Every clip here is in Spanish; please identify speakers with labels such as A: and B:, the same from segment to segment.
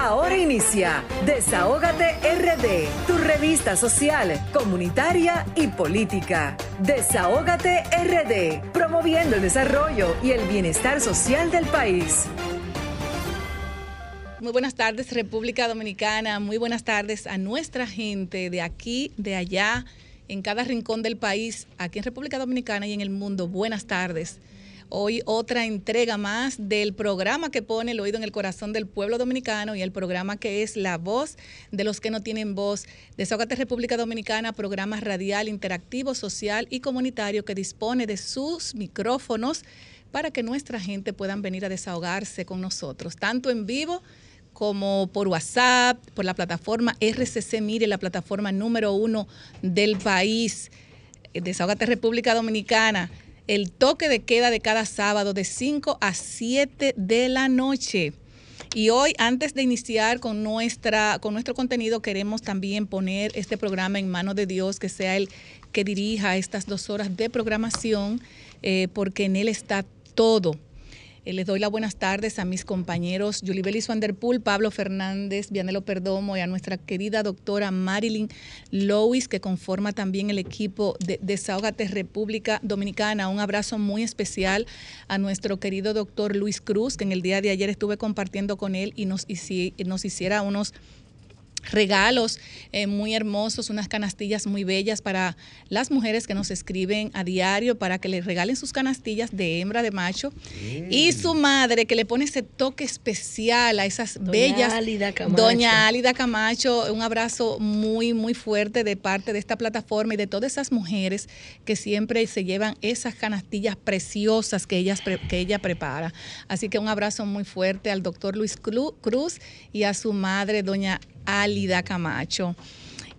A: Ahora inicia Desahógate RD, tu revista social, comunitaria y política. Desahógate RD, promoviendo el desarrollo y el bienestar social del país.
B: Muy buenas tardes, República Dominicana. Muy buenas tardes a nuestra gente de aquí, de allá, en cada rincón del país, aquí en República Dominicana y en el mundo. Buenas tardes. Hoy otra entrega más del programa que pone el oído en el corazón del pueblo dominicano y el programa que es La Voz de los que no tienen voz. Desahogate República Dominicana, programa radial, interactivo, social y comunitario que dispone de sus micrófonos para que nuestra gente puedan venir a desahogarse con nosotros, tanto en vivo como por WhatsApp, por la plataforma RCC Mire, la plataforma número uno del país. Desahogate República Dominicana el toque de queda de cada sábado de 5 a 7 de la noche. Y hoy, antes de iniciar con, nuestra, con nuestro contenido, queremos también poner este programa en manos de Dios, que sea el que dirija estas dos horas de programación, eh, porque en Él está todo eh, les doy las buenas tardes a mis compañeros Julie Van der Pablo Fernández, Vianelo Perdomo y a nuestra querida doctora Marilyn Lois, que conforma también el equipo de Desahogate República Dominicana. Un abrazo muy especial a nuestro querido doctor Luis Cruz, que en el día de ayer estuve compartiendo con él y nos, nos hiciera unos regalos eh, muy hermosos, unas canastillas muy bellas para las mujeres que nos escriben a diario para que les regalen sus canastillas de hembra, de macho. Y su madre que le pone ese toque especial a esas bellas. Doña Álida Camacho, un abrazo muy, muy fuerte de parte de esta plataforma y de todas esas mujeres que siempre se llevan esas canastillas preciosas que, ellas, que ella prepara. Así que un abrazo muy fuerte al doctor Luis Cruz y a su madre, doña Álida Camacho.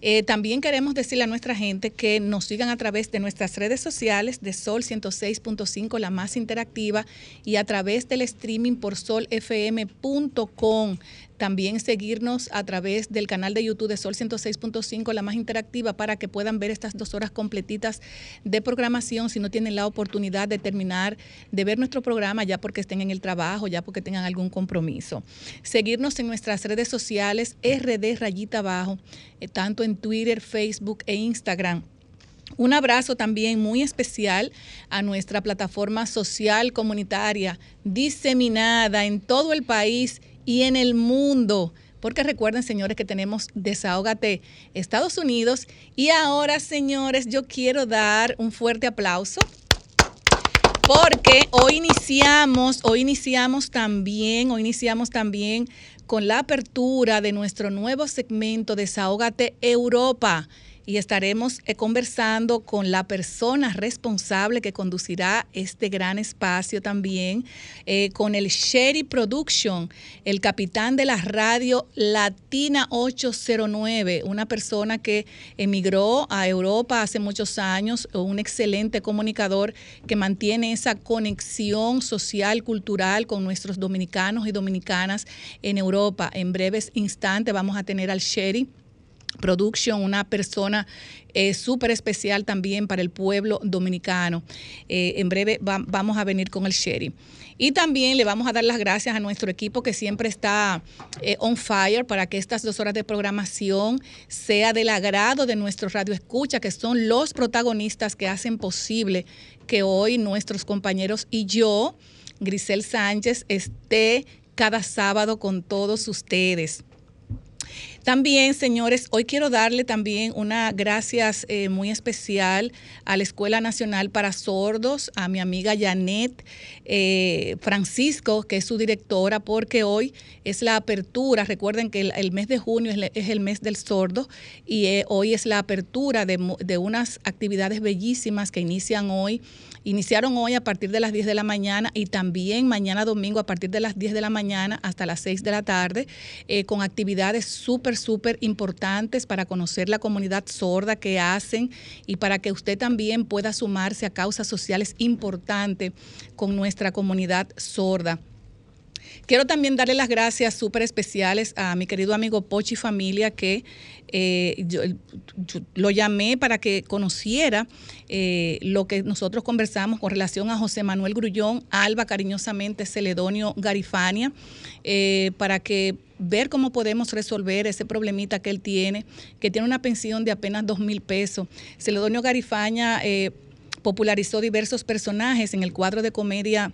B: Eh, también queremos decirle a nuestra gente que nos sigan a través de nuestras redes sociales de Sol 106.5, la más interactiva, y a través del streaming por solfm.com. También seguirnos a través del canal de YouTube de Sol 106.5, la más interactiva, para que puedan ver estas dos horas completitas de programación si no tienen la oportunidad de terminar de ver nuestro programa ya porque estén en el trabajo, ya porque tengan algún compromiso. Seguirnos en nuestras redes sociales RD Rayita Abajo, eh, tanto en Twitter, Facebook e Instagram. Un abrazo también muy especial a nuestra plataforma social comunitaria diseminada en todo el país y en el mundo. Porque recuerden, señores, que tenemos Desahógate Estados Unidos. Y ahora, señores, yo quiero dar un fuerte aplauso. Porque hoy iniciamos, hoy iniciamos también, hoy iniciamos también con la apertura de nuestro nuevo segmento Desahógate Europa y estaremos eh, conversando con la persona responsable que conducirá este gran espacio también, eh, con el Sherry Production, el capitán de la radio Latina 809, una persona que emigró a Europa hace muchos años, un excelente comunicador que mantiene esa conexión social, cultural con nuestros dominicanos y dominicanas en Europa. En breves instantes vamos a tener al Sherry Production, una persona eh, súper especial también para el pueblo dominicano. Eh, en breve vamos a venir con el Sherry. Y también le vamos a dar las gracias a nuestro equipo que siempre está eh, on fire para que estas dos horas de programación sea del agrado de nuestro radio escucha, que son los protagonistas que hacen posible que hoy nuestros compañeros y yo, Grisel Sánchez, esté cada sábado con todos ustedes. También, señores, hoy quiero darle también una gracias eh, muy especial a la Escuela Nacional para Sordos, a mi amiga Janet eh, Francisco, que es su directora, porque hoy es la apertura. Recuerden que el, mes de junio es, el mes del sordo y eh, hoy es la apertura de, de unas actividades bellísimas que inician hoy Iniciaron hoy a partir de las 10 de la mañana y también mañana domingo a partir de las 10 de la mañana hasta las 6 de la tarde, eh, con actividades súper, súper importantes para conocer la comunidad sorda que hacen y para que usted también pueda sumarse a causas sociales importantes con nuestra comunidad sorda. Quiero también darle las gracias súper especiales a mi querido amigo Pochi Familia, que eh, yo, lo llamé para que conociera eh, lo que nosotros conversamos con relación a José Manuel Grullón, Alba cariñosamente Celedonio Garifania, eh, para que ver cómo podemos resolver ese problemita que él tiene, que tiene una pensión de apenas dos mil pesos. Celedonio Garifaña popularizó diversos personajes en el cuadro de comedia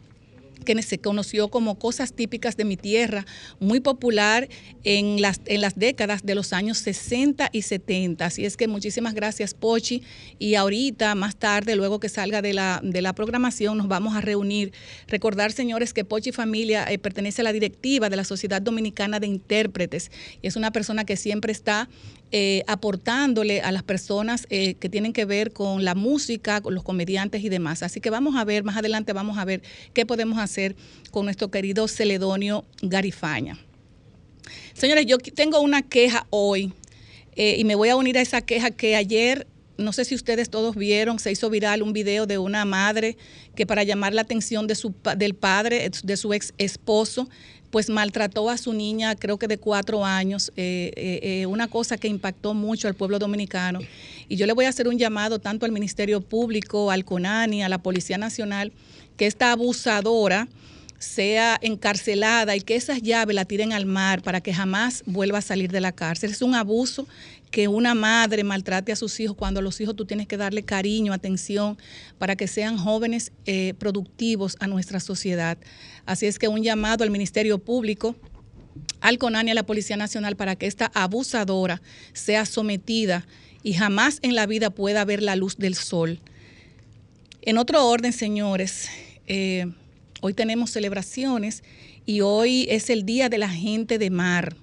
B: que se conoció como Cosas Típicas de mi Tierra, muy popular en las, en las décadas de los años 60 y 70. Así es que muchísimas gracias, Pochi. Y ahorita, más tarde, luego que salga de la, de la programación, nos vamos a reunir. Recordar, señores, que Pochi Familia eh, pertenece a la directiva de la Sociedad Dominicana de Intérpretes y es una persona que siempre está eh, aportándole a las personas eh, que tienen que ver con la música, con los comediantes y demás. Así que vamos a ver, más adelante vamos a ver qué podemos hacer con nuestro querido Celedonio Garifaña. Señores, yo tengo una queja hoy eh, y me voy a unir a esa queja que ayer no sé si ustedes todos vieron, se hizo viral un video de una madre que para llamar la atención de su, del padre, de su ex esposo, pues maltrató a su niña, creo que de cuatro años, eh, eh, eh, una cosa que impactó mucho al pueblo dominicano. Y yo le voy a hacer un llamado tanto al Ministerio Público, al CONANI, a la Policía Nacional, que esta abusadora sea encarcelada y que esas llaves la tiren al mar para que jamás vuelva a salir de la cárcel. Es un abuso que una madre maltrate a sus hijos cuando a los hijos tú tienes que darle cariño, atención, para que sean jóvenes productivos a nuestra sociedad. Así es que un llamado al Ministerio Público al CONAN y a la Policía Nacional para que esta abusadora sea sometida y jamás en la vida pueda ver la luz del sol. En otro orden, señores, eh, hoy tenemos celebraciones y hoy es el Día de la Gente de Mar.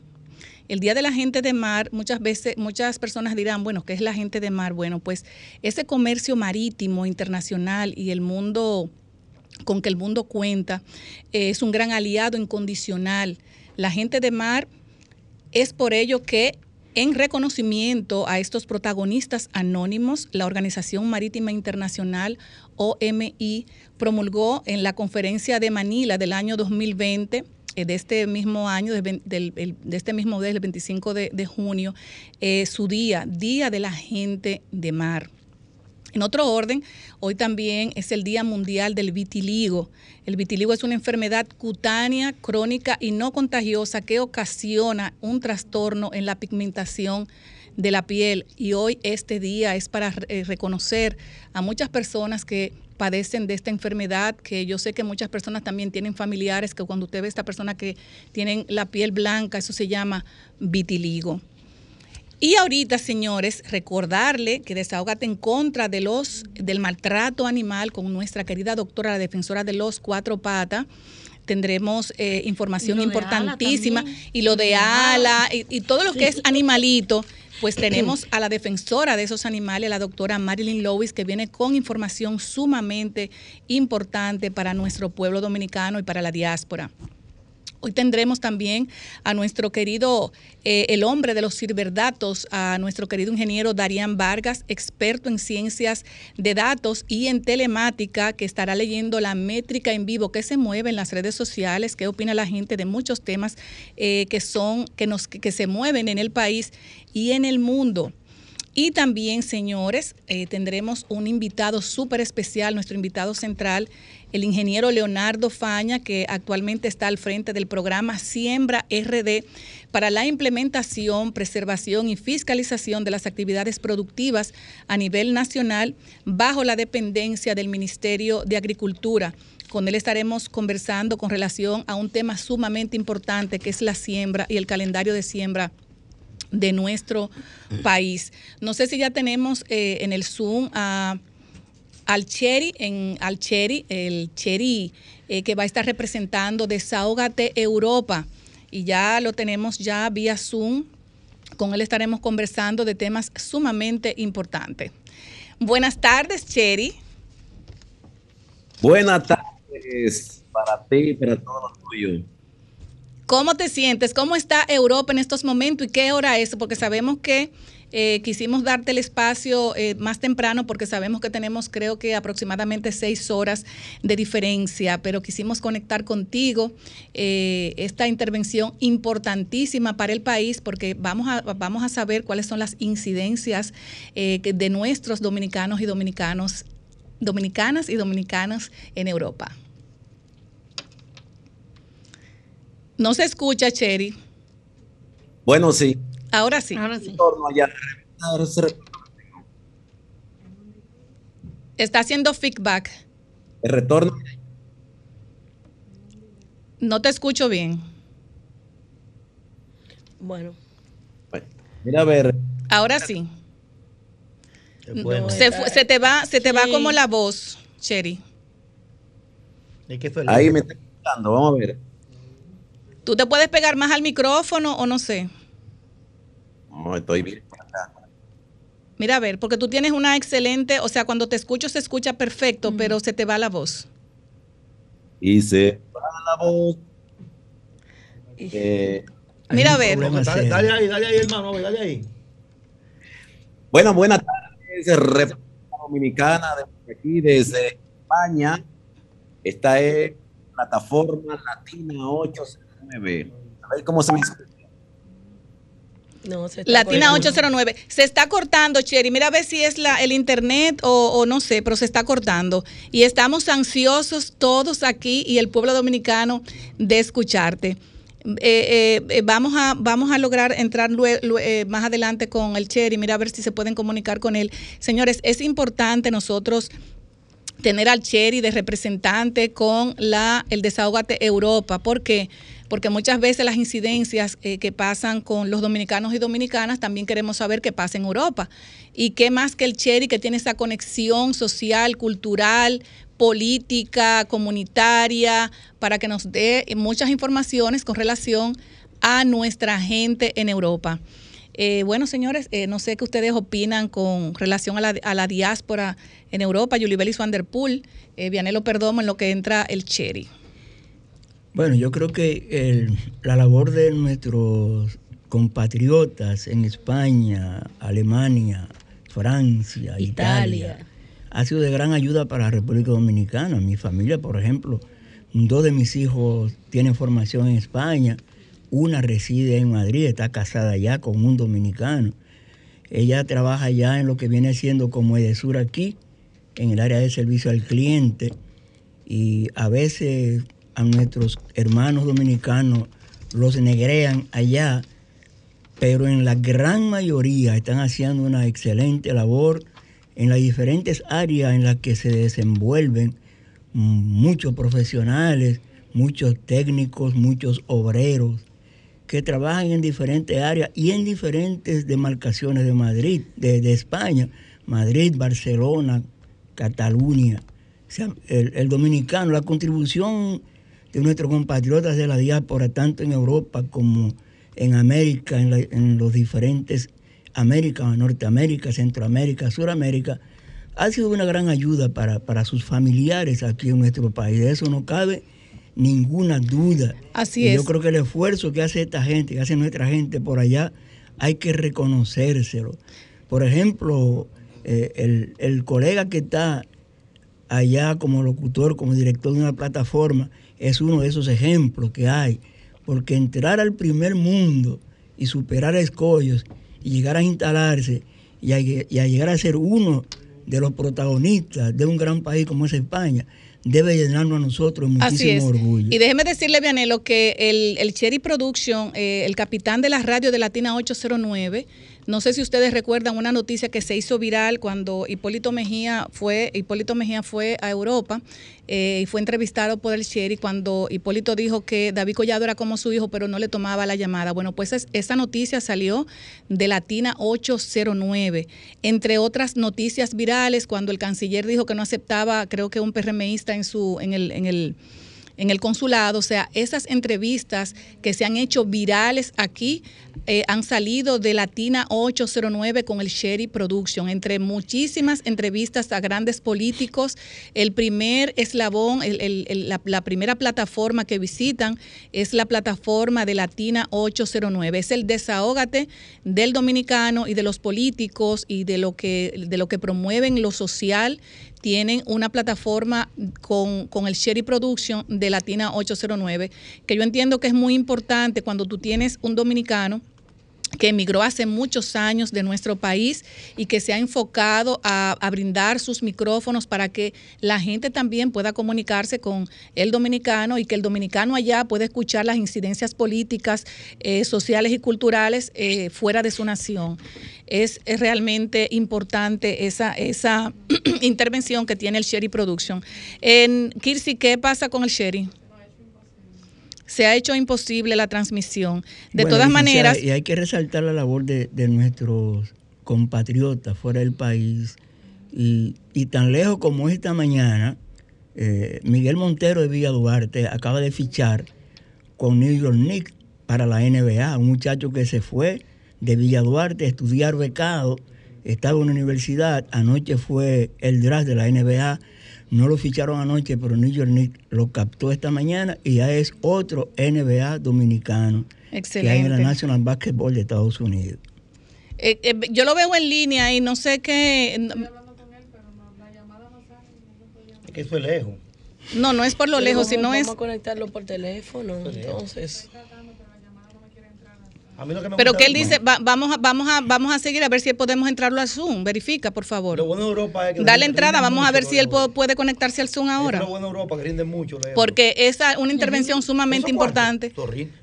B: El Día de la Gente de Mar, muchas veces, muchas personas dirán, bueno, ¿qué es la gente de mar? Bueno, pues ese comercio marítimo internacional y el mundo con que el mundo cuenta eh, es un gran aliado incondicional. La gente de mar es por ello que en reconocimiento a estos protagonistas anónimos, la Organización Marítima Internacional, OMI, promulgó en la conferencia de Manila del año 2020 eh, de este mismo año, de, este mismo mes, el 25 de, junio, eh, su día, Día de la Gente de Mar. En otro orden, hoy también es el Día Mundial del Vitiligo. El vitiligo es una enfermedad cutánea, crónica y no contagiosa que ocasiona un trastorno en la pigmentación de la piel. Y hoy este día es para eh, reconocer a muchas personas que padecen de esta enfermedad, que yo sé que muchas personas también tienen familiares que cuando usted ve a esta persona que tienen la piel blanca, eso se llama vitiligo. Y ahorita, señores, recordarle que desahógate en contra de los, del maltrato animal con nuestra querida doctora, la defensora de los cuatro patas. Tendremos eh, información importantísima y lo de ala y, y, todo lo que es animalito pues tenemos a la defensora de esos animales, la doctora Marilyn Lewis, que viene con información sumamente importante para nuestro pueblo dominicano y para la diáspora. Hoy tendremos también a nuestro querido, eh, el hombre de los ciberdatos, a nuestro querido ingeniero Darían Vargas, experto en ciencias de datos y en telemática, que estará leyendo la métrica en vivo que se mueve en las redes sociales, qué opina la gente de muchos temas eh, que son, que nos, que se mueven en el país y en el mundo. Y también, señores, eh, tendremos un invitado súper especial, nuestro invitado central, el ingeniero Leonardo Faña, que actualmente está al frente del programa Siembra RD para la implementación, preservación y fiscalización de las actividades productivas a nivel nacional bajo la dependencia del Ministerio de Agricultura. Con él estaremos conversando con relación a un tema sumamente importante que es la siembra y el calendario de siembra de nuestro país. No sé si ya tenemos eh, en el Zoom a al Cheri, en al Cheri, el Cheri eh, que va a estar representando Desahógate Europa. Y ya lo tenemos ya vía Zoom. Con él estaremos conversando de temas sumamente importantes. Buenas tardes, Cheri.
C: Buenas tardes para ti y para todos los tuyos.
B: ¿Cómo te sientes? ¿Cómo está Europa en estos momentos y qué hora es? Porque sabemos que eh, quisimos darte el espacio eh, más temprano porque sabemos que tenemos creo que aproximadamente seis horas de diferencia, pero quisimos conectar contigo eh, esta intervención importantísima para el país porque vamos a, vamos a saber cuáles son las incidencias de nuestros dominicanos y dominicanos, dominicanas y dominicanos en Europa. No se escucha, Cherry.
C: Bueno, sí.
B: Ahora sí.
D: Ahora sí.
B: Está haciendo feedback.
C: El retorno.
B: No te escucho bien.
D: Bueno.
C: Mira a ver.
B: Ahora sí.
E: Bueno,
B: Se, te va, se te va como la voz, Cherry.
E: ¿y qué fue?
C: Ahí me está escuchando. Vamos a ver.
B: ¿Tú te puedes pegar más al micrófono o no sé?
C: No, estoy bien.
B: Mira, a ver, porque tú tienes una excelente, o sea, cuando te escucho se escucha perfecto, pero se te va la voz.
C: Y se va la voz. Eh,
B: Mira, a ver.
F: Dale, dale ahí, dale ahí, hermano, dale ahí.
C: Bueno, buenas tardes, República Dominicana, desde aquí, desde España. Esta es plataforma Latina 809. A ver cómo se me escucha.
D: No, se está
B: Latina
D: cortando.
B: 809. Se está cortando, Cherry. Mira a ver si es la, el internet o, o no sé, pero se está cortando. Y estamos ansiosos todos aquí y el pueblo dominicano de escucharte. Eh, eh, eh, vamos, a, vamos a lograr entrar eh, más adelante con el Cherry. Mira a ver si se pueden comunicar con él. Señores, es importante nosotros tener al Cherry de representante con la el Desahógate Europa. ¿Por qué? Porque muchas veces las incidencias eh, que pasan con los dominicanos y dominicanas también queremos saber qué pasa en Europa. Y qué más que el Cherry que tiene esa conexión social, cultural, política, comunitaria, para que nos dé muchas informaciones con relación a nuestra gente en Europa. Eh, bueno, señores, eh, no sé qué ustedes opinan con relación a la, a la diáspora en Europa. Yulibelis Van der Poel, eh, Vianelo Perdomo, en lo que entra el Cherry.
E: Bueno, yo creo que el- la labor de nuestros compatriotas en España, Alemania, Francia, Italia,
D: Italia.
E: ha sido de gran ayuda para la República Dominicana. Mi familia, por ejemplo, dos de mis hijos tienen formación en España, una reside en Madrid, está casada ya con un dominicano. Ella trabaja ya en lo que viene siendo como Edesur aquí, en el área de servicio al cliente y a veces a nuestros hermanos dominicanos los negrean allá, pero en la gran mayoría están haciendo una excelente labor en las diferentes áreas en las que se desenvuelven muchos profesionales, muchos técnicos, muchos obreros que trabajan en diferentes áreas y en diferentes demarcaciones de Madrid, de, de España, Madrid, Barcelona, Cataluña. El, el dominicano, la contribución de nuestros compatriotas de la diáspora, tanto en Europa como en América, en, la- en los diferentes Américas, Norteamérica, Centroamérica, Suramérica, ha sido una gran ayuda para, para sus familiares aquí en nuestro país. De eso no cabe ninguna duda.
B: Así
E: Y
B: es.
E: Yo creo que el esfuerzo que hace esta gente, que hace nuestra gente por allá, hay que reconocérselo. Por ejemplo, eh, el, el colega que está allá como locutor, como director de una plataforma, es uno de esos ejemplos que hay. Porque entrar al primer mundo y superar escollos y llegar a instalarse y a, y a llegar a ser uno de los protagonistas de un gran país como es España, debe llenarnos a nosotros de
B: Así es.
E: muchísimo orgullo.
B: Y déjeme decirle, Vianelo, que el, el Cherry Production, eh, el capitán de la radio de Latina 809, no sé si ustedes recuerdan una noticia que se hizo viral cuando Hipólito Mejía fue, Hipólito Mejía fue a Europa eh, y fue entrevistado por el Cherry cuando Hipólito dijo que David Collado era como su hijo, pero no le tomaba la llamada. Bueno, pues es- esa noticia salió de Latina 809, entre otras noticias virales, cuando el canciller dijo que no aceptaba, creo que un PRMista en su, en el, en el en el consulado, o sea, esas entrevistas que se han hecho virales aquí eh, han salido de Latina 809 con el Sherry Production, entre muchísimas entrevistas a grandes políticos. El primer eslabón, el- la primera plataforma que visitan es la plataforma de Latina 809. Es el desahógate del dominicano y de los políticos y de lo que, de lo que promueven lo social tienen una plataforma con, con el Sherry Production de Latina 809, que yo entiendo que es muy importante cuando tú tienes un dominicano que emigró hace muchos años de nuestro país y que se ha enfocado a, a brindar sus micrófonos para que la gente también pueda comunicarse con el dominicano y que el dominicano allá pueda escuchar las incidencias políticas, eh, sociales y culturales eh, fuera de su nación. Es, es realmente importante esa, esa intervención que tiene el Sherry Production. En Kirsi, ¿qué pasa con el Sherry? Se ha hecho imposible la transmisión. De
E: Bueno,
B: todas maneras,
E: Y hay que resaltar la labor de, de nuestros compatriotas fuera del país. Y, y tan lejos como esta mañana, eh, Miguel Montero de Villa Duarte acaba de fichar con New York Knicks para la NBA. Un muchacho que se fue de Villa Duarte a estudiar becado, estaba en una universidad. Anoche fue el draft de la NBA. No lo ficharon anoche, pero New York Knicks lo captó esta mañana y ya es otro NBA dominicano que hay en la
B: excelente.
E: National Basketball de Estados Unidos.
B: Eh, eh, yo lo veo en línea y no sé qué.
F: Es que eso es lejos.
B: No, no es por lo lejos,
D: Vamos-
B: sino es.
D: Vamos a conectarlo por teléfono, entonces.
F: A mí lo que me
B: Pero que él dice, va- vamos, a, vamos, a, vamos a seguir a ver si podemos entrarlo al Zoom. Verifica, por favor.
F: Lo bueno de Europa es que.
B: Dale entrada, vamos a ver si él puede, puede conectarse al Zoom
F: Es
B: ahora.
F: lo bueno de Europa que rinden mucho.
B: Porque esa es una intervención sumamente importante.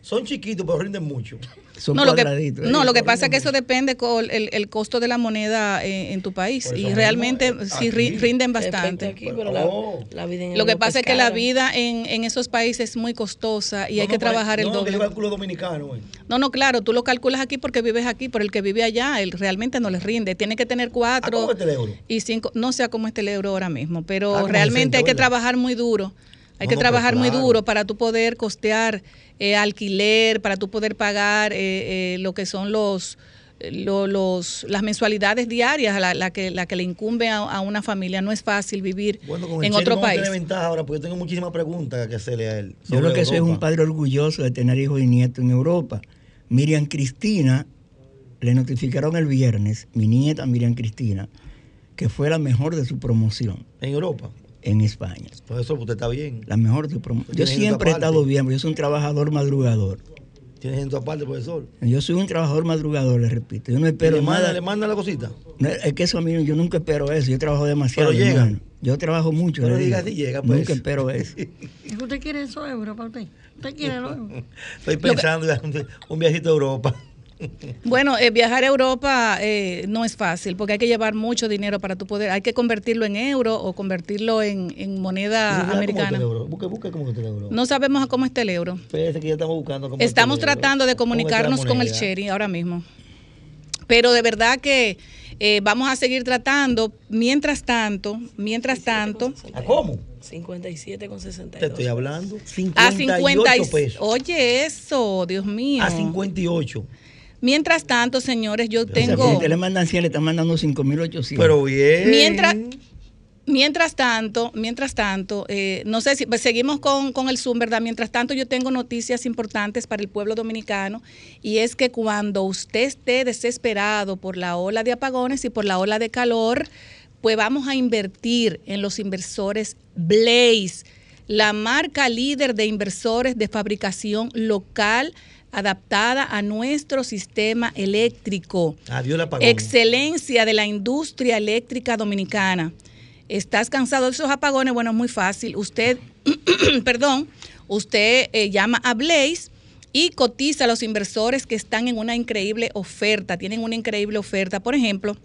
F: son chiquitos, pero rinden mucho.
E: Son
B: No, lo que.
E: ¿eh?
B: no, lo que pasa es que eso depende con el, el costo de la moneda eh, en tu país. Y
F: mismo,
B: realmente
F: eh,
B: sí
F: aquí.
B: rinden bastante.
D: aquí, pero la,
F: Oh.
D: la vida en
B: Lo que pasa es que la vida en, en esos países es muy costosa y
F: No,
B: hay que trabajar el
F: no,
B: doble.
F: dominicano, güey.
B: No, no, claro, tú lo calculas aquí porque vives aquí, pero el que vive allá, él realmente no le rinde. Tiene que tener
F: ¿A
B: cuatro
F: el euro?
B: y cinco, no sé cómo está el euro ahora mismo, pero
F: Ah,
B: realmente
F: 60,
B: hay que
F: ¿verdad?
B: trabajar muy duro. Hay
F: No,
B: que
F: no,
B: trabajar muy duro para tú poder costear eh, alquiler, para tú poder pagar eh, eh, lo que son los, eh, lo- los las mensualidades diarias a la, la que la que le incumbe a, a una familia. No es fácil vivir
F: Bueno, con el
B: en otro país.
F: tener ventaja ahora porque yo tengo muchísimas preguntas que hacerle a él.
E: Yo creo que soy un
F: Europa.
E: padre orgulloso de tener hijos y nietos en Europa. Miriam Cristina, le notificaron el viernes, mi nieta Miriam Cristina, que fue la mejor de su promoción
F: En Europa.
E: en España.
F: Por eso usted está bien.
E: La mejor de su promoción. Yo siempre he estado bien, porque yo soy un trabajador madrugador.
F: Tiene gente aparte, profesor.
E: Yo soy un trabajador madrugador, le repito. Yo no
F: Y
E: espero
F: le manda,
E: nada.
F: le manda la cosita.
E: No, es que eso a mí, yo nunca espero eso. Yo trabajo demasiado.
F: Pero llega.
E: hermano. Yo trabajo mucho.
F: Pero diga si llega, pues.
E: Nunca espero eso.
G: ¿Usted quiere esos euros para usted? ¿Usted quiere euros?
F: Estoy pensando en un viajito a Europa.
B: Bueno, eh, viajar a Europa eh, no es fácil porque hay que llevar mucho dinero para tu poder. Hay que convertirlo en euro o convertirlo en, en moneda
F: ¿Cómo está
B: americana.
F: el euro? Busque, busque cómo está el euro.
B: No sabemos a cómo está el euro.
F: Que ya estamos buscando cómo está
B: Estamos
F: el euro.
B: tratando de
F: ¿Cómo está la
B: comunicarnos con el? Cherry ahora mismo. Pero de verdad que eh, vamos a seguir tratando. Mientras tanto, mientras tanto,
F: ¿A cómo?
D: 57 con 62.
F: Te estoy hablando.
B: a
F: 58
B: 50 y-
F: pesos.
B: Oye, eso, Dios mío.
F: A 58.
B: Mientras tanto, señores, yo
E: O sea,
B: tengo...
E: usted le mandan 100, le están mandando 5.800.
F: Pero bien.
B: Mientras, mientras tanto, mientras tanto, eh, no sé si pues, seguimos con, con el Zoom, ¿verdad? Mientras tanto, yo tengo noticias importantes para el pueblo dominicano y es que cuando usted esté desesperado por la ola de apagones y por la ola de calor, pues vamos a invertir en los inversores Blaze, la marca líder de inversores de fabricación local adaptada a nuestro sistema eléctrico.
F: Adiós la apagón.
B: Excelencia de la industria eléctrica dominicana. ¿Estás cansado de esos apagones? Bueno, es muy fácil. Usted, perdón, usted eh, llama a Blaze y cotiza a los inversores que están en una increíble oferta. Tienen una increíble oferta. Por ejemplo,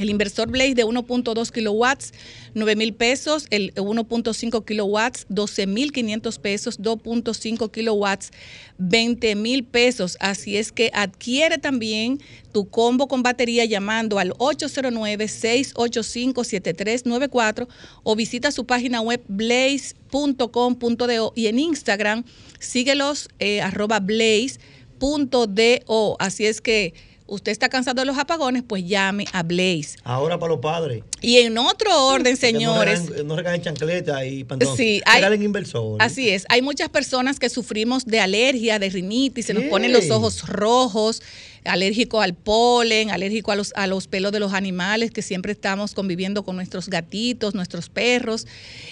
B: el inversor Blaze de 1.2 kilowatts, 9 mil pesos. El 1.5 kilowatts, 12 mil 500 pesos. 2.5 kilowatts, 20 mil pesos. Así es que adquiere también tu combo con batería llamando al 809-685-7394 o visita su página web blaze.com.do y en Instagram síguelos eh, arroba blaze.do. Así es que usted está cansado de los apagones, pues llame a Blaze.
F: Ahora para los padres.
B: Y en otro orden,
F: Que no
B: señores.
F: regalen- No regalen chancleta y pantalones.
B: Sí, hay-
F: regalen inversores.
B: Así es, hay muchas personas que sufrimos de alergia, de rinitis, se nos ponen los ojos rojos, alérgico al polen, alérgico a los, a los pelos de los animales, que siempre estamos conviviendo con nuestros gatitos, nuestros perros.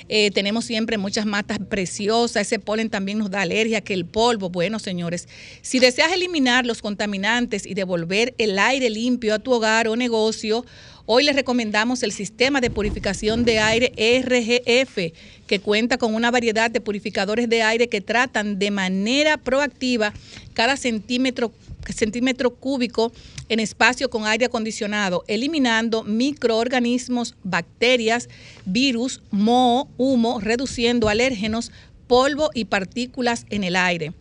B: Eh, tenemos siempre muchas matas preciosas, ese polen también nos da alergia, que el polvo. Bueno, señores, si deseas eliminar los contaminantes y devolver el aire limpio a tu hogar o negocio, Hoy les recomendamos el sistema de purificación de aire RGF, que cuenta con una variedad de purificadores de aire que tratan de manera proactiva cada centímetro, centímetro cúbico en espacio con aire acondicionado, eliminando microorganismos, bacterias, virus, moho, humo, reduciendo alérgenos, polvo y partículas en el aire.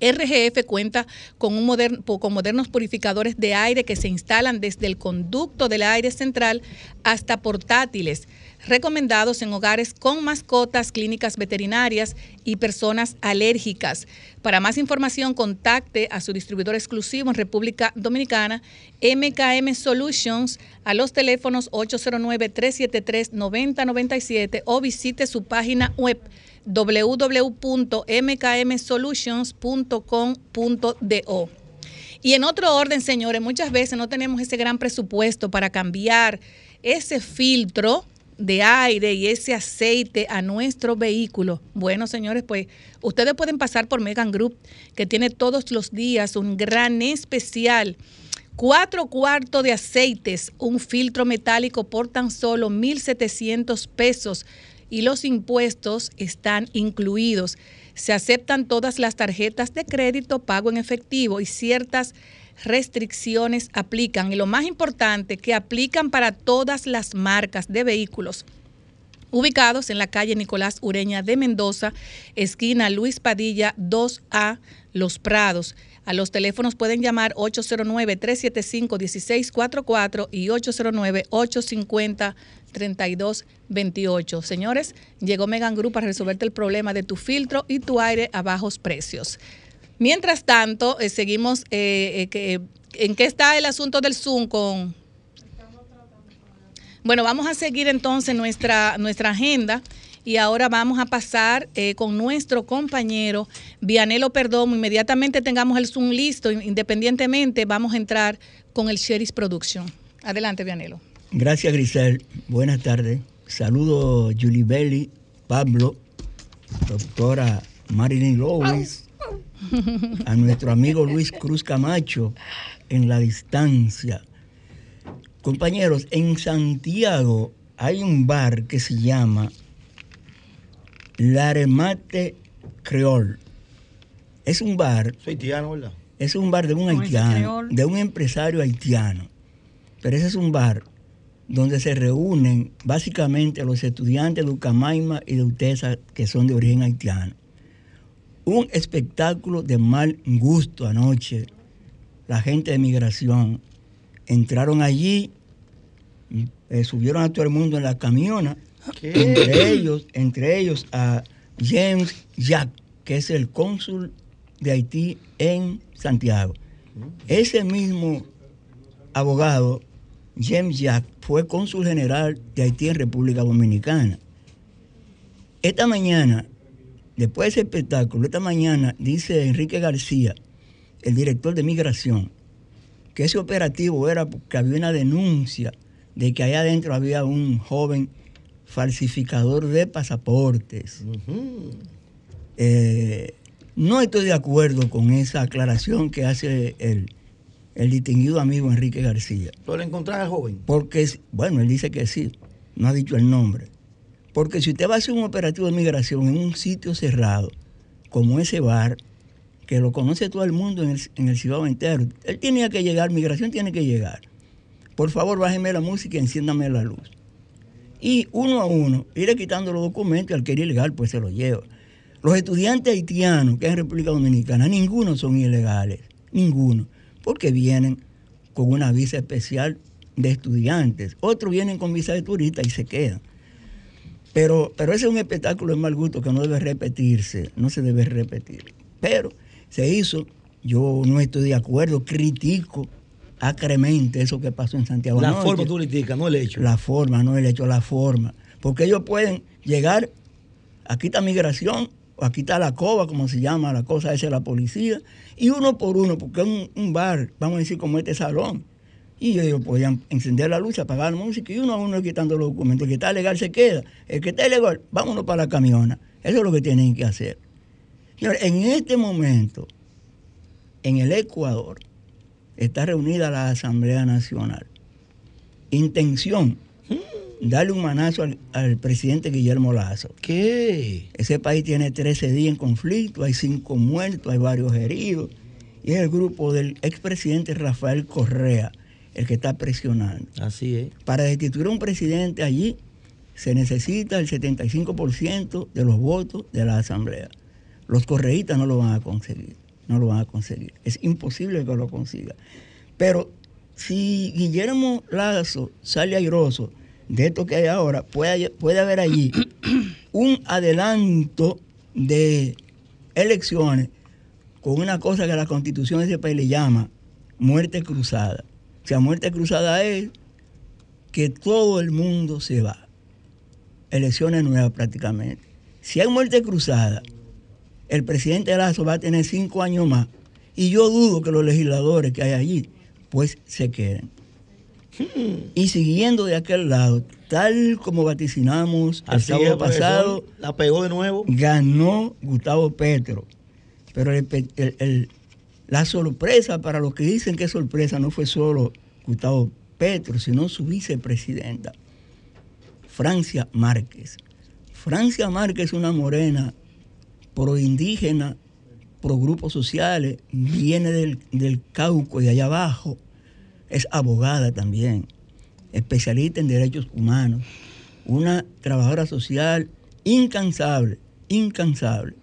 B: RGF cuenta con, un con modernos purificadores de aire que se instalan desde el conducto del aire central hasta portátiles, recomendados en hogares con mascotas, clínicas veterinarias y personas alérgicas. Para más información, contacte a su distribuidor exclusivo en República Dominicana, MKM Solutions, a los teléfonos 809-373-9097 o visite su página web www.mkmsolutions.com.do. Y en otro orden, señores, muchas veces no tenemos ese gran presupuesto para cambiar ese filtro de aire y ese aceite a nuestro vehículo. Bueno, señores, pues ustedes pueden pasar por Megan Group, que tiene todos los días un gran especial. Cuatro cuartos de aceites, un filtro metálico por tan solo 1.700 pesos y los impuestos están incluidos. Se aceptan todas las tarjetas de crédito, pago en efectivo y ciertas restricciones aplican. Y lo más importante, que aplican para todas las marcas de vehículos ubicados en la calle Nicolás Ureña de Mendoza, esquina Luis Padilla 2A, Los Prados. A los teléfonos pueden llamar 809-375-1644 y 809-850-3228. Señores, llegó Megan Group para resolverte el problema de tu filtro y tu aire a bajos precios. Mientras tanto, eh, seguimos. Eh, eh, ¿En qué está el asunto del Zoom con.? Bueno, vamos a seguir entonces nuestra, nuestra agenda y ahora vamos a pasar eh, con nuestro compañero Vianelo Perdomo. Inmediatamente tengamos el Zoom listo, independientemente, vamos a entrar con el Sheris Production. Adelante, Vianelo.
E: Gracias, Grisel. Buenas tardes. Saludo Julie Belli, Pablo, doctora Marilyn Lowes, a nuestro amigo Luis Cruz Camacho en la distancia. Compañeros, en Santiago hay un bar que se llama Laremate Creol. Es un bar.
F: Es haitiano, ¿verdad?
E: Es un bar de un haitiano, de un empresario haitiano. Pero ese es un bar donde se reúnen básicamente los estudiantes de Ucamaima y de Utesa que son de origen haitiano. Un espectáculo de mal gusto anoche. La gente de migración entraron allí, eh, subieron a todo el mundo en la camiona entre ellos, entre ellos a James Jack, que es el cónsul de Haití en Santiago. Ese mismo abogado, James Jack, fue cónsul general de Haití en República Dominicana. Esta mañana, después de ese espectáculo, esta mañana dice Enrique García, el director de migración, que ese operativo era porque había una denuncia de que allá adentro había un joven falsificador de pasaportes. Eh, no estoy de acuerdo con esa aclaración que hace el, distinguido amigo Enrique García.
F: ¿Pero encontrar al joven?
E: Porque, bueno, él dice que sí, no ha dicho el nombre. Porque si usted va a hacer un operativo de migración en un sitio cerrado, como ese bar, que lo conoce todo el mundo en el, en el ciudad entero, él tenía que llegar, migración tiene que llegar. Por favor, bájeme la música y enciéndame la luz y uno a uno iré quitando los documentos y al que era ilegal pues se los lleva. Los estudiantes haitianos que hay en República Dominicana, ninguno son ilegales, ninguno, porque vienen con una visa especial de estudiantes, otros vienen con visa de turista y se quedan. Pero, pero ese es un espectáculo de mal gusto que no debe repetirse, no se debe repetir. Pero se hizo, yo no estoy de acuerdo, critico acremente eso que pasó en Santiago.
F: La forma tú no el hecho.
E: La forma, no el hecho, la forma. Porque ellos pueden llegar, aquí está migración, o aquí está la cova, como se llama, la cosa esa de la policía, y uno por uno, porque es un, un bar, vamos a decir, como este salón. Y ellos podían encender la luz, apagar la música y uno a uno quitando los documentos. El que está legal se queda. El que está ilegal, vámonos para la camiona. Eso es lo que tienen que hacer. Señores, en este momento, en el Ecuador, está reunida la Asamblea Nacional. Intención, darle un manazo al, al presidente Guillermo Lazo.
F: ¿Qué?
E: Ese país tiene 13 días en conflicto, hay cinco muertos, hay varios heridos. Y es el grupo del expresidente Rafael Correa el que está presionando.
F: Así es.
E: Para destituir a un presidente allí se necesita el 75% de los votos de la Asamblea. Los correístas no lo van a conseguir, no lo van a conseguir. Es imposible que lo consiga. Pero si Guillermo Lazo sale airoso de esto que hay ahora, puede, puede haber allí un adelanto de elecciones con una cosa que la constitución de ese país le llama muerte cruzada. O sea, muerte cruzada es que todo el mundo se va. Elecciones nuevas prácticamente. Si hay muerte cruzada, el presidente Lazo va a tener cinco años más. Y yo dudo que los legisladores que hay allí, pues se queden. Y siguiendo de aquel lado, tal como vaticinamos el
F: Así
E: sábado
F: es,
E: pasado,
F: La pegó de nuevo.
E: ganó Gustavo Petro. Pero el pe- el- el- la sorpresa para los que dicen que es sorpresa no fue solo Gustavo Petro, sino su vicepresidenta, Francia Márquez. Francia Márquez es una morena pro indígena, pro grupos sociales, viene del, del Cauco y allá abajo, es abogada también, especialista en derechos humanos, una trabajadora social incansable, incansable.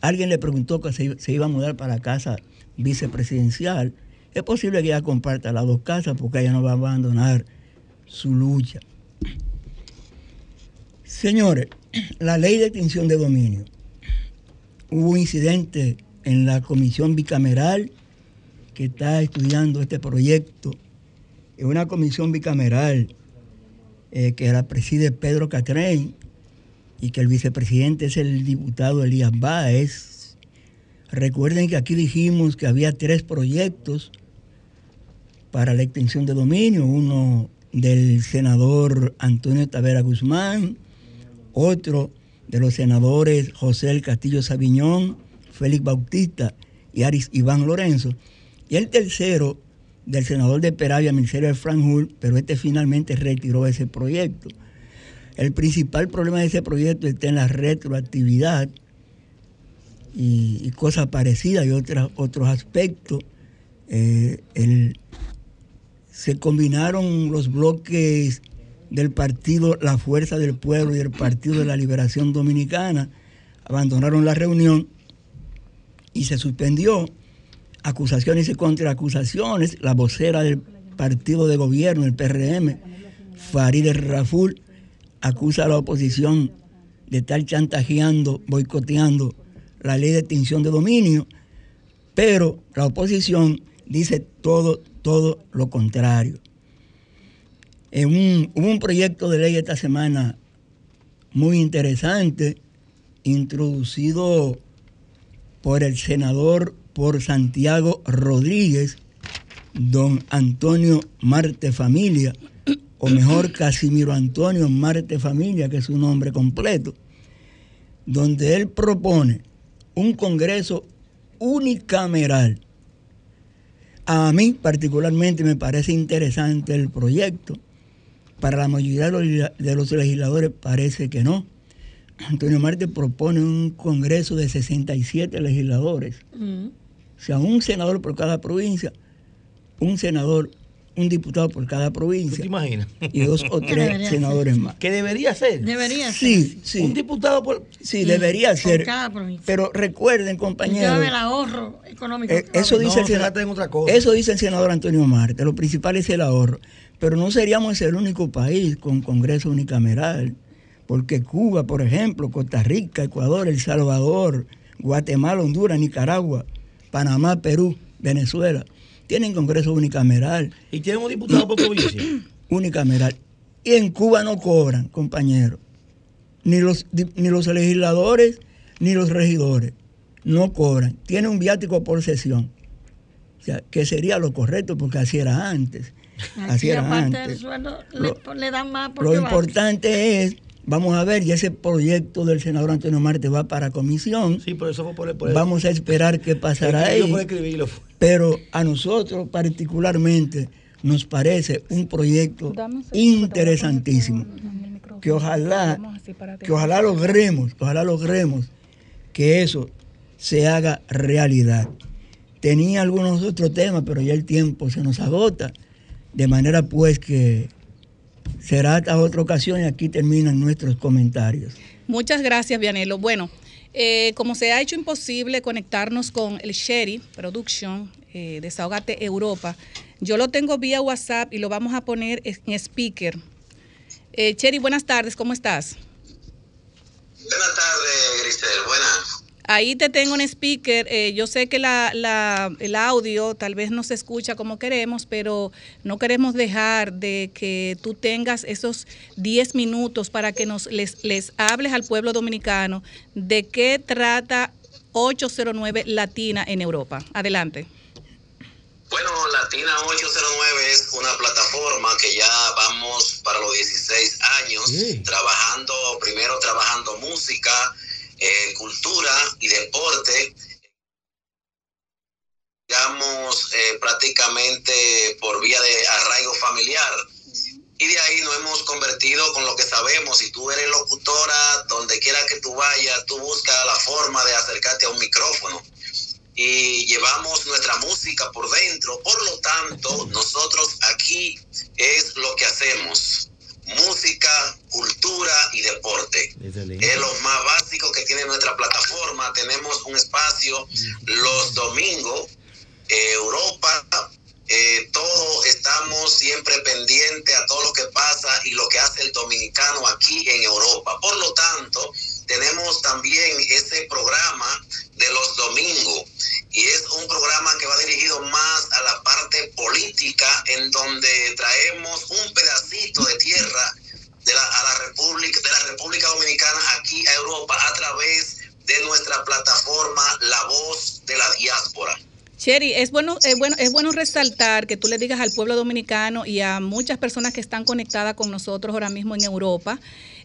E: Alguien le preguntó que se, se iba a mudar para casa vicepresidencial. Es posible que ella comparta las dos casas porque ella no va a abandonar su lucha. Señores, la ley de extinción de dominio. Hubo un incidente en la comisión bicameral que está estudiando este proyecto. Es una comisión bicameral eh, que la preside Pedro Catrén y que el vicepresidente es el diputado Elías Báez. Recuerden que aquí dijimos que había tres proyectos para la extinción de dominio, uno del senador Antonio Tavera Guzmán, otro de los senadores José El Castillo Sabiñón, Félix Bautista y Aris Iván Lorenzo, y el tercero del senador de Peravia, Ministerio de Franjul, pero este finalmente retiró ese proyecto. El principal problema de ese proyecto está en la retroactividad y, cosas parecidas y otras, otros aspectos. Eh, el- se combinaron los bloques del partido La Fuerza del Pueblo y el Partido de la Liberación Dominicana, abandonaron la reunión y se suspendió acusaciones y contraacusaciones. La vocera del partido de gobierno, el PRM, Farideh Raful, acusa a la oposición de estar chantajeando, boicoteando la ley de extinción de dominio, pero la oposición dice todo, todo lo contrario. En un- hubo un proyecto de ley esta semana muy interesante, introducido por el senador por Santiago Rodríguez, don Antonio Marte Familia, o mejor Casimiro Antonio Marte Familia, que es su nombre completo, donde él propone un Congreso unicameral. A mí particularmente me parece interesante el proyecto. Para la mayoría de los, legisladores parece que no. Antonio Marte propone un Congreso de 67 legisladores.
G: Mm.
E: O sea, un senador por cada provincia, un senador, un diputado por cada
F: ¿Tú
E: provincia
F: te imaginas?
E: y dos o tres
G: ser.
E: senadores más.
F: Que debería ser.
G: Debería ser.
E: Sí, sí.
F: Un diputado por.
E: Sí, debería
G: por
E: ser.
G: cada provincia.
E: Pero recuerden, compañeros,
G: el ahorro económico.
E: eh, eso
F: No,
E: dice el
F: se
E: sena-
F: gasta en otra cosa.
E: Eso dice el senador Antonio Marte. Lo principal es el ahorro. Pero no seríamos el único país con Congreso unicameral. Porque Cuba, por ejemplo, Costa Rica, Ecuador, El Salvador, Guatemala, Honduras, Nicaragua, Panamá, Perú, Venezuela, tienen Congreso unicameral.
F: Y tiene un diputado por provincia.
E: unicameral. Y en Cuba no cobran, compañeros. Ni los, ni los legisladores, ni los regidores no cobran. Tiene un viático por sesión. O sea, que sería lo correcto porque así era antes. Así era
G: aparte del
E: antes.
G: sueldo,
E: Lo-
G: le, le dan más
E: Lo
G: va.
E: importante es, vamos a ver, y ese proyecto del senador Antonio Marte va para comisión.
F: Sí, por eso fue por el. Por el
E: Vamos a esperar qué pasará ahí.
F: por escribirlo.
E: Pero a nosotros particularmente nos parece un proyecto interesantísimo. Que ojalá, que ojalá logremos, que ojalá logremos que eso se haga realidad. Tenía algunos otros temas, pero ya el tiempo se nos agota. De manera pues que será hasta otra ocasión y aquí terminan nuestros comentarios.
B: Muchas gracias, Vianelo. Bueno, eh, como se ha hecho imposible conectarnos con el Sherry Production, eh, Desahogate Europa, yo lo tengo vía WhatsApp y lo vamos a poner en speaker. Eh, Sherry, buenas tardes, ¿cómo estás?
C: Buenas tardes, Grisel. Buenas.
B: Ahí te tengo en speaker. eh, yo sé que la, la- el audio tal vez no se escucha como queremos, pero no queremos dejar de que tú tengas esos 10 minutos para que nos les, les hables al pueblo dominicano de qué trata 809 Latina en Europa. Adelante.
C: Bueno, Latina 809 es una plataforma que ya vamos para los 16 años
F: Sí.
C: trabajando, primero trabajando música, cultura y deporte. Digamos, eh, prácticamente por vía de arraigo familiar. Y de ahí nos hemos convertido con lo que sabemos. Si tú eres locutora, donde quiera que tú vayas, tú buscas la forma de acercarte a un micrófono y llevamos nuestra música por dentro. Por lo tanto, nosotros aquí es lo que hacemos. Música, cultura y deporte. Es lo más básico que tiene nuestra plataforma. Tenemos un espacio los domingos, eh, Europa, eh, todo estamos siempre pendientes a todo lo que pasa y lo que hace el dominicano aquí en Europa. Por lo tanto, tenemos también ese programa de los domingos y es un programa que va dirigido más a la parte política en donde traemos un pedacito de tierra de la, a la República de la República Dominicana aquí a Europa a través de nuestra plataforma La Voz de la Diáspora.
B: Sherry, es bueno, es bueno, es bueno resaltar que tú le digas al pueblo dominicano y a muchas personas que están conectadas con nosotros ahora mismo en Europa,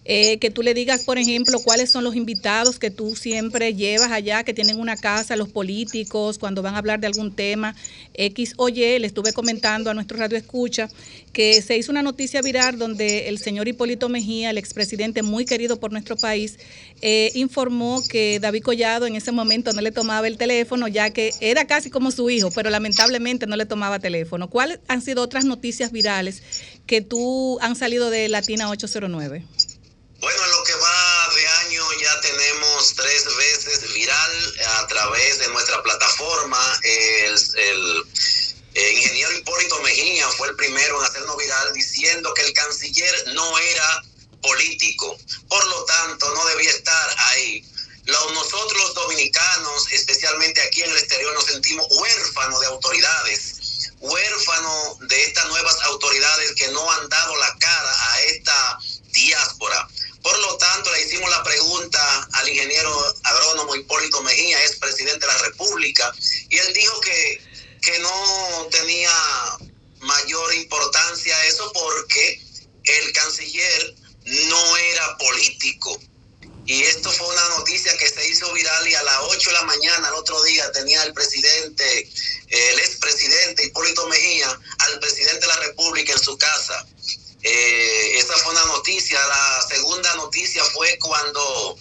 B: eh, que tú le digas, por ejemplo, cuáles son los invitados que tú siempre llevas allá, que tienen una casa, los políticos, cuando van a hablar de algún tema X o Y. Le estuve comentando a nuestro radio escucha que se hizo una noticia viral donde el señor Hipólito Mejía, el expresidente muy querido por nuestro país, eh, informó que David Collado en ese momento no le tomaba el teléfono, ya que era casi como su hijo, pero lamentablemente no le tomaba teléfono. ¿Cuáles han sido otras noticias virales que tú han salido de Latina 809?
C: Bueno, en lo que va de año ya tenemos tres veces viral a través de nuestra plataforma. El, eh, ingeniero Hipólito Mejía fue el primero en hacernos viral diciendo que el canciller no era político, por lo tanto no debía estar ahí. Los, nosotros los dominicanos, especialmente aquí en el exterior, nos sentimos huérfanos de autoridades, huérfanos de estas nuevas autoridades que no han dado la cara a esta diáspora. Por lo tanto, le hicimos la pregunta al ingeniero agrónomo Hipólito Mejía, es presidente de la República, y él dijo que, que no tenía mayor importancia eso porque el canciller no era político. Y esto fue una noticia que se hizo viral y a las 8 de la mañana, al otro día, tenía el presidente, el expresidente Hipólito Mejía, al presidente de la República en su casa. Eh, La segunda noticia fue cuando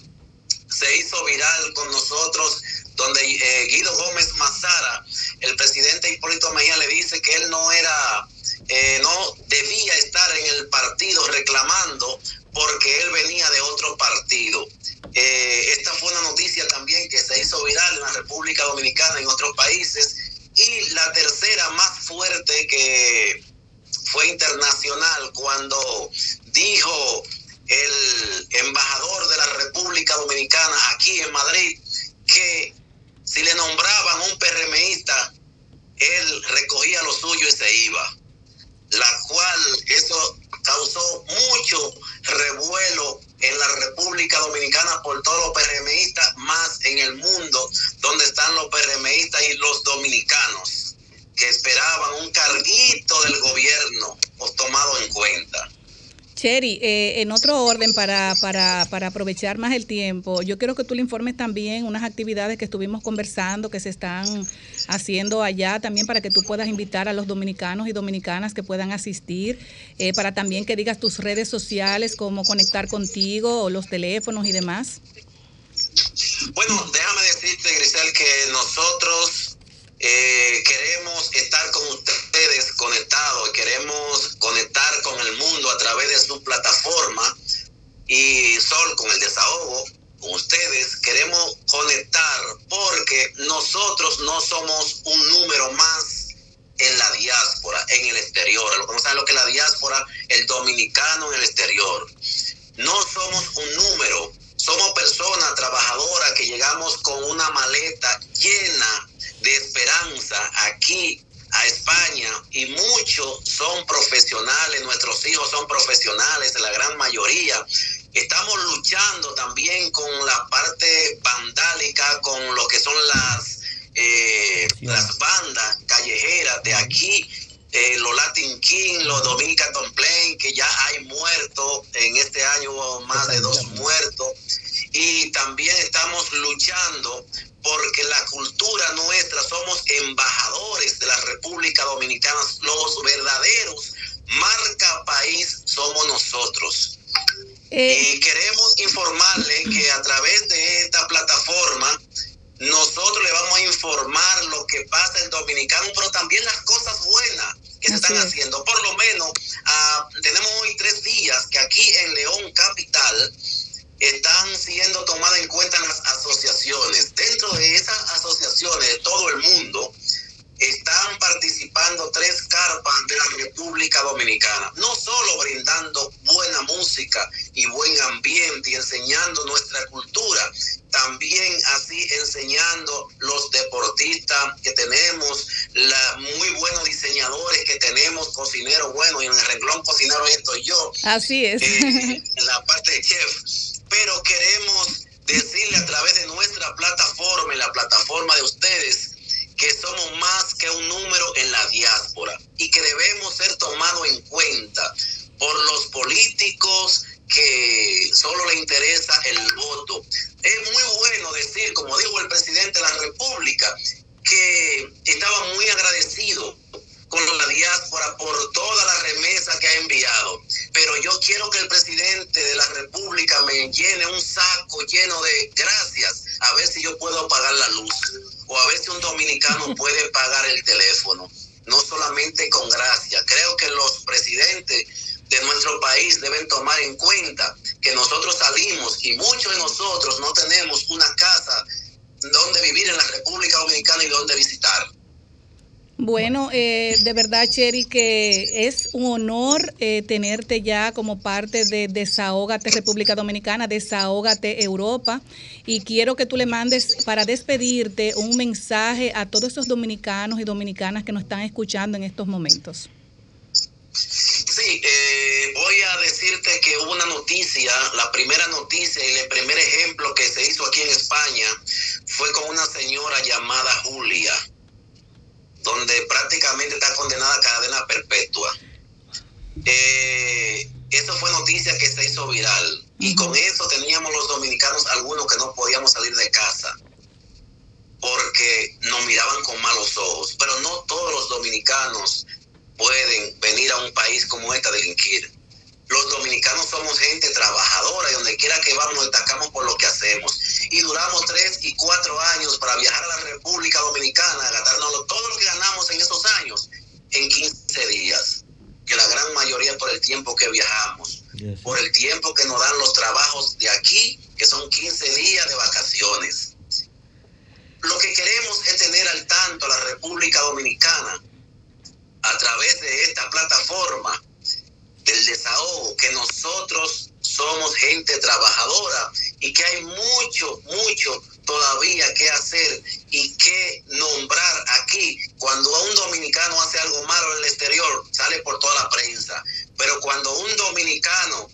C: se hizo viral con nosotros, donde eh, Guido Gómez Mazara, el presidente Hipólito Mejía, le dice que él no era, eh, no debía estar en el partido reclamando porque él venía de otro partido. Eh, esta fue una noticia también que se hizo viral en la República Dominicana y en otros países. Y la tercera más fuerte que fue internacional cuando dijo el embajador de la República Dominicana aquí en Madrid que si le nombraban un PRMista, él recogía lo suyo y se iba. La cual eso causó mucho revuelo en la República Dominicana por todos los PRMistas, más en el mundo donde están los PRMistas y los dominicanos que esperaban un carguito del gobierno pues, tomado en cuenta.
B: Cheri, eh, en otro orden, para, para, para aprovechar más el tiempo, yo quiero que tú le informes también unas actividades que estuvimos conversando, que se están haciendo allá, también para que tú puedas invitar a los dominicanos y dominicanas que puedan asistir, eh, para también que digas tus redes sociales, cómo conectar contigo, o los teléfonos y demás.
C: Bueno, déjame decirte, Grisel, que nosotros eh, queremos estar con ustedes conectados, queremos conectar con el mundo a través de su plataforma y Sol con el desahogo, con ustedes, queremos conectar porque nosotros no somos un número más en la diáspora, en el exterior. Lo que no saben lo que es la diáspora, el dominicano en el exterior. No somos un número, somos personas trabajadoras que llegamos con una maleta llena de esperanza aquí a España y muchos son profesionales, nuestros hijos son profesionales, la gran mayoría. Estamos luchando también con la parte vandálica, con lo que son las, eh, las bandas callejeras de aquí, eh, los Latin King, los Dominican Plain, que ya hay muertos, en este año hubo más de dos muertos, y también estamos luchando porque la cultura nuestra somos embajadores de la República Dominicana, los verdaderos marca país somos nosotros.
B: Eh,
C: Y queremos informarle que a través de esta plataforma nosotros le vamos a informar lo que pasa en Dominicano, pero también las cosas buenas que se están
B: es.
C: haciendo. Por lo menos ah, tenemos hoy tres días que aquí en León Capital están siendo tomadas en cuenta las asociaciones. Dentro de esas asociaciones de todo el mundo están participando tres carpas de la República Dominicana, no solo brindando buena música y buen ambiente y enseñando nuestra cultura, también así enseñando los deportistas que tenemos, la muy buenos diseñadores que tenemos, cocineros buenos, y en el renglón cocinero estoy yo,
B: así es.
C: eh, en la parte de chef, pero queremos decirle a través de nuestra plataforma y la plataforma de ustedes somos más que un número en la diáspora y que debemos ser tomados en cuenta por los políticos que solo le interesa el voto. Es muy bueno decir, como dijo el presidente de la República, que estaba muy agradecido con la diáspora por toda la remesa que ha enviado. Pero yo quiero que el presidente de la República me llene un saco lleno de gracias, a ver si yo puedo pagar la luz, o a ver si un dominicano puede pagar el teléfono. No solamente con gracias. Creo que los presidentes de nuestro país deben tomar en cuenta que nosotros salimos y muchos de nosotros no tenemos una casa donde vivir en la República Dominicana y donde visitar.
B: Bueno, eh, de verdad, Cheri, que es un honor eh, tenerte ya como parte de Desahógate República Dominicana, Desahógate Europa. Y quiero que tú le mandes para despedirte un mensaje a todos esos dominicanos y dominicanas que nos están escuchando en estos momentos.
C: Sí, eh, voy a decirte que hubo una noticia, la primera noticia y el primer ejemplo que se hizo aquí en España fue con una señora llamada Julia, donde prácticamente está condenada a cadena perpetua. Eh, eso fue noticia que se hizo viral y con eso teníamos los dominicanos algunos que no podíamos salir de casa porque nos miraban con malos ojos, pero no todos los dominicanos pueden venir a un país como este a delinquir. Los dominicanos somos gente trabajadora y donde quiera que vamos nos destacamos por lo que hacemos. Y duramos tres y cuatro años para viajar a la República Dominicana, gastarnos todo lo que ganamos en esos años en 15 días. Que la gran mayoría por el tiempo que viajamos,
F: Yes.
C: por el tiempo que nos dan los trabajos de aquí, que son 15 días de vacaciones. Lo que queremos es tener al tanto a la República Dominicana a través de esta plataforma del desahogo, que nosotros somos gente trabajadora y que hay mucho, mucho todavía que hacer y que nombrar aquí. Cuando un dominicano hace algo malo en el exterior, sale por toda la prensa. Pero cuando un dominicano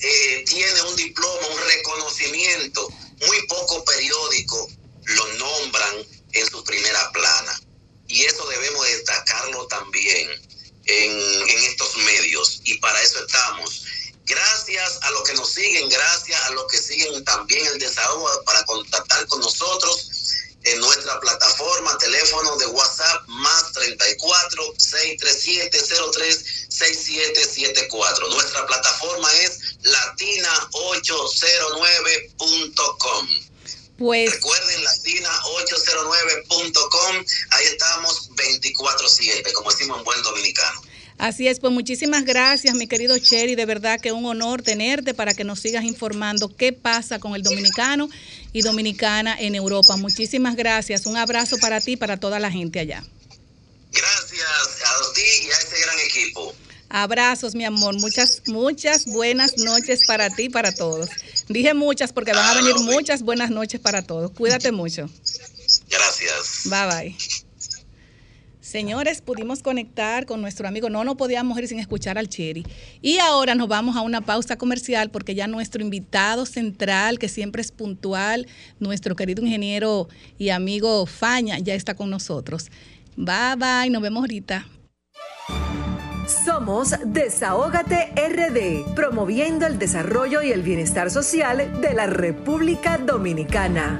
H: eh, tiene un diploma, un reconocimiento, muy poco periódico lo nombran en su primera plana. Y eso debemos destacarlo también en, estos medios. Y para eso estamos. Gracias a los que nos siguen, gracias a los que siguen también el desahogo para contactar con nosotros en nuestra plataforma, teléfono de WhatsApp más 34 637 03 6774. Nuestra plataforma es latina809.com.
B: Pues
H: Recuerden latina809.com, ahí estamos 24/7, como decimos en buen dominicano.
B: Así es, pues muchísimas gracias, mi querido Cherry. De verdad que un honor tenerte para que nos sigas informando qué pasa con el dominicano y dominicana en Europa. Muchísimas gracias. Un abrazo para ti y para toda la gente allá.
H: Gracias a ti y a este gran equipo.
B: Abrazos, mi amor. Muchas, muchas buenas noches para ti y para todos. Dije muchas porque van a venir muchas buenas noches para todos. Cuídate mucho.
H: Gracias.
B: Bye bye. Señores, pudimos conectar con nuestro amigo. No nos podíamos ir sin escuchar al Cherry. Y ahora nos vamos a una pausa comercial porque ya nuestro invitado central, que siempre es puntual, nuestro querido ingeniero y amigo Faña, ya está con nosotros. Bye bye, nos vemos ahorita.
A: Somos Desahógate RD, promoviendo el desarrollo y el bienestar social de la República Dominicana.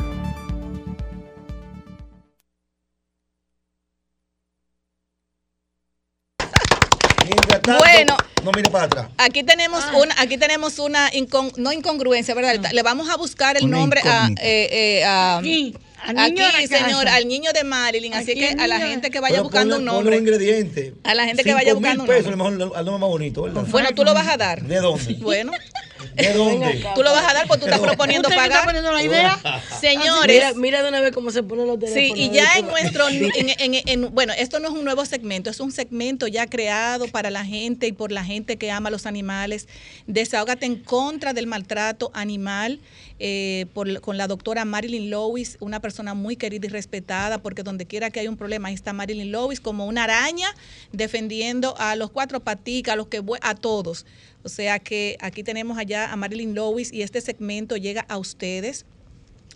F: Tanto,
B: Bueno.
F: no mire para atrás.
B: Aquí tenemos una, aquí tenemos una incon- no incongruencia, ¿verdad? Le vamos a buscar el
E: Una
B: nombre a, eh, eh, a-
G: Aquí, al
B: aquí, señor, al niño de Marilyn. Así que a la gente que vaya
F: Pero
B: buscando
F: ponle-
B: un nombre.
F: los ingredientes.
B: A la gente que vaya buscando
F: mil
B: un
F: pesos,
B: nombre.
F: a lo mejor al nombre más bonito, ¿verdad?
B: Bueno, tú lo vas a dar.
F: ¿De dónde?
B: Bueno,
F: ¿De dónde?
B: tú lo vas a dar porque tú estás proponiendo
G: ¿Usted que está
B: pagar.
G: poniendo la idea?
B: Señores,
D: Mira, mira de una vez cómo se ponen los
B: Sí,
D: teléfonos.
B: y ya en nuestro, en, en- en- bueno, esto no es un nuevo segmento, es un segmento ya creado para la gente y por la gente que ama los animales. Desahógate en contra del maltrato animal eh, por- con la doctora Marilyn Lewis, una persona muy querida y respetada, porque donde quiera que hay un problema, ahí está Marilyn Lewis como una araña defendiendo a los cuatro paticas, a los que a todos. O sea que aquí tenemos allá a Marilyn Lewis y este segmento llega a ustedes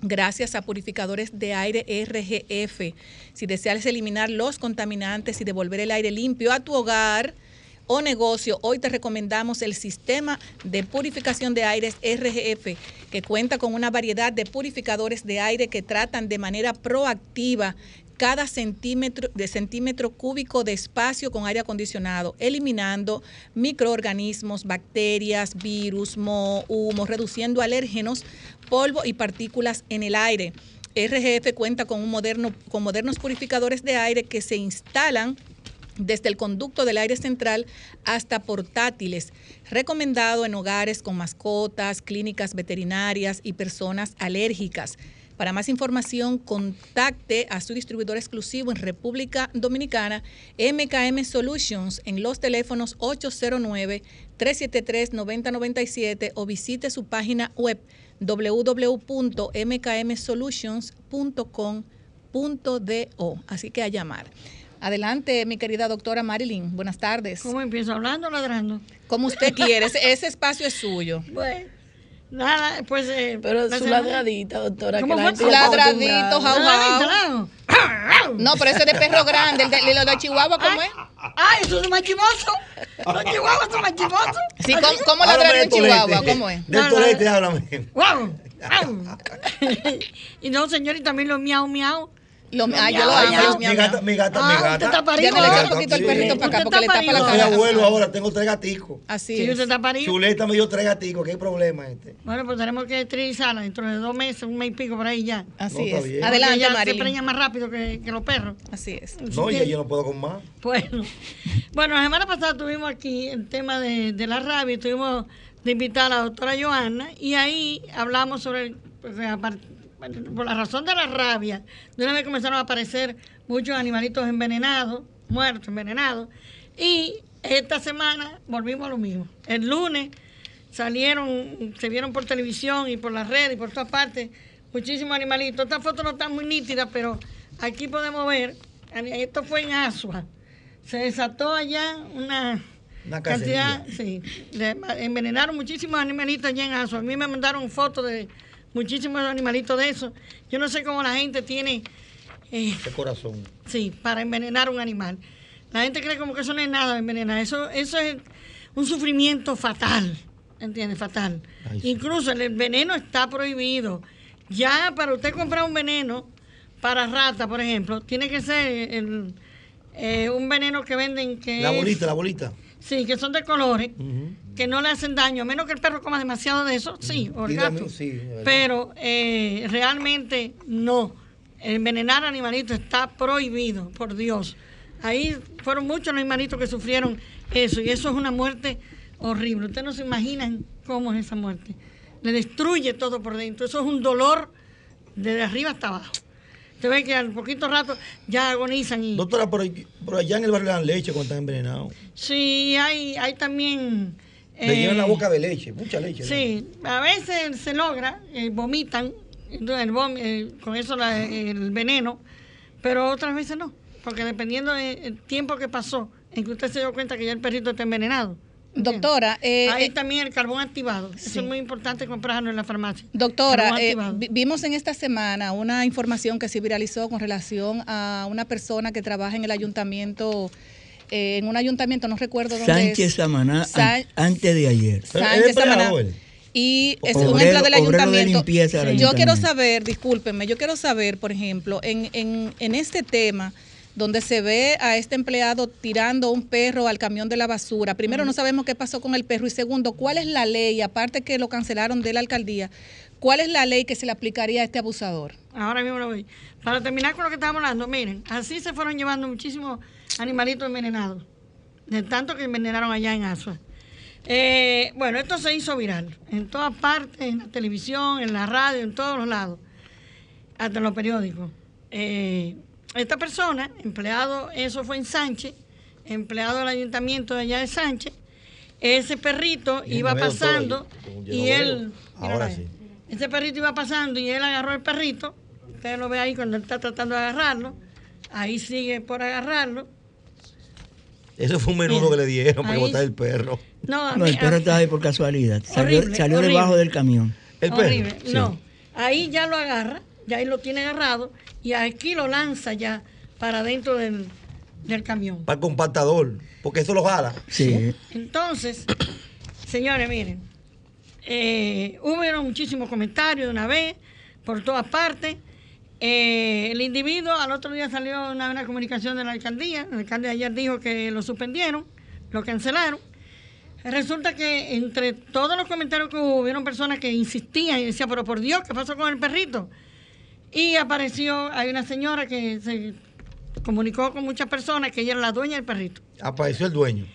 B: gracias a purificadores de aire RGF. Si deseas eliminar los contaminantes y devolver el aire limpio a tu hogar o negocio, hoy te recomendamos el sistema de purificación de aires RGF, que cuenta con una variedad de purificadores de aire que tratan de manera proactiva cada centímetro de centímetro cúbico de espacio con aire acondicionado, eliminando microorganismos, bacterias, virus, moho, humo, reduciendo alérgenos, polvo y partículas en el aire. RGF cuenta con un moderno con modernos purificadores de aire que se instalan desde el conducto del aire central hasta portátiles, recomendado en hogares con mascotas, clínicas veterinarias y personas alérgicas. Para más información, contacte a su distribuidor exclusivo en República Dominicana, MKM Solutions, en los teléfonos 809-373-9097 o visite su página web www.mkmsolutions.com.do. Así que a llamar. Adelante, mi querida doctora Marilyn. Buenas tardes.
G: ¿Cómo empiezo hablando o ladrando?
B: Como usted quiere, ese, ese espacio es suyo.
G: Bueno, nada, pues. eh,
D: Pero su ladradita, doctora.
G: ¿Cómo
D: que la
G: fue?
D: gente
B: Ladradito,
D: acostumbrada.
B: jau,
G: Ladradito,
B: jau.
G: lado.
B: No, pero ese de perro grande, el de, el de Chihuahua, ¿cómo es?
G: ¡Ay, eso es más chimoso! Los chihuahuas son más chimosos.
B: Sí, ¿cómo, cómo en Chihuahua? ¿Cómo es?
F: Del
G: no.
F: háblame.
G: ¡Au! y no, señor, y también los miau, miau.
B: Lo, ah, yo lo amo,
F: Mi gata, mi gata,
G: Ah,
F: mi
G: usted
F: gata.
G: está parido.
B: Ya me le echa un poquito el
F: sí.
B: perrito para acá
G: Usted
B: porque le
G: está
B: tapa la
F: Yo
G: parido.
F: soy
B: cara.
F: abuelo ahora, tengo tres gaticos.
B: Así
G: Sí,
B: es.
G: usted está parido.
F: Chuleta me dio tres gaticos, ¿qué problema este?
G: Bueno, pues tenemos que esterilizarla dentro de dos meses, un mes y pico por ahí ya.
B: Así
F: No,
B: es.
F: bien.
B: Adelante,
G: ella se
B: Marilyn.
G: preña más rápido que, que los perros.
B: Así es.
F: No, ya yo no puedo con más.
G: Bueno, bueno, la semana pasada tuvimos aquí el tema de, de la rabia, y tuvimos de invitar a la doctora Joana y ahí hablamos sobre, el- pues, por la razón de la rabia, de una vez comenzaron a aparecer muchos animalitos envenenados, muertos, envenenados, y esta semana volvimos a lo mismo. El lunes salieron, se vieron por televisión y por las redes y por todas partes muchísimos animalitos. Esta foto no está muy nítida, pero aquí podemos ver, esto fue en Asua, se desató allá una,
F: Una
G: cantidad, sí. de- envenenaron muchísimos animalitos allá en Azua. A mí me mandaron fotos de muchísimos animalitos de esos. Yo no sé cómo la gente tiene, eh,
F: De corazón.
G: sí, para envenenar un animal. La gente cree como que eso no es nada envenenar. Eso, eso es un sufrimiento fatal. ¿Entiendes? Fatal.
F: Ay, sí.
G: Incluso el, veneno está prohibido. Ya para usted comprar un veneno para rata, por ejemplo, tiene que ser el- eh, un veneno que venden que
F: La
G: es-
F: bolita, la bolita.
G: Sí, que son de colores, que no le hacen daño, a menos que el perro coma demasiado de eso, sí, o el
F: Dígame,
G: gato.
F: sí, de verdad.
G: Pero eh, realmente no. Envenenar animalitos está prohibido, por Dios. Ahí fueron muchos los animalitos que sufrieron eso, y eso es una muerte horrible. Ustedes no se imaginan cómo es esa muerte. Le destruye todo por dentro. Eso es un dolor desde arriba hasta abajo. Usted ve que al poquito rato ya agonizan y...
F: Doctora, por, ahí- por allá en el barrio dan leche cuando están envenenados.
G: Sí, hay, hay también...
F: Le
G: eh,
F: llenan la boca de leche, mucha leche. ¿no?
G: Sí, a veces se logra, eh, vomitan, entonces el vom- eh, con eso la- el veneno, pero otras veces no, porque dependiendo del tiempo que pasó en que usted se dio cuenta que ya el perrito está envenenado.
B: Doctora, eh,
G: Hay
B: eh,
G: también el carbón activado, eso es muy importante comprarlo en la farmacia.
B: Doctora, eh, vimos en esta semana una información que se viralizó con relación a una persona que trabaja en el ayuntamiento, eh, en un ayuntamiento, no recuerdo dónde
E: Sánchez
B: es.
E: Samaná,
B: San-
E: antes de ayer.
B: Sánchez
F: ¿Es empleado
B: Samaná. Y es
E: Obrero-
B: un empleado del
E: de
B: ayuntamiento.
E: del
B: Yo quiero saber, discúlpenme, yo quiero saber, por ejemplo, en, en, en este tema donde se ve a este empleado tirando un perro al camión de la basura. Primero, no sabemos qué pasó con el perro. Y segundo, ¿cuál es la ley, aparte que lo cancelaron de la alcaldía, cuál es la ley que se le aplicaría a este abusador?
G: Ahora mismo lo voy. Para terminar con lo que estábamos hablando, miren, así se fueron llevando muchísimos animalitos envenenados, de tanto que envenenaron allá en Asua. Eh, bueno, esto se hizo viral en todas partes, en la televisión, en la radio, en todos los lados, hasta en los periódicos. Eh, esta persona, empleado, eso fue en Sánchez, empleado del ayuntamiento de allá de Sánchez, ese perrito iba pasando y él...
F: Ahora sí.
G: Ese perrito iba pasando y él agarró el perrito. Usted lo ve ahí cuando él está tratando de agarrarlo. Ahí sigue por agarrarlo.
F: Eso fue un menudo que le dieron para botar el perro.
G: No,
E: el perro estaba ahí por casualidad. Salió,
G: Horrible,
E: salió
G: horrible.
E: debajo del camión.
F: El perro.
G: horrible.
E: Sí.
G: No, ahí ya lo agarra, ya ahí lo tiene agarrado y aquí lo lanza ya para dentro del, del camión.
F: Para el compactador. Porque eso lo jala.
E: Sí.
G: Entonces, señores, miren, eh, hubo muchísimos comentarios de una vez, por todas partes. Eh, el individuo al otro día salió una, una comunicación de la alcaldía. El alcalde ayer dijo que lo suspendieron, lo cancelaron. Resulta que entre todos los comentarios que hubo, hubieron personas que insistían y decían, pero por Dios, ¿qué pasó con el perrito? Y apareció, hay una señora que se comunicó con muchas personas que ella era la dueña del perrito.
F: Apareció el dueño.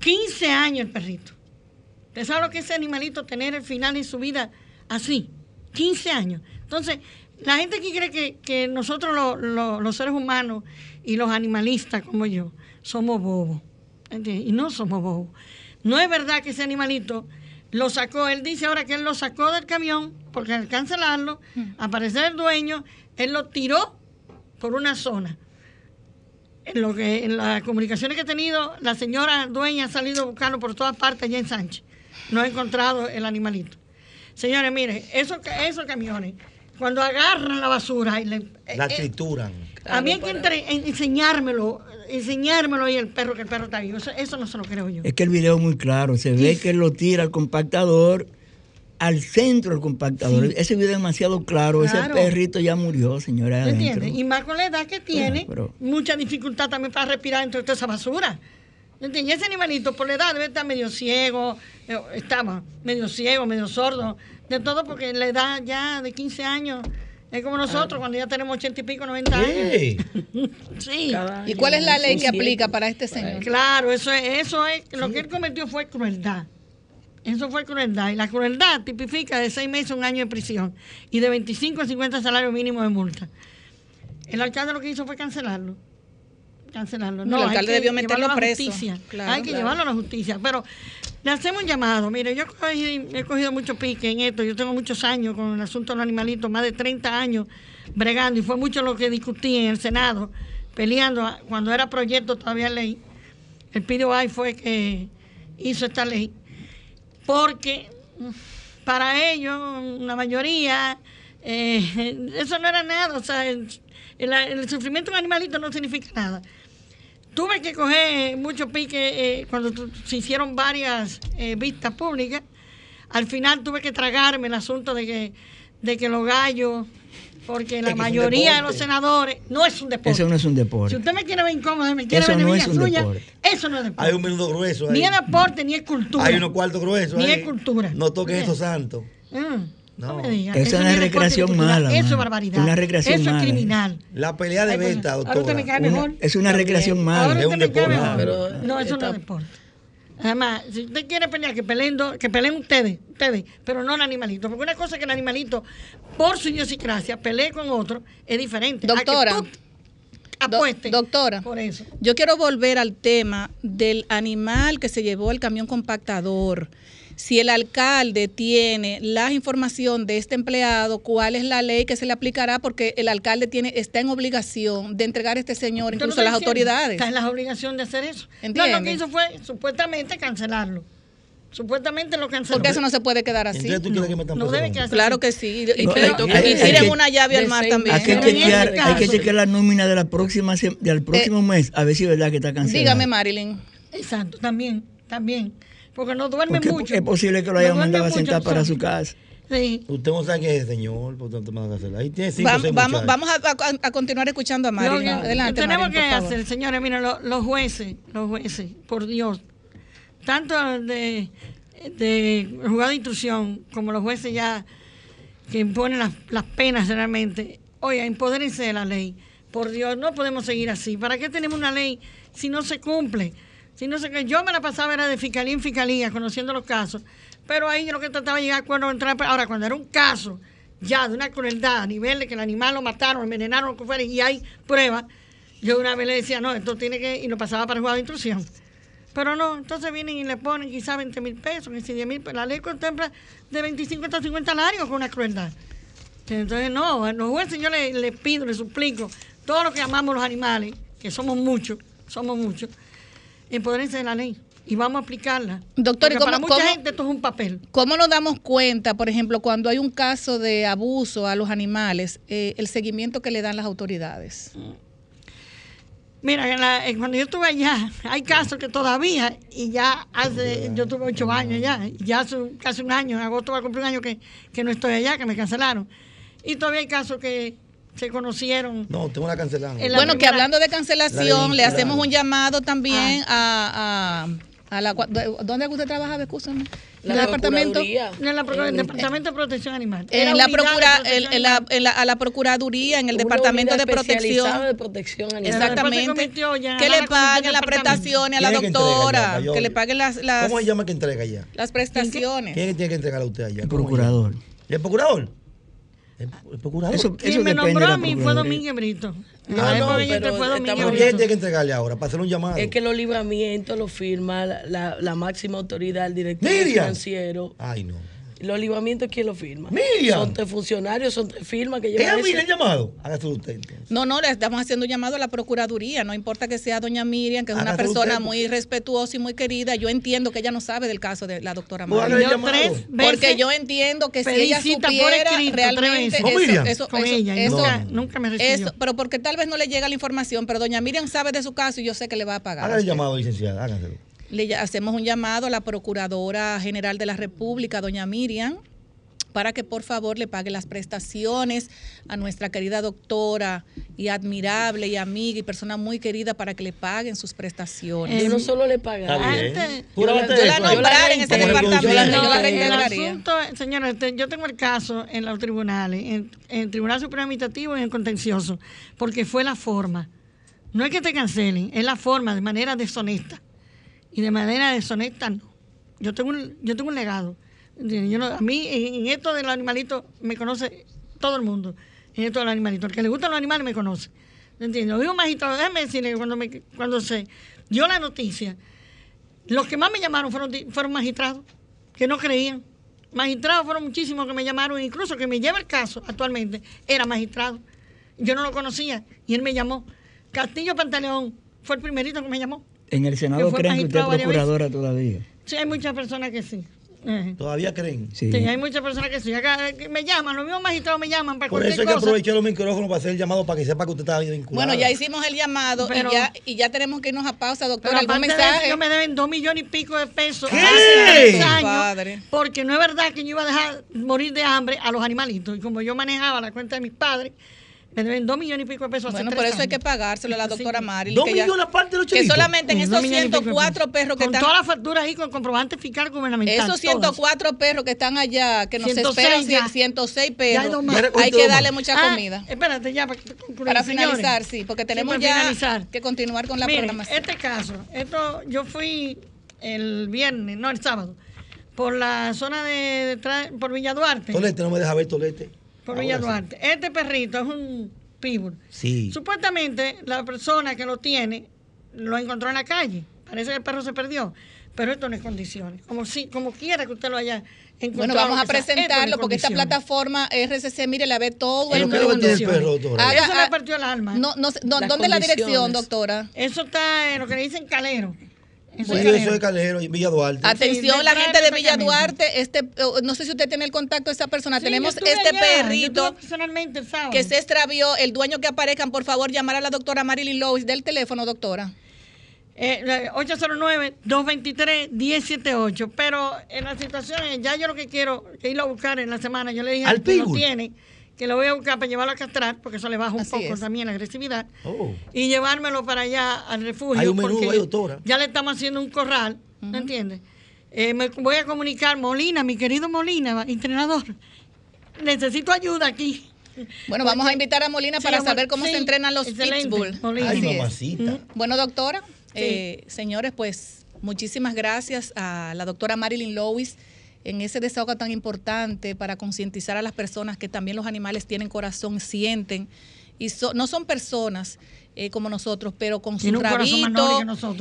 G: 15 años el perrito. ¿Usted sabe lo que es ese animalito tener el final de su vida así? 15 años. Entonces, la gente aquí cree que, que nosotros lo- lo- los seres humanos y los animalistas como yo somos bobos. ¿entiendes? Y no somos bobos. No es verdad que ese animalito lo sacó. Él dice ahora que él lo sacó del camión porque al cancelarlo, aparecer el dueño, él lo tiró por una zona en lo que en las comunicaciones que he tenido, la señora dueña ha salido a buscarlo por todas partes allá en Sánchez. No ha encontrado el animalito. Señores, mire, esos, esos camiones, cuando agarran la basura y le,
F: La
G: eh, eh,
F: trituran.
G: a mí hay que entre- enseñármelo, enseñármelo y el perro, que el perro está vivo. Eso, eso no se lo creo yo.
E: Es que el video es muy claro. Se ve que él lo tira al compactador, al centro del compactador.
G: Sí.
E: Ese video es demasiado claro.
G: Claro.
E: Ese perrito ya murió, señora.
G: ¿Me
E: adentro.
G: entiendes? Y más con la edad que tiene,
E: pero-
G: mucha dificultad también para respirar entre toda esa basura. ¿Me entiendes? Y ese animalito por la edad debe estar medio ciego, eh, estaba medio ciego, medio sordo, de todo porque la edad ya de 15 años es como nosotros cuando ya tenemos 80 y pico, 90 años.
F: Sí.
G: Sí.
B: ¿Y cuál es la ley que aplica para este señor?
G: Claro, eso es, eso es, lo que él cometió fue crueldad. Eso fue crueldad. Y la crueldad tipifica de seis meses a un año de prisión y de 25 a 50 salarios mínimos de multa. El alcalde lo que hizo fue cancelarlo. Cancelarlo.
B: El
G: No, hay
B: alcalde
G: que
B: debió
G: llevarlo
B: meterlo
G: a la
B: preso.
G: justicia.
B: Claro,
G: hay que
B: claro.
G: llevarlo a la justicia. Pero le hacemos un llamado. Mire, yo he cogido mucho pique en esto. Yo tengo muchos años con el asunto de los animalitos, más de 30 años bregando. Y fue mucho lo que discutí en el Senado, peleando cuando era proyecto todavía ley. el PDI fue que hizo esta ley, porque para ellos, la mayoría, eh, eso no era nada, o sea, el, el- el sufrimiento de un animalito no significa nada. Tuve que coger mucho pique eh, cuando tu- se hicieron varias eh, vistas públicas. Al final tuve que tragarme el asunto de que, de que los gallos, porque la
F: es
G: mayoría de los senadores, no es un deporte.
E: Eso no es un
G: Si
E: deporte.
G: usted me quiere ver incómodo, me quiere
E: Eso
G: ver
E: no es
G: suya,
E: deporte.
G: eso no es deporte.
F: Hay un menudo grueso ahí.
G: Ni es deporte, ni es cultura.
F: Hay unos cuartos gruesos
G: Ni
F: ahí.
G: es cultura.
F: No toquen
G: Bien.
F: esos santos.
G: Mm, no.
F: No.
G: me diga.
E: Eso es una recreación mala,
G: Eso es barbaridad.
E: Una recreación
G: Eso
E: mala.
G: es criminal.
F: La pelea de
G: pues,
F: venta,
G: ahora usted
F: doctora.
G: me cae
E: Una-
G: mejor.
E: es una recreación
G: Ahora
E: mala.
F: Es
G: usted
F: un deporte.
G: mejor.
D: Pero,
G: no, eso no es deporte. Además, si usted quiere pelear, que peleen, do- que peleen ustedes, ustedes, pero no el animalito. Porque una cosa es que el animalito, por su idiosincrasia, pelee con otro, es diferente. A que
B: Doctora.
G: tú apuestes
B: doctora.
G: Por eso.
B: Yo quiero volver al tema del animal que se llevó el camión compactador. Si el alcalde tiene la información de este empleado, cuál es la ley que se le aplicará, porque el alcalde tiene está en obligación de entregar a este señor, incluso a las
G: diciendo.
B: autoridades.
G: Está en la obligación de hacer eso. No, lo que hizo fue supuestamente cancelarlo. Supuestamente lo canceló.
B: Porque eso no se puede quedar así.
F: Entonces tú quieres que metan
G: No debe
B: Claro que sí. Y,
E: No,
B: y-
E: hay-
B: y-
E: hay-
B: y
E: hay
B: tiren una llave al mar también.
E: Hay que, chequear, hay que chequear la nómina de la próxima sem- del próximo mes a ver si es verdad que está cancelado.
B: Eh, Dígame, Marilyn.
G: Exacto, también, también. Porque no duerme
E: Porque
G: mucho.
E: es posible que lo
G: No
E: hayan mandado a
G: mucho,
E: sentar para su casa.
G: Sí.
F: Usted no sabe quién es señor, por tanto me van a hacer. Ahí tiene cinco
B: Vamos,
F: seis
B: vamos,
F: muchachos.
B: vamos a, a- a continuar escuchando a
G: Lo
B: Marilyn.
G: que
B: Adelante,
G: tenemos que
B: por favor.
G: hacer, señores, miren, lo- los jueces, los jueces, por Dios, tanto de, de juzgado de instrucción como los jueces ya que imponen las, las penas realmente, oiga, empodérense de la ley. Por Dios, no podemos seguir así. ¿Para qué tenemos una ley si no se cumple? Si no se, yo me la pasaba era de fiscalía en fiscalía, conociendo los casos, pero ahí yo lo que trataba de llegar a acuerdo entrar. Ahora, cuando era un caso ya de una crueldad a nivel de que el animal lo mataron, envenenaron, lo que y hay pruebas, yo una vez le decía, no, esto tiene que, y lo pasaba para el juzgado de instrucción. Pero no, entonces vienen y le ponen quizás 20 mil pesos, que si 10 mil, la ley contempla de 25 hasta 50 salarios con una crueldad. Entonces, no, los jueces yo les le pido, les suplico, todos los que amamos los animales, que somos muchos, somos muchos, empodérense de la ley y vamos a aplicarla.
B: Doctor, ¿y
G: Porque
B: cómo-
G: para mucha
B: cómo-
G: gente esto es un papel.
B: ¿Cómo nos damos cuenta, por ejemplo, cuando hay un caso de abuso a los animales, eh, el seguimiento que le dan las autoridades?
G: Mira, en la- en cuando yo estuve allá, hay casos que todavía, y ya hace, yo tuve ocho años ya, y ya hace casi un año, en agosto va a cumplir un año que, que no estoy allá, que me cancelaron. Y todavía hay casos que se conocieron.
F: No, tengo una
G: la
B: Bueno, que hablando de
F: La
B: cancelación,
F: de-
B: le hacemos
F: la-
B: un llamado también a, a, a la... ¿Dónde usted trabaja? Escúchame.
D: La
B: ¿En el departamento?
G: En la Departamento de Protección Animal.
B: En la
G: de
B: procura,
G: protección
B: en- la-
G: animal.
B: en la- a la Procuraduría, en el
D: Una
B: Departamento de Protección.
D: de protección animal.
B: Exactamente. Que
G: la
B: le paguen las prestaciones a la
F: ¿Quién es que entrega
B: doctora,
F: allá?
B: Que le paguen las, las,
F: ¿Cómo se llama que entrega allá?
B: las prestaciones.
F: ¿Quién tiene que entregar a usted allá?
E: El
F: ¿Cómo se
E: procurador.
F: llama? ¿El procurador? ¿El, procurador?
E: Eso,
G: Quien
E: eso
G: me nombró a mí fue. Domínguez Brito.
F: Ah, no,
G: que yo
D: pero
G: fue Domínguez
D: estamos-
F: ¿Pero quién
G: Brito.
F: tiene que entregarle ahora? Para hacer un llamado.
D: Es que los libramientos los firma la, la- la máxima autoridad, el director
F: Miriam.
D: financiero.
F: Ay, no.
D: Los libramientos, ¿quién los firma?
F: Miriam.
D: Son tres funcionarios, son tres firmas que
F: ¿Es
D: llevan eso.
F: el llamado? Hágase usted entonces.
B: No, no, le estamos haciendo un llamado a la Procuraduría, no importa que sea doña Miriam, que es una persona
F: usted,
B: muy respetuosa y muy querida, yo entiendo que ella no sabe del caso de la doctora María.
F: hágale
G: Yo
F: llamado.
G: tres veces
B: Porque yo entiendo que si ella supiera
G: escrito,
B: realmente
G: tres veces.
F: ¿Con Miriam?
B: eso, eso,
G: Con
B: eso,
G: ella,
B: eso-
G: nunca, nunca me recibió.
B: eso- pero porque tal vez no le llega la información, pero doña Miriam sabe de su caso y yo sé que le va a pagar.
F: Hágale el llamado, licenciada. Háganselo.
B: Le hacemos un llamado a la Procuradora General de la República, doña Miriam, para que por favor le pague las prestaciones a nuestra querida doctora y admirable y amiga y persona muy querida para que le paguen sus prestaciones.
D: Yo no solo le pagaba.
F: Está bien.
G: Antes-
F: ¿Tú
B: Yo la, yo la nombrara en ese departamento, yo la
G: el asunto, este, yo tengo el caso en los tribunales, en, en el Tribunal Supremo Administrativo y en el contencioso, porque fue la forma. No es que te cancelen, es la forma, de manera deshonesta. Y de manera deshonesta no. Yo tengo un, yo tengo un legado. a mí en, esto de los animalitos me conoce todo el mundo. En esto de los animalitos. El que le gustan los animales me conoce. ¿Entiendes? Un magistrado, déjame decirle cuando, cuando se dio la noticia, los que más me llamaron fueron, fueron magistrados, que no creían. Magistrados fueron muchísimos que me llamaron, incluso que me lleva el caso actualmente, era magistrado. Yo no lo conocía y él me llamó. Castillo Pantaleón fue el primerito que me llamó.
E: En el Senado creen que usted es procuradora todavía.
G: Sí, hay muchas personas que sí. Eh.
F: Todavía creen.
E: Sí.
G: Sí, hay muchas personas que sí. Acá, que me llaman, los mismos magistrados me llaman para
F: Por
G: cualquier
F: eso hay que
G: cosa.
F: aprovechar los micrófonos para hacer el llamado para que sepa que usted está vinculado.
B: Bueno, ya hicimos el llamado
G: Pero-
B: y, ya, y ya tenemos que irnos a pausa,
G: Pero
B: doctora. ¿Algún
G: eso,
B: mensaje?
G: ellos me deben dos millones y pico de pesos
F: ¿Qué?
G: hace tres años,
B: Padre.
G: porque no es verdad que yo iba a dejar morir de hambre a los animalitos. Y como yo manejaba la cuenta de mis padres, me deben dos millones y pico de pesos hace
B: Bueno,
G: tres
B: por eso hay
G: años.
B: que pagárselo a la doctora
G: Sí.
B: Marilyn.
F: Dos
B: que ya-
F: millones aparte de los
B: Que
F: chelitos.
B: solamente en
G: Sí,
B: esos
G: dos millones y pico de
B: 104
G: pesos.
B: perros que
G: Con
B: están...
G: todas las facturas ahí, con comprobante fiscal gubernamental.
B: Esos
G: todas.
B: 104 perros que están allá, que nos
G: 106
B: esperan,
G: ya.
B: 106
G: Ya hay
B: perros,
G: dos más.
B: Hay
F: ¿cuánto
B: que darle mucha
G: Ah,
B: comida.
G: Espérate, ya para concluir,
B: Para
G: señores.
B: finalizar, sí, porque tenemos
G: para
B: ya
G: finalizar.
B: que continuar con la
G: Miren,
B: programación.
G: este caso, esto yo fui el viernes, no, el sábado, por la zona de, detrás- por Villa Duarte.
F: Tolete, no me deja ver Tolete.
G: Por
F: Ahora
G: Villa
F: sí.
G: Duarte. Este perrito es un pitbull.
F: Sí.
G: Supuestamente la persona que lo tiene lo encontró en la calle. Parece que el perro se perdió. Pero esto no es condiciones. Como si, como quiera que usted lo haya encontrado.
B: Bueno, vamos a
G: no
B: presentarlo porque esta plataforma RCC, mire, la ve todo
F: Pero
B: el
F: ¿qué es lo que
B: mundo.
F: tiene el perro, doctora?
B: Haga-
G: Eso
B: ah,
G: me partió el alma.
B: No, no, sé, no, ¿Dónde es la dirección, doctora?
G: Eso está en lo que le dicen calero. Eso
F: Sí,
G: es
F: yo
G: calero.
F: soy Calero, en Villa Duarte.
B: Atención,
G: Sí,
B: la gente de Villa. Duarte, este, eh, no sé si usted tiene el contacto de esa persona.
G: Sí,
B: Tenemos este
G: allá,
B: perrito
G: personalmente
B: que se extravió. El dueño que aparezcan, por favor, llamar a la doctora Marilyn Lois del teléfono, doctora.
G: Eh, la 809-223-1078. Pero en la situación, ya yo lo que quiero es irlo a buscar en la semana. Yo le dije
F: ¿Al
G: que lo tiene que lo voy a buscar para llevarlo a castrar, porque eso le baja un
B: Así
G: poco
B: es.
G: también la agresividad.
F: Oh.
G: Y llevármelo para allá al refugio.
F: Hay un menú
G: porque
F: ahí, doctora.
G: Ya le estamos haciendo un corral, ¿me entiendes? Eh, me voy a comunicar, Molina, mi querido Molina, entrenador. Necesito ayuda aquí.
B: Bueno, vamos a invitar a Molina para saber cómo
G: sí,
B: se entrenan los pitbull.
F: Ay, mamacita.
B: Bueno, doctora, eh, señores, pues muchísimas gracias a la doctora Marilyn Lewis en ese desahogo tan importante para concientizar a las personas que también los animales tienen corazón, sienten y so- no son personas eh, como nosotros, pero con su rabito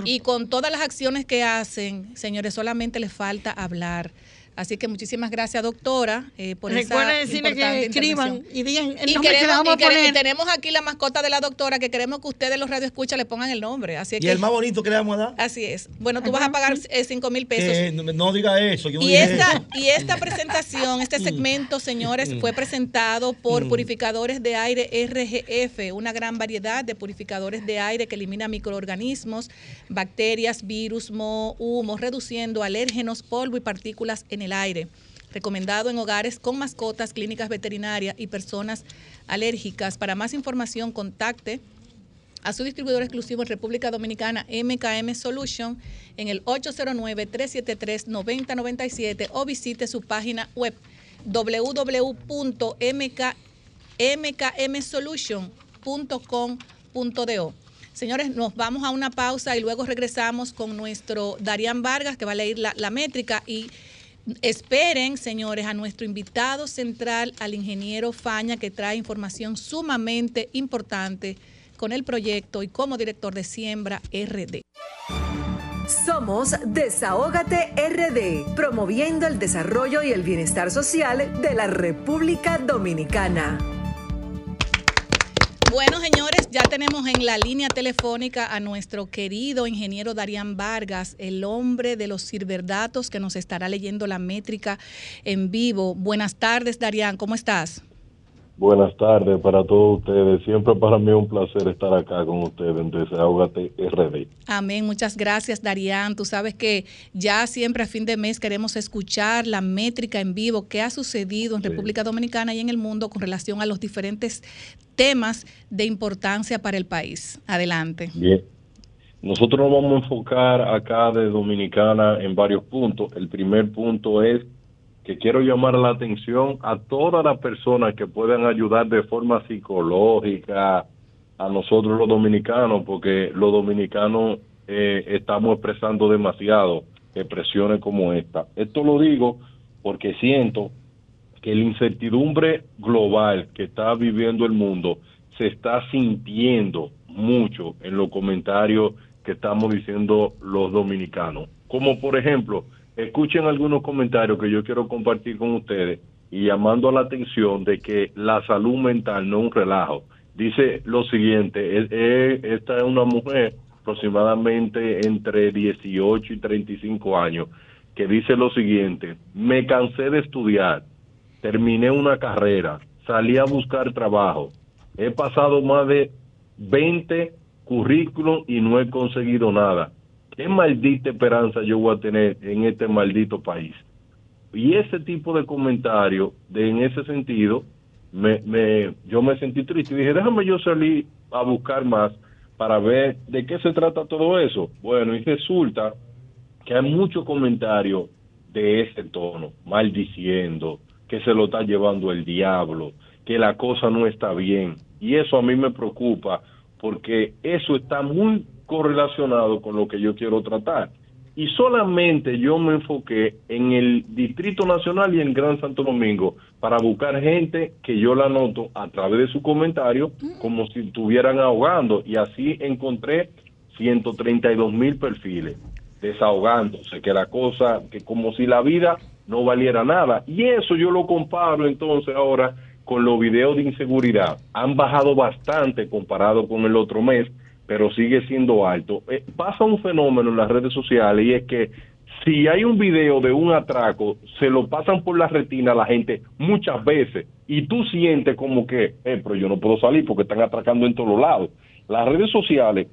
B: y con todas las acciones que hacen, señores, solamente les falta hablar. Así que muchísimas gracias, doctora, eh, por
G: Recuerden
B: esa
G: decirle
B: importante
G: que escriban y digan el
B: Y,
G: nombre que
B: queremos,
G: vamos
B: y
G: a
B: y
G: poner.
B: tenemos aquí la mascota de la doctora que queremos que ustedes los radioescuchas le pongan el nombre. Así
F: Y
B: que,
F: el más bonito que le vamos a dar.
B: así es. Bueno, tú vas a pagar eh, cinco mil pesos.
F: Que no, no diga eso. Yo no
B: Y
F: dije
B: esta,
F: eso.
B: y esta presentación, este segmento, señores, fue presentado por purificadores de aire RGF, una gran variedad de purificadores de aire que elimina microorganismos, bacterias, virus, moho, humo, reduciendo alérgenos, polvo y partículas en el aire. Recomendado en hogares con mascotas, clínicas veterinarias y personas alérgicas. Para más información, contacte a su distribuidor exclusivo en República Dominicana, MKM Solution, en el 809-373-9097 o visite su página web www.mkmsolution.com.do. Señores, nos vamos a una pausa y luego regresamos con nuestro Darían Vargas, que va a leer la métrica y esperen, señores, a nuestro invitado central, al ingeniero Faña, que trae información sumamente importante con el proyecto y como director de Siembra RD.
A: Somos Desahógate RD, promoviendo el desarrollo y el bienestar social de la República Dominicana.
B: Bueno, señores, ya tenemos en la línea telefónica a nuestro querido ingeniero Darían Vargas, el hombre de los ciberdatos que nos estará leyendo la métrica en vivo. Buenas tardes, Darían, ¿cómo estás?
I: Buenas tardes para todos ustedes. Siempre para mí es un placer estar acá con ustedes en Desahógate RD.
B: Amén, muchas gracias Darían. Tú sabes que ya siempre a fin de mes queremos escuchar la métrica en vivo, qué ha sucedido en República Dominicana y en el mundo con relación a los diferentes temas de importancia para el país. Adelante.
I: Bien. Nosotros nos vamos a enfocar acá de Dominicana en varios puntos. El primer punto es que quiero llamar la atención a todas las personas que puedan ayudar de forma psicológica a nosotros los dominicanos, porque los dominicanos eh, estamos expresando demasiado expresiones como esta. Esto lo digo porque siento que la incertidumbre global que está viviendo el mundo se está sintiendo mucho en los comentarios que estamos diciendo los dominicanos. Como por ejemplo, escuchen algunos comentarios que yo quiero compartir con ustedes y llamando la atención de que la salud mental no es un relajo. Dice lo siguiente, es- es- esta es una mujer aproximadamente entre 18 y 35 años, que dice lo siguiente, me cansé de estudiar, terminé una carrera, salí a buscar trabajo, he pasado más de 20 currículum y no he conseguido nada. ¿Qué maldita esperanza yo voy a tener en este maldito país? Y ese tipo de comentario, de, en ese sentido, me, me, yo me sentí triste dije, déjame yo salir a buscar más para ver de qué se trata todo eso. Bueno, y resulta que hay muchos comentarios de ese tono, maldiciendo, que se lo está llevando el diablo, que la cosa no está bien. Y eso a mí me preocupa porque eso está muy correlacionado con lo que yo quiero tratar. Y solamente yo me enfoqué en el Distrito Nacional y en Gran Santo Domingo para buscar gente que yo la noto a través de su comentario como si estuvieran ahogando. Y así encontré 132 mil perfiles desahogándose, que la cosa, que como si la vida no valiera nada. Y eso yo lo comparo entonces ahora con los videos de inseguridad. Han bajado bastante comparado con el otro mes, pero sigue siendo alto. Eh, pasa un fenómeno en las redes sociales y es que si hay un video de un atraco, se lo pasan por la retina a la gente muchas veces y tú sientes como que, eh, pero yo no puedo salir porque están atracando en todos lados. Las redes sociales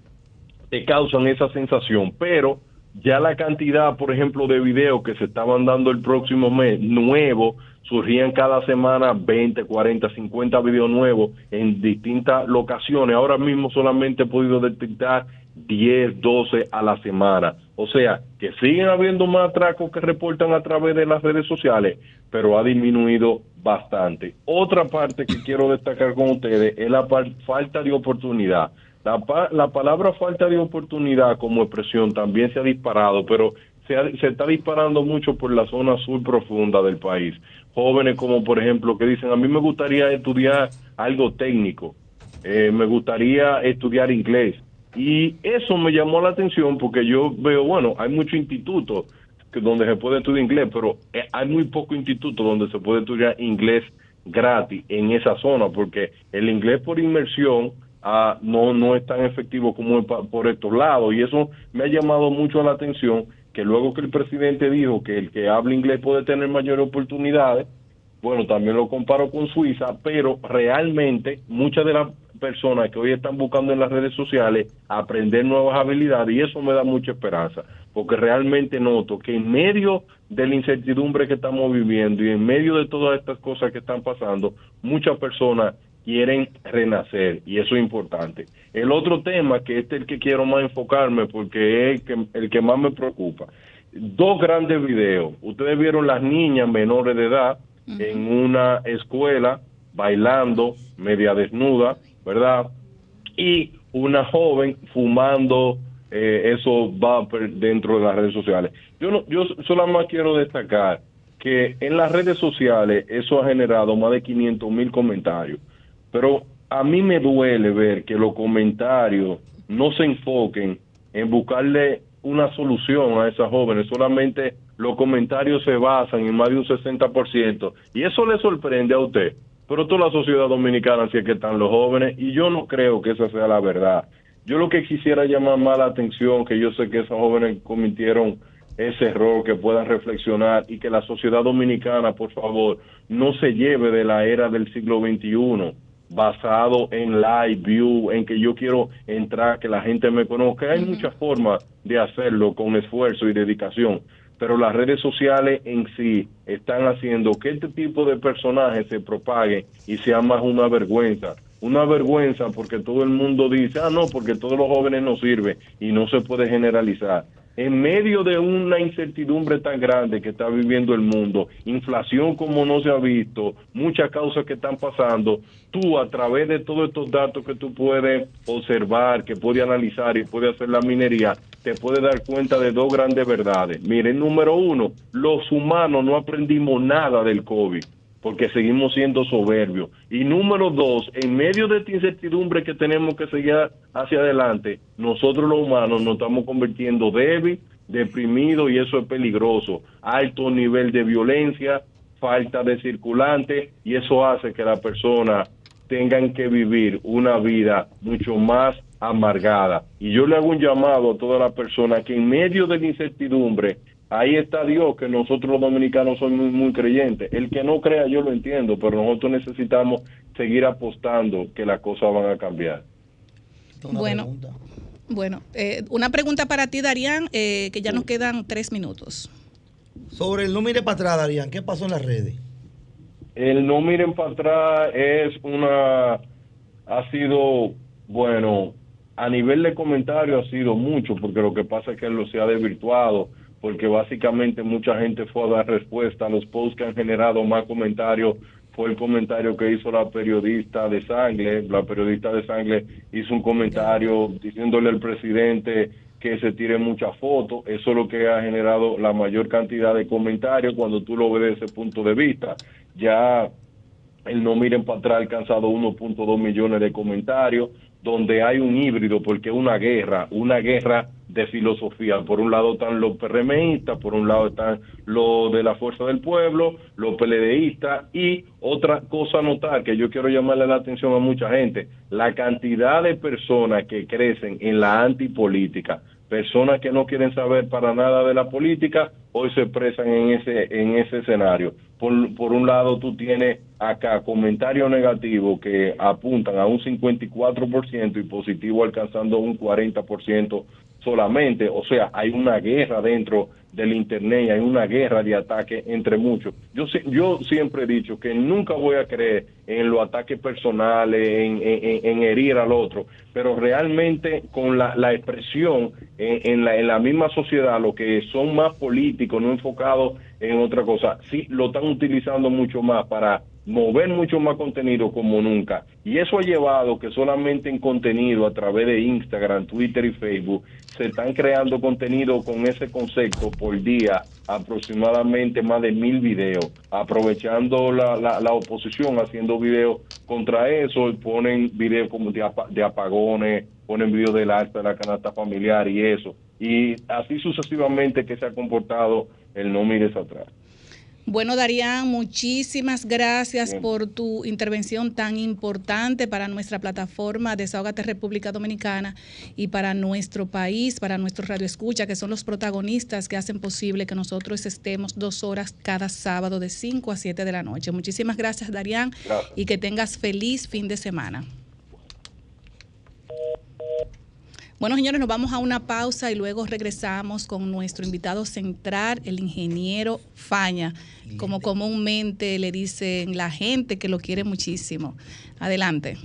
I: te causan esa sensación, pero ya la cantidad, por ejemplo, de videos que se estaban dando el próximo mes, nuevos, surgían cada semana 20, 40, 50 videos nuevos en distintas locaciones. Ahora mismo solamente he podido detectar 10, 12 a la semana. O sea, que siguen habiendo más atracos que reportan a través de las redes sociales, pero ha disminuido bastante. Otra parte que quiero destacar con ustedes es la falta de oportunidad. La, la palabra falta de oportunidad como expresión también se ha disparado, pero se, se, está disparando mucho por la zona sur profunda del país. Jóvenes como por ejemplo que dicen, a mí me gustaría estudiar algo técnico, eh, me gustaría estudiar inglés. Y eso me llamó la atención porque yo veo, bueno, hay muchos institutos donde se puede estudiar inglés, pero eh, hay muy pocos institutos donde se puede estudiar inglés gratis en esa zona, porque el inglés por inmersión no, no es tan efectivo como por estos lados. Y eso me ha llamado mucho la atención que luego que el presidente dijo que el que habla inglés puede tener mayores oportunidades, bueno, también lo comparo con Suiza, pero realmente muchas de las personas que hoy están buscando en las redes sociales aprender nuevas habilidades y eso me da mucha esperanza, porque realmente noto que en medio de la incertidumbre que estamos viviendo y en medio de todas estas cosas que están pasando, muchas personas quieren renacer y eso es importante. El otro tema, que este es el que quiero más enfocarme porque es el que, el que más me preocupa. Dos grandes videos. Ustedes vieron las niñas menores de edad en una escuela bailando, media desnuda, ¿verdad? Y una joven fumando eh, eso va dentro de las redes sociales. Yo no, yo solamente quiero destacar que en las redes sociales eso ha generado más de 500 mil comentarios pero a mí me duele ver que los comentarios no se enfoquen en buscarle una solución a esas jóvenes, solamente los comentarios se basan en más de un 60%, y eso le sorprende a usted, pero toda la sociedad dominicana sí es que están los jóvenes, y yo no creo que esa sea la verdad. Yo lo que quisiera llamar más la atención, que yo sé que esos jóvenes cometieron ese error, que puedan reflexionar y que la sociedad dominicana, por favor, no se lleve de la era del siglo XXI basado en live view, en que yo quiero entrar, que la gente me conozca. Hay muchas formas de hacerlo con esfuerzo y dedicación, pero las redes sociales en sí están haciendo que este tipo de personajes se propague y sea más una vergüenza. Una vergüenza porque todo el mundo dice, ah, no, porque todos los jóvenes no sirven y no se puede generalizar en medio de una incertidumbre tan grande que está viviendo el mundo, inflación como no se ha visto, muchas causas que están pasando, tú a través de todos estos datos que tú puedes observar, que puedes analizar y puedes hacer la minería, te puedes dar cuenta de dos grandes verdades. Miren, número uno, los humanos no aprendimos nada del COVID porque seguimos siendo soberbios. Y número dos, en medio de esta incertidumbre que tenemos que seguir hacia adelante, nosotros los humanos nos estamos convirtiendo débil, deprimidos y eso es peligroso. Alto nivel de violencia, falta de circulante y eso hace que las personas tengan que vivir una vida mucho más amargada. Y yo le hago un llamado a todas las personas que en medio de la incertidumbre, ahí está Dios, que nosotros los dominicanos somos muy, muy creyentes. El que no crea, yo lo entiendo, pero nosotros necesitamos seguir apostando que las cosas van a cambiar.
B: Bueno, bueno eh, una pregunta para ti, Darían, eh, que ya nos quedan tres minutos.
F: Sobre el no mire para atrás, Darían, ¿qué pasó en las redes?
I: El no miren para atrás es una, ha sido, bueno, a nivel de comentario ha sido mucho, porque lo que pasa es que lo se ha desvirtuado, porque básicamente mucha gente fue a dar respuesta a los posts que han generado más comentarios. Fue el comentario que hizo la periodista de Sangre. La periodista de Sangre hizo un comentario diciéndole al presidente que se tire muchas fotos. Eso es lo que ha generado la mayor cantidad de comentarios cuando tú lo ves desde ese punto de vista. Ya el no miren para atrás ha alcanzado 1.2 millones de comentarios donde hay un híbrido, porque una guerra, una guerra de filosofía. Por un lado están los PRMistas, por un lado están los de la Fuerza del Pueblo, los PLDistas y otra cosa a notar que yo quiero llamarle la atención a mucha gente, la cantidad de personas que crecen en la antipolítica, personas que no quieren saber para nada de la política, hoy se expresan en ese, en ese escenario. Por, por un lado, tú tienes acá comentarios negativos que apuntan a un 54% y positivo alcanzando un 40% solamente. O sea, hay una guerra dentro del Internet, hay una guerra de ataque entre muchos. Yo, yo siempre he dicho que nunca voy a creer en los ataques personales, en, herir al otro, pero realmente con la, la expresión en, la, en la misma sociedad, lo que son más políticos, no enfocados en otra cosa, sí lo están utilizando mucho más para mover mucho más contenido como nunca. Y eso ha llevado que solamente en contenido a través de Instagram, Twitter y Facebook se están creando contenido con ese concepto por día, aproximadamente más de mil videos, aprovechando la, la, oposición haciendo videos contra eso, ponen videos como de, apagones, ponen videos del alta de la canasta familiar y eso. Y así sucesivamente que se ha comportado el no mires atrás.
B: Bueno, Darían, muchísimas gracias por tu intervención tan importante para nuestra plataforma Desahogate República Dominicana y para nuestro país, para nuestro Radio Escucha, que son los protagonistas que hacen posible que nosotros estemos dos horas cada sábado de 5 a 7 de la noche. Muchísimas gracias, Darían, y que tengas feliz fin de semana. Bueno, señores, nos vamos a una pausa y luego regresamos con nuestro invitado central, el ingeniero Faña, como comúnmente le dicen la gente que lo quiere muchísimo. Adelante.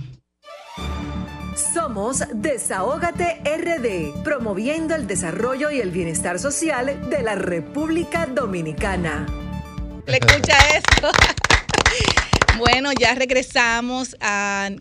A: Somos Desahógate RD, promoviendo el desarrollo y el bienestar social de la República Dominicana.
B: ¿Le escucha esto? Bueno, ya regresamos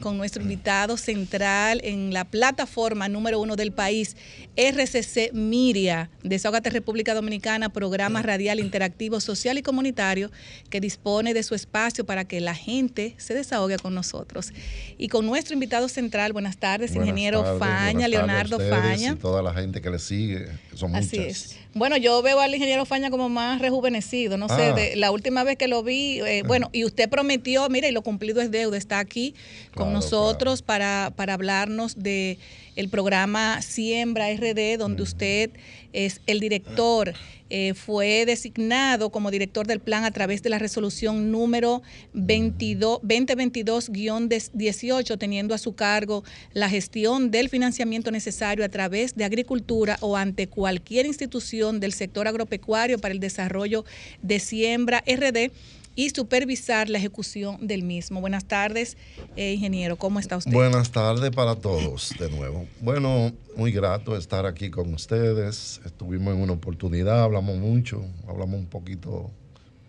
B: con nuestro invitado central en la plataforma número uno del país, RCC Miria, Desahogate República Dominicana, programa radial interactivo, social y comunitario que dispone de su espacio para que la gente se desahogue con nosotros. Y con nuestro invitado central, buenas tardes, ingeniero Faña, Leonardo Faña.
J: Y toda la gente que le sigue, son
B: Así es. Bueno, yo veo al ingeniero Faña como más rejuvenecido, no sé, ah. la última vez que lo vi, eh, bueno, y usted prometió, mire, y lo cumplido es deuda, está aquí con nosotros para, para hablarnos de el programa Siembra RD, donde usted es el director. Eh, fue designado como director del plan a través de la resolución número 2022-18, teniendo a su cargo la gestión del financiamiento necesario a través de agricultura o ante cualquier institución del sector agropecuario para el desarrollo de Siembra RD y supervisar la ejecución del mismo. Buenas tardes, eh, ingeniero, ¿cómo está usted?
J: Buenas tardes para todos de nuevo. Bueno, muy grato estar aquí con ustedes. Estuvimos en una oportunidad, hablamos mucho, hablamos un poquito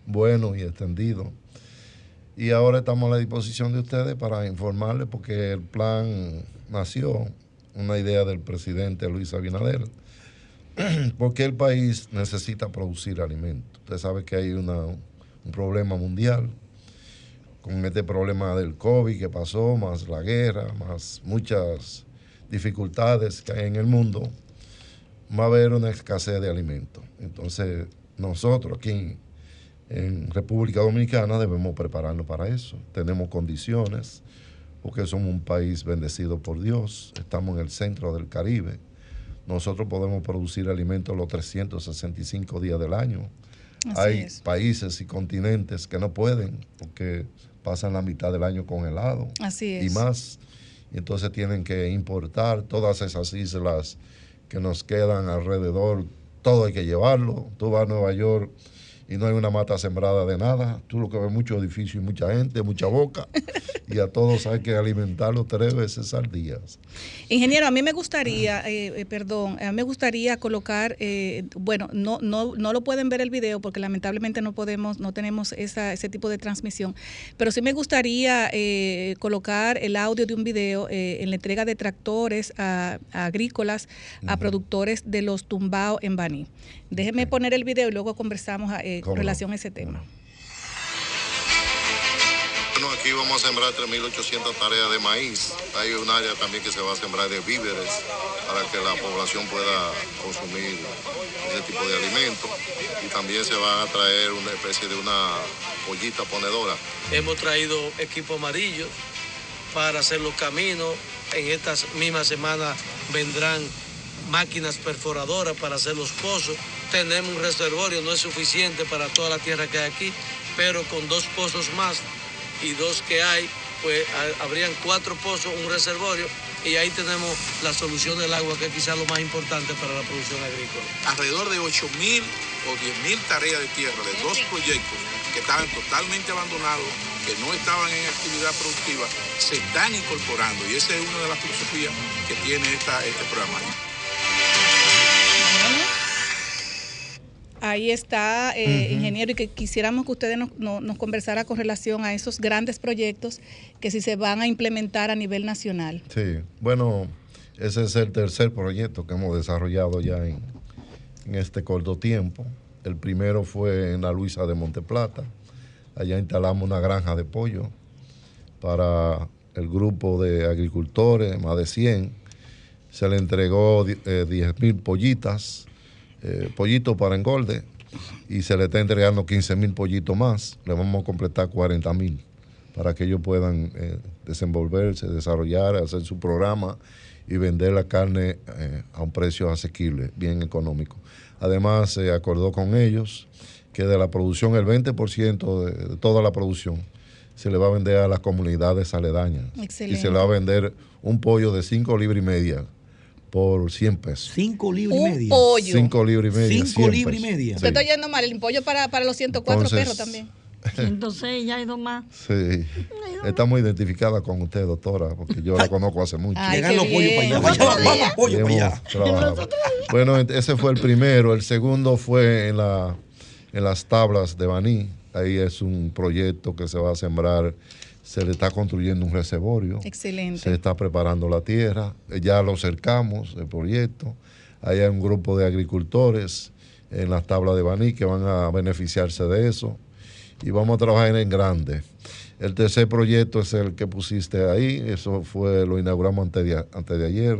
J: bueno y extendido. Y ahora estamos a la disposición de ustedes para informarles porque el plan nació, una idea del presidente Luis Abinader, porque el país necesita producir alimentos. Usted sabe que hay una un problema mundial, con este problema del COVID que pasó, más la guerra, más muchas dificultades que hay en el mundo, va a haber una escasez de alimentos. Entonces, nosotros aquí en República Dominicana debemos prepararnos para eso. Tenemos condiciones porque somos un país bendecido por Dios, estamos en el centro del Caribe. Nosotros podemos producir alimentos los 365 días del año.
B: Así
J: Hay
B: es.
J: países y continentes que no pueden porque pasan la mitad del año congelado
B: Así
J: y más. Y entonces tienen que importar todas esas islas que nos quedan alrededor. Todo hay que llevarlo. Tú vas a Nueva York y no hay una mata sembrada de nada. Tú lo que ves mucho edificio y mucha gente, mucha boca. y a todos hay que alimentarlos tres veces al día.
B: Ingeniero, a mí me gustaría, eh, eh, perdón, a mí me gustaría colocar, eh, bueno, no, no, no lo pueden ver el video porque lamentablemente no podemos, no tenemos esa, ese tipo de transmisión, pero sí me gustaría colocar el audio de un video en la entrega de tractores a, a agrícolas, a productores de los tumbaos en Baní. Déjeme poner el video y luego conversamos eh, con relación a ese tema.
J: Bueno, aquí vamos a sembrar 3.800 tareas de maíz. Hay un área también que se va a sembrar de víveres para que la población pueda consumir ese tipo de alimentos. Y también se van a traer una especie de una pollita ponedora.
K: Hemos traído equipo amarillo para hacer los caminos. En estas mismas semanas vendrán máquinas perforadoras para hacer los pozos. Tenemos un reservorio, no es suficiente para toda la tierra que hay aquí, pero con dos pozos más y dos que hay, pues ha- habrían cuatro pozos, un reservorio, y ahí tenemos la solución del agua, que es quizás lo más importante para la producción agrícola.
L: alrededor de 8 mil o 10 mil tareas de tierra de dos proyectos que estaban totalmente abandonados, que no estaban en actividad productiva, se están incorporando y esa es una de las filosofías que tiene este programa.
B: Ahí está, eh, ingeniero, y que quisiéramos que ustedes nos, no- nos conversara con relación a esos grandes proyectos que si se van a implementar a nivel nacional.
J: Sí, bueno, ese es el tercer proyecto que hemos desarrollado ya en, en este corto tiempo. El primero fue en la Luisa de Monteplata. Allá instalamos una granja de pollo para el grupo de agricultores, más de 100. Se le entregó eh, 10 mil pollitas, eh, pollitos para engorde, y se le está entregando 15 mil pollitos más. Le vamos a completar 40 mil para que ellos puedan eh, desenvolverse, desarrollar, hacer su programa y vender la carne eh, a un precio asequible, bien económico. Además, se acordó con ellos que de la producción, el 20% de, de toda la producción se le va a vender a las comunidades aledañas.
B: Excelente.
J: Y se le va a vender un pollo de 5 libras y media por 100 pesos.
F: 5 libras y media.
B: pollo.
J: 5 libras y media.
F: 5
J: 100
F: libras y media.
B: Usted está yendo mal, el pollo para, para los 104
J: Entonces,
B: perros también.
G: 106, ya hay dos más.
J: Sí. Está muy identificada con usted, doctora, porque yo la conozco hace mucho.
B: Ay,
F: Llegan los pollos para allá. Vamos, vamos, pollo
J: Y
F: para allá.
J: trabajado. Bueno, ese fue el primero. El segundo fue en, la, en las tablas de Baní. Ahí es un proyecto que se va a sembrar. Se le está construyendo un reservorio.
B: Excelente.
J: Se está preparando la tierra. Eh, Ya lo cercamos, el proyecto. Ahí hay un grupo de agricultores en las tablas de Baní que van a beneficiarse de eso. Y vamos a trabajar en grande. El tercer proyecto es el que pusiste ahí. Eso fue, lo inauguramos antes de, antes de ayer.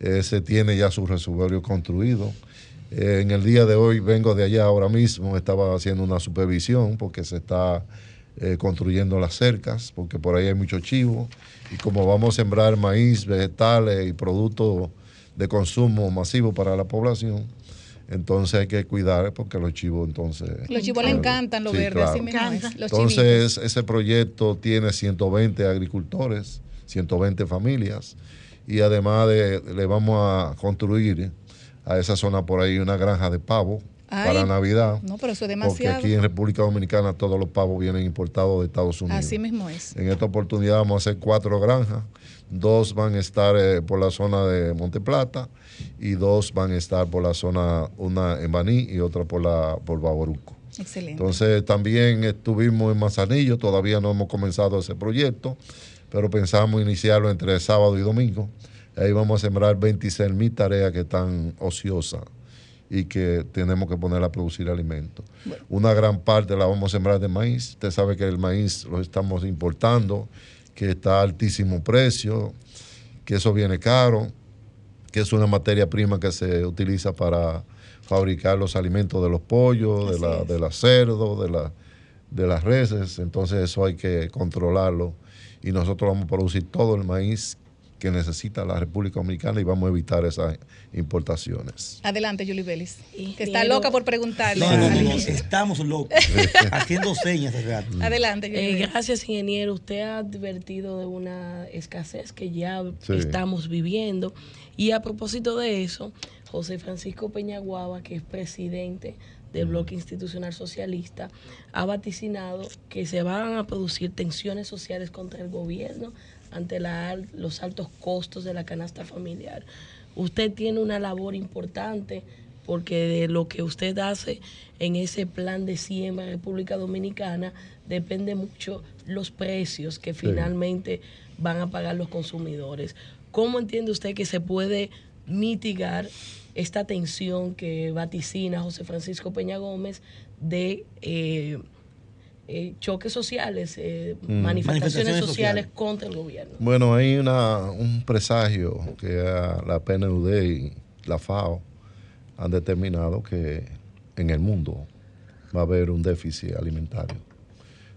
J: Ese tiene ya su reservorio construido. Eh, en el día de hoy vengo de allá ahora mismo, estaba haciendo una supervisión porque se está eh, construyendo las cercas, porque por ahí hay mucho chivo. Y como vamos a sembrar maíz, vegetales y productos de consumo masivo para la población, entonces hay que cuidar porque los chivos entonces...
B: Los chivos le encantan lo
J: Sí,
B: verde,
J: claro.
B: chivitos.
J: Entonces, ese proyecto tiene 120 agricultores, 120 familias, y además de, le vamos a construir a esa zona por ahí una granja de pavo
B: Ay,
J: para Navidad.
B: No, pero eso es
J: Porque
B: demasiado.
J: aquí en República Dominicana todos los pavos vienen importados de Estados Unidos.
B: Así mismo es.
J: En esta oportunidad vamos a hacer cuatro granjas. Dos van a estar eh, por la zona de Monteplata y dos van a estar por la zona, una en Baní y otra por, la, por Baboruco.
B: Excelente.
J: Entonces también estuvimos en Manzanillo, todavía no hemos comenzado ese proyecto, pero pensamos iniciarlo entre sábado y domingo. Ahí vamos a sembrar 26 mil tareas que están ociosas y que tenemos que poner a producir alimentos. Una gran parte la vamos a sembrar de maíz. Usted sabe que el maíz lo estamos importando, que está a altísimo precio, que eso viene caro, que es una materia prima que se utiliza para fabricar los alimentos de los pollos, de, la, de la cerdo, de la, de las reses, entonces eso hay que controlarlo y nosotros vamos a producir todo el maíz que necesita la República Dominicana y vamos a evitar esas importaciones.
B: Adelante, Julie Vélez, que está loca por preguntarle.
F: No, no, no, estamos locos. Haciendo señas.
B: Adelante, Julie
D: Eh, gracias, ingeniero. Usted ha advertido de una escasez que ya
J: Sí.
D: estamos viviendo. Y a propósito de eso, José Francisco Peñaguaba, que es presidente del Bloque Institucional Socialista, ha vaticinado que se van a producir tensiones sociales contra el gobierno ante la los altos costos de la canasta familiar. Usted tiene una labor importante porque de lo que usted hace en ese plan de siembra en República Dominicana depende mucho los precios que finalmente van a pagar los consumidores. ¿Cómo entiende usted que se puede mitigar esta tensión que vaticina José Francisco Peña Gómez de eh, eh, choques sociales, eh,
J: Mm.
D: manifestaciones,
F: Manifestaciones
D: sociales
F: sociales.
D: contra el gobierno?
J: Bueno, hay una, un presagio que la PNUD y la FAO han determinado que en el mundo va a haber un déficit alimentario.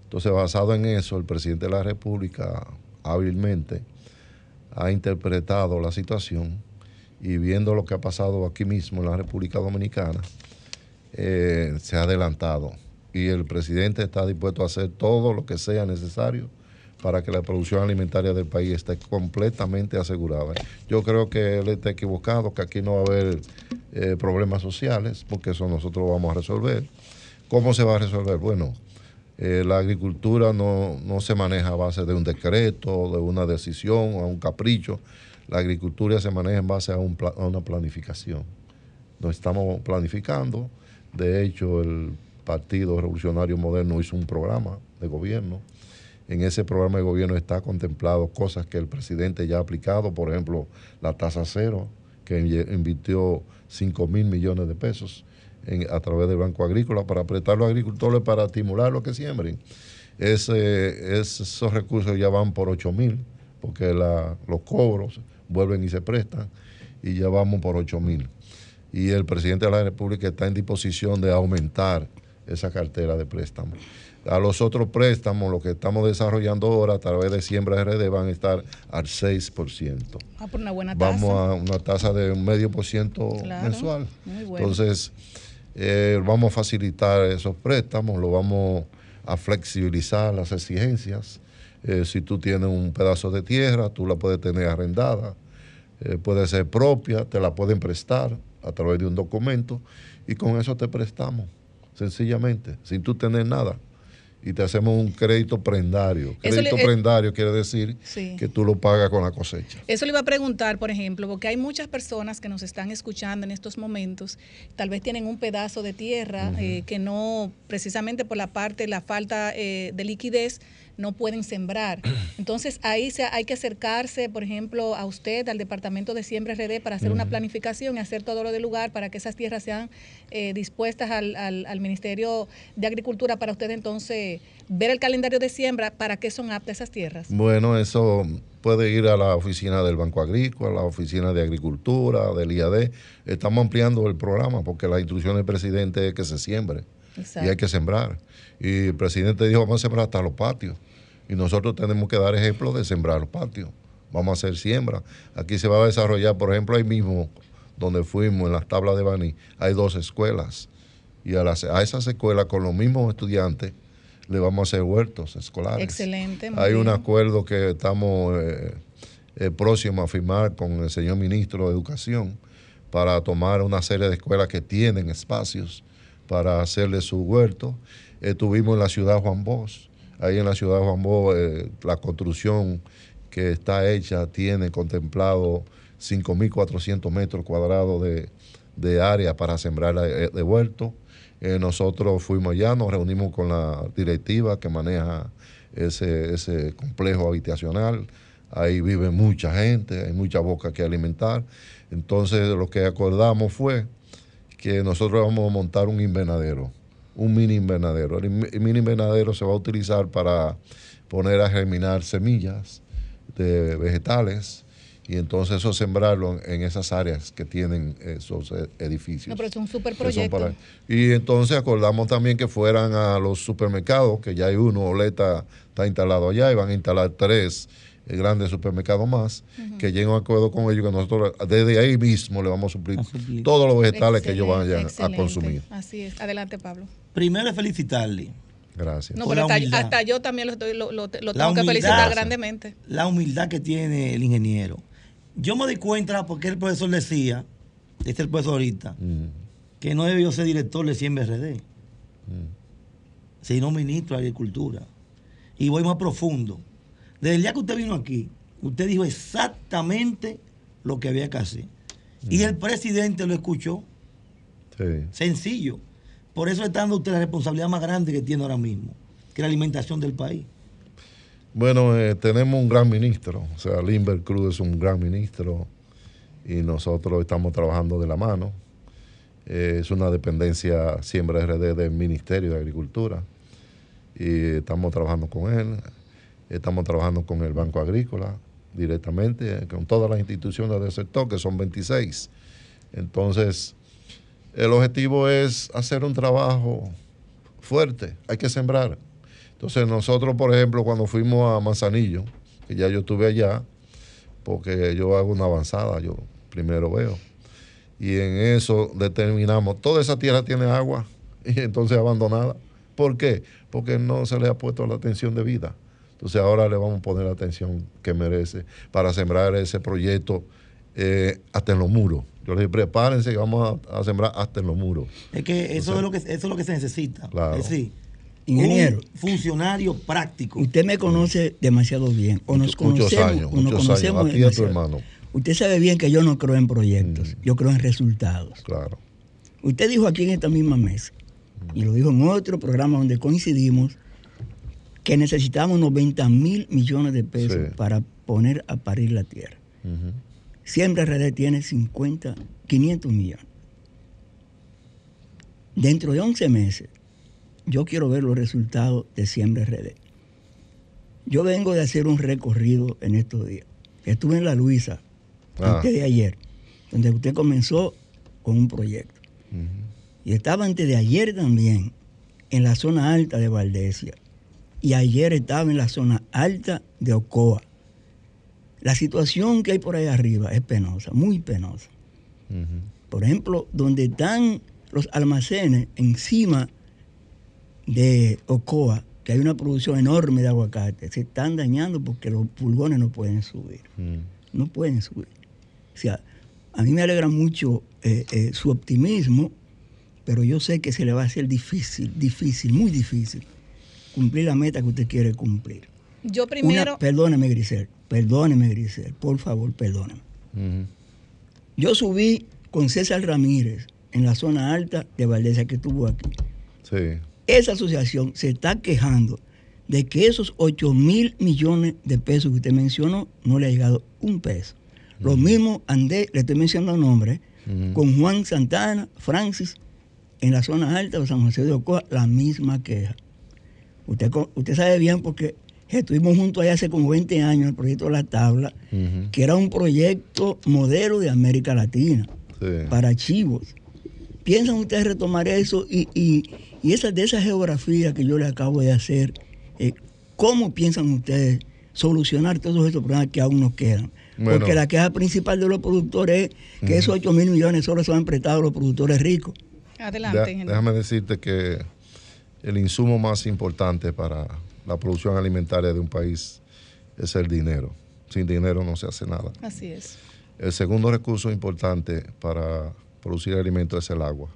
J: Entonces, basado en eso, el presidente de la República hábilmente ha interpretado la situación y viendo lo que ha pasado aquí mismo en la República Dominicana, eh, se ha adelantado y el presidente está dispuesto a hacer todo lo que sea necesario para que la producción alimentaria del país esté completamente asegurada. Yo creo que él está equivocado, que aquí no va a haber eh, problemas sociales, porque eso nosotros lo vamos a resolver. ¿Cómo se va a resolver? Bueno, eh, la agricultura no, no se maneja a base de un decreto, de una decisión, a un capricho. La agricultura se maneja en base a, a una planificación. Nos estamos planificando. De hecho, el Partido Revolucionario Moderno hizo un programa de gobierno. En ese programa de gobierno está contemplado cosas que el presidente ya ha aplicado, por ejemplo, la tasa cero, que invirtió 5 mil millones de pesos a través del Banco Agrícola para apretar a los agricultores para estimular lo que siembren. Ese- es- esos recursos ya van por 8 mil, porque los cobros vuelven y se prestan, y ya vamos por 8 mil. Y el presidente de la República está en disposición de aumentar esa cartera de préstamos. A los otros préstamos, lo que estamos desarrollando ahora a través de Siembra RD, van a estar al 6%.
B: Ah, por una buena tasa.
J: Vamos a una tasa de un medio por ciento
B: Claro,
J: mensual.
B: muy bueno.
J: Entonces, eh, vamos a facilitar esos préstamos, lo vamos a flexibilizar las exigencias. Eh, si tú tienes un pedazo de tierra, tú la puedes tener arrendada, eh, puede ser propia, te la pueden prestar a través de un documento y con eso te prestamos, sencillamente, sin tú tener nada. Y te hacemos un crédito prendario. Crédito
B: le- eh,
J: prendario quiere decir
B: Sí.
J: que tú lo pagas con la cosecha.
B: Eso le iba a preguntar, por ejemplo, porque hay muchas personas que nos están escuchando en estos momentos, tal vez tienen un pedazo de tierra eh, que no, precisamente por la parte, la falta eh, de liquidez, no pueden sembrar. Entonces ahí se, hay que acercarse, por ejemplo, a usted, al Departamento de Siembra RD, para hacer una planificación y hacer todo lo del lugar para que esas tierras sean eh, dispuestas al, al- al Ministerio de Agricultura para usted entonces ver el calendario de siembra para qué son aptas esas tierras.
J: Bueno, eso puede ir a la oficina del Banco Agrícola, a la oficina de Agricultura, del IAD. Estamos ampliando el programa porque la instrucción del presidente es que se siembre y hay que sembrar. Y el presidente dijo, vamos a sembrar hasta los patios. Y nosotros tenemos que dar ejemplo de sembrar los patios. Vamos a hacer siembra. Aquí se va a desarrollar, por ejemplo, ahí mismo donde fuimos, en las tablas de Baní, hay dos escuelas. Y a, las, a esas escuelas, con los mismos estudiantes, le vamos a hacer huertos escolares.
B: Excelente.
J: Hay un acuerdo que estamos eh, eh, próximos a firmar con el señor ministro de Educación para tomar una serie de escuelas que tienen espacios para hacerle su huerto. Estuvimos en la ciudad Juan Bosch. Ahí en la ciudad Juan Bosch eh, la construcción que está hecha tiene contemplado 5.400 metros cuadrados de, de área para sembrar eh, de huerto. Eh, nosotros fuimos allá, nos reunimos con la directiva que maneja ese, ese complejo habitacional. Ahí vive mucha gente, hay mucha boca que alimentar. Entonces lo que acordamos fue que nosotros vamos a montar un invernadero, un mini invernadero. El, in- el mini invernadero se va a utilizar para poner a germinar semillas de vegetales y entonces eso sembrarlo en, esas áreas que tienen esos eh, edificios.
B: No, pero es un super proyecto.
J: para- y entonces acordamos también que fueran a los supermercados, que ya hay uno, Oleta está instalado allá, y van a instalar tres eh, grandes supermercados más, que lleguen a un acuerdo con ellos, que nosotros desde ahí mismo le vamos a suplir, todos los vegetales que ellos vayan a consumir.
B: Así es. Adelante, Pablo.
F: Primero es felicitarle.
J: Gracias.
B: No, pero hasta, yo también lo, estoy- lo, lo- tengo que felicitar grandemente.
F: La humildad que tiene el ingeniero. Yo me di cuenta porque el profesor decía, este es el profesor ahorita, que no debió ser director de Siembra RD, sino ministro de Agricultura. Y voy más profundo. Desde el día que usted vino aquí, usted dijo exactamente lo que había que hacer. Y el presidente lo escuchó.
J: Sí.
F: Sencillo. Por eso está dando usted la responsabilidad más grande que tiene ahora mismo, que es la alimentación del país.
J: Bueno, eh, tenemos un gran ministro, o sea, Limber Cruz es un gran ministro y nosotros estamos trabajando de la mano. Eh, es una dependencia Siembra RD del Ministerio de Agricultura y estamos trabajando con él, estamos trabajando con el Banco Agrícola directamente, con todas las instituciones del sector, que son 26. Entonces, el objetivo es hacer un trabajo fuerte, hay que sembrar. Entonces nosotros, por ejemplo, cuando fuimos a Manzanillo, que ya yo estuve allá, porque yo hago una avanzada, yo primero veo. Y en eso determinamos, toda esa tierra tiene agua y entonces abandonada. ¿Por qué? Porque no se le ha puesto la atención debida. Entonces ahora le vamos a poner la atención que merece para sembrar ese proyecto eh, hasta en los muros. Yo les dije, prepárense que vamos a, a sembrar hasta en los muros.
F: Es que eso, es lo que eso es lo que se necesita.
J: Claro.
F: Es decir,
E: Ingeniero.
F: un funcionario práctico.
E: Usted me conoce demasiado bien. O nos
J: Muchos-
E: conocemos,
J: años,
E: o nos
J: muchos años.
E: conocemos
J: A ti y a tu hermano.
E: Usted sabe bien que yo no creo en proyectos, yo creo en resultados.
J: Claro.
E: Usted dijo aquí en esta misma mesa, y lo dijo en otro programa donde coincidimos, que necesitamos 90 mil millones de pesos
J: Sí.
E: para poner a parir la tierra.
J: Ujú.
E: Siempre RD tiene 50, 500 millones. Dentro de 11 meses, yo quiero ver los resultados de Siembra RD. Yo vengo de hacer un recorrido en estos días. Estuve en La Luisa,
J: Ah.
E: antes de ayer, donde usted comenzó con un proyecto. Y estaba antes de ayer también en la zona alta de Valdesia. Y ayer estaba en la zona alta de Ocoa. La situación que hay por ahí arriba es penosa, muy penosa. Por ejemplo, donde están los almacenes encima de Ocoa, que hay una producción enorme de aguacate, se están dañando porque los pulgones no pueden subir. No pueden subir. O sea, a mí me alegra mucho eh, eh, su optimismo, pero yo sé que se le va a hacer difícil, difícil, muy difícil, cumplir la meta que usted quiere cumplir.
B: Yo
E: Una-
B: primero,
E: perdóneme, Grisel, perdóneme, Grisel, por favor, perdóneme. Yo subí con César Ramírez en la zona alta de Valdesa que estuvo aquí.
J: Sí.
E: Esa asociación se está quejando de que esos 8 mil millones de pesos que usted mencionó no le ha llegado un peso. Lo mismo andé, le estoy mencionando nombres, con Juan Santana, Francis, en la zona alta de San José de Ocoa, la misma queja. Usted, usted sabe bien porque estuvimos juntos allá hace como 20 años, el proyecto la tabla, que era un proyecto modelo de América Latina para archivos. ¿Piensan ustedes retomar eso y, y, y esa, de esa geografía que yo le acabo de hacer, eh, cómo piensan ustedes solucionar todos estos problemas que aún nos quedan?
J: Bueno.
E: Porque la queja principal de los productores es que esos 8 mil millones solo se han prestado a los productores ricos.
B: adelante, ingeniero.
J: déjame decirte que el insumo más importante para la producción alimentaria de un país es el dinero. Sin dinero no se hace nada.
B: Así es.
J: El segundo recurso importante para producir alimentos es el agua.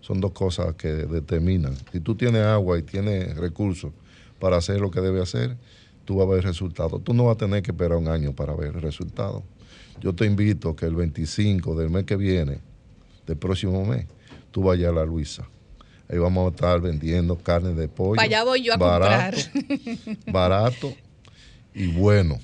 J: Son dos cosas que determinan. Si tú tienes agua y tienes recursos para hacer lo que debe hacer, tú vas a ver resultados. Tú no vas a tener que esperar un año para ver resultados. Yo te invito que el 25 del mes que viene, del próximo mes, tú vayas a la Luisa. Ahí vamos a estar vendiendo carne de pollo.
B: Allá voy yo a
J: barato,
B: comprar.
J: barato y bueno.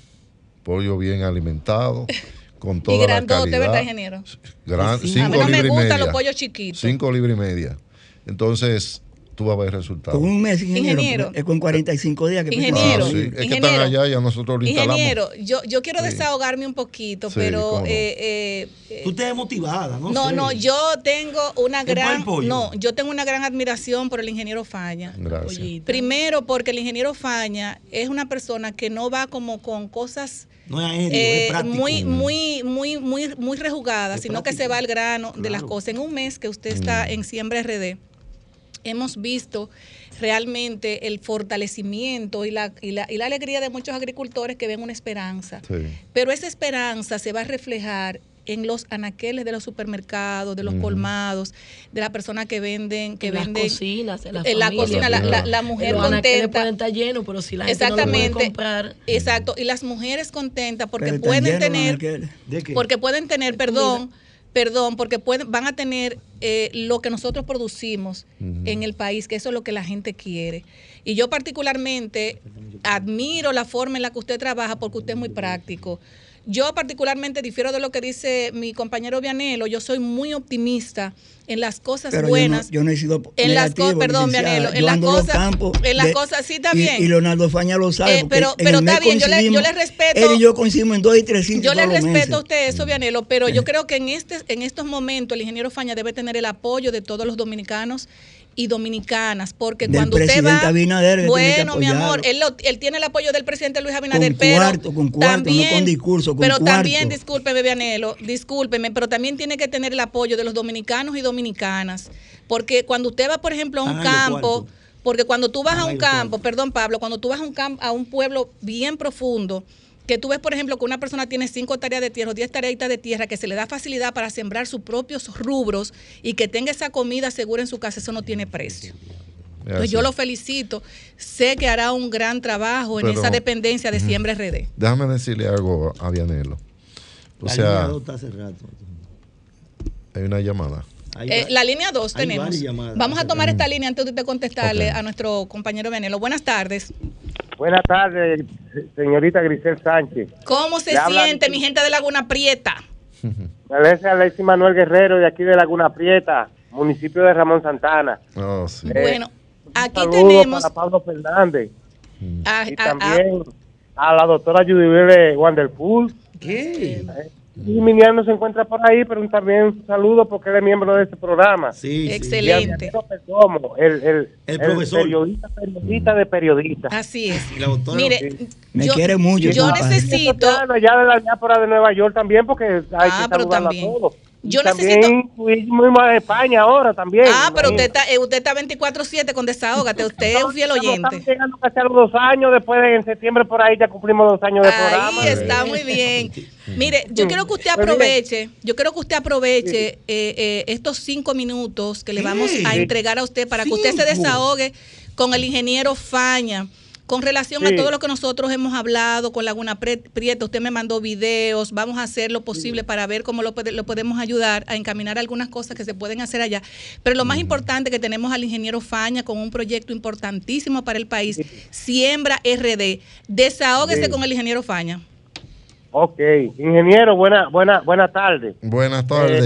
J: Pollo bien alimentado, con
B: Y
J: toda la
B: grandote. ¿verdad, ingeniero?
J: Gran,
B: Sí.
J: cinco
B: A mí no me
J: y
B: gustan los pollos chiquitos.
J: Cinco libras y media. Entonces, tú vas a ver resultados.
E: Con un mes, ingeniero. Es con 45 días que.
B: Ingeniero.
J: Ah, sí. Es que están allá y a nosotros lo instalamos.
B: Ingeniero, yo, yo quiero
J: Sí.
B: desahogarme un poquito,
J: Sí,
B: pero eh, eh, eh,
F: Tú te ves motivada, ¿no?
B: no,
F: sé.
B: no, yo tengo una gran, no, yo tengo una gran admiración por el ingeniero Faña.
J: Gracias.
B: Primero, porque el ingeniero Faña es una persona que no va como con cosas
F: No es aéreo,
B: eh,
F: es práctico.
B: muy, muy, muy, muy, muy rejugadas, sino que se va al grano de las cosas. En un mes que usted está en Siembra RD, hemos visto realmente el fortalecimiento y la, y la, y la alegría de muchos agricultores que ven una esperanza.
J: Sí.
B: Pero esa esperanza se va a reflejar en los anaqueles de los supermercados, de los colmados, de las personas que venden, que
D: En las
B: venden
D: cocinas, en las
B: en la cocina, la, la- la mujer
D: Los
B: contenta.
D: pueden estar llenos, pero si la gente no lo puede
B: Exactamente.
D: comprar.
B: Exacto. Y las mujeres contentas porque pueden tener, porque pueden tener, perdón, perdón, porque pueden, van a tener eh, lo que nosotros producimos en el país, que eso es lo que la gente quiere. Y yo particularmente admiro la forma en la que usted trabaja porque usted es muy práctico. Yo particularmente difiero de lo que dice mi compañero Vianelo, yo soy muy optimista en las cosas
E: Pero yo no,
B: buenas.
E: yo no he sido
B: en las
E: negativo,
B: cosas, perdón. Vianelo, en las
E: en
B: las cosas, sí está
E: y-
B: bien.
E: Y, Leonardo Faña lo sabe.
B: Eh, pero- pero está bien, yo le- yo le respeto-
E: Él y yo coincidimos en dos y tres
B: Yo le respeto a usted eso, Vianelo, pero yo creo que en este en estos momentos el ingeniero Faña debe tener el apoyo de todos los dominicanos y dominicanas, porque
E: Del
B: cuando usted va,
E: Abinader,
B: bueno, mi amor, él, lo- él tiene el apoyo del presidente Luis Abinader,
E: Con
B: pero
E: cuarto, con cuarto, no
B: también,
E: con discurso, con
B: pero
E: cuarto.
B: también, discúlpeme, Vianelo, discúlpeme, pero también tiene que tener el apoyo de los dominicanos y dominicanas, porque cuando usted va, por ejemplo, a un campo, porque cuando tú vas a un campo, perdón Pablo, cuando tú vas a un campo, a un pueblo bien profundo, que tú ves, por ejemplo, que una persona tiene cinco tareas de tierra o diez tareas de tierra, que se le da facilidad para sembrar sus propios rubros y que tenga esa comida segura en su casa, eso no tiene precio. Entonces yo lo felicito. Sé que hará un gran trabajo en
J: Pero-
B: esa dependencia de. Siembra RD.
J: Déjame decirle algo a Vianelo. O
F: La
J: sea,
F: línea dos está hace rato.
J: hay una llamada.
B: Eh, la línea 2
F: hay
B: tenemos. Vamos a tomar esta línea antes de contestarle a nuestro compañero Venelo. Buenas tardes.
M: Buenas tardes, señorita Grisel Sánchez.
B: ¿Cómo se siente mi gente de Laguna Prieta?
M: Me agradece a Alexis Manuel Guerrero de aquí de Laguna Prieta, municipio de Ramón Santana.
J: Oh, sí.
M: Eh,
B: Bueno, aquí tenemos
M: para Pablo Fernández
B: a,
M: y
B: a- a-
M: también a la doctora Judibele Wanderpool.
F: ¿Qué?
M: Y Minian no se encuentra por ahí, pero también un saludo porque él es miembro de este programa.
F: Sí, sí.
B: Excelente.
M: Perdomo, el, el,
F: El profesor.
M: periodista, periodista de periodistas.
B: Así es.
F: Y la doctora.
B: Mire,
E: Me
B: yo,
E: quiere mucho,
B: yo necesito,
M: Ya de la diáspora de Nueva York también, porque hay
B: Ah,
M: que saludarla a todos.
B: Yo
M: también
B: necesito-
M: incluimos a España ahora también.
B: Ah, pero usted está, eh, usted está 24-7 con Desahógate. Usted es un fiel oyente.
M: Estamos llegando casi a los dos años, después de en septiembre por ahí ya cumplimos dos años de programa.
B: Ahí está muy bien. Mire, yo quiero que usted aproveche, yo quiero que usted aproveche eh, eh, estos cinco minutos que le vamos a entregar a usted para que usted se desahogue con el ingeniero Faña. Con relación a todo lo que nosotros hemos hablado con Laguna Prieta, usted me mandó videos, vamos a hacer lo posible para ver cómo lo, pode- lo podemos ayudar a encaminar algunas cosas que se pueden hacer allá. Pero lo más importante que tenemos al ingeniero Faña con un proyecto importantísimo para el país, Siembra RD. Desahógese
M: Sí.
B: con el ingeniero Faña.
M: Ok, ingeniero, buena, buena, buena tarde.
J: Buenas tardes.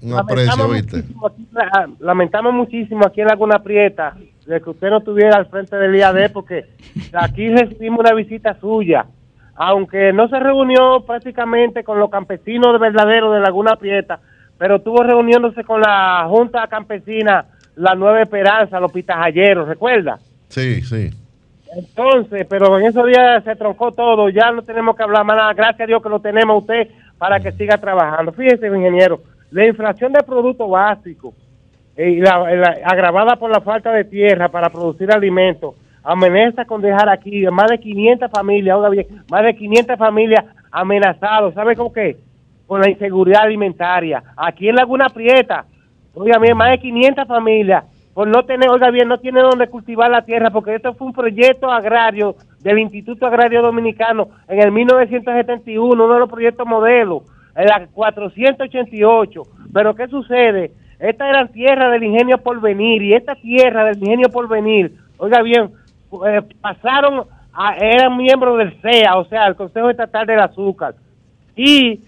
J: Un aprecio,
M: Lamentamos
J: ¿viste?
M: muchísimo aquí- lamentamos muchísimo aquí en Laguna Prieta de que usted no estuviera al frente del IAD porque aquí recibimos una visita suya. Aunque no se reunió prácticamente con los campesinos de verdadero de Laguna Prieta, pero estuvo reuniéndose con la Junta Campesina La Nueva Esperanza, los pitajalleros, ¿recuerda?
J: Sí, sí.
M: Entonces, pero en esos días se troncó todo, ya no tenemos que hablar más nada, gracias a Dios que lo tenemos a usted para que siga trabajando. Fíjese, ingeniero, la inflación de productos básicos, eh, agravada por la falta de tierra para producir alimentos, amenaza con dejar aquí más de 500 familias, oiga bien, más de 500 familias amenazados, ¿sabe con qué? Con la inseguridad alimentaria. Aquí en Laguna Prieta, oiga bien, más de 500 familias, por no tener, oiga bien, no tiene donde cultivar la tierra, porque esto fue un proyecto agrario del Instituto Agrario Dominicano en el 1971, uno de los proyectos modelos, en la 488. Pero ¿qué sucede? Estas eran tierras del ingenio Porvenir y esta tierra del ingenio Porvenir, oiga bien, eh, pasaron, a, eran miembros del CEA, o sea, el Consejo Estatal del Azúcar. Y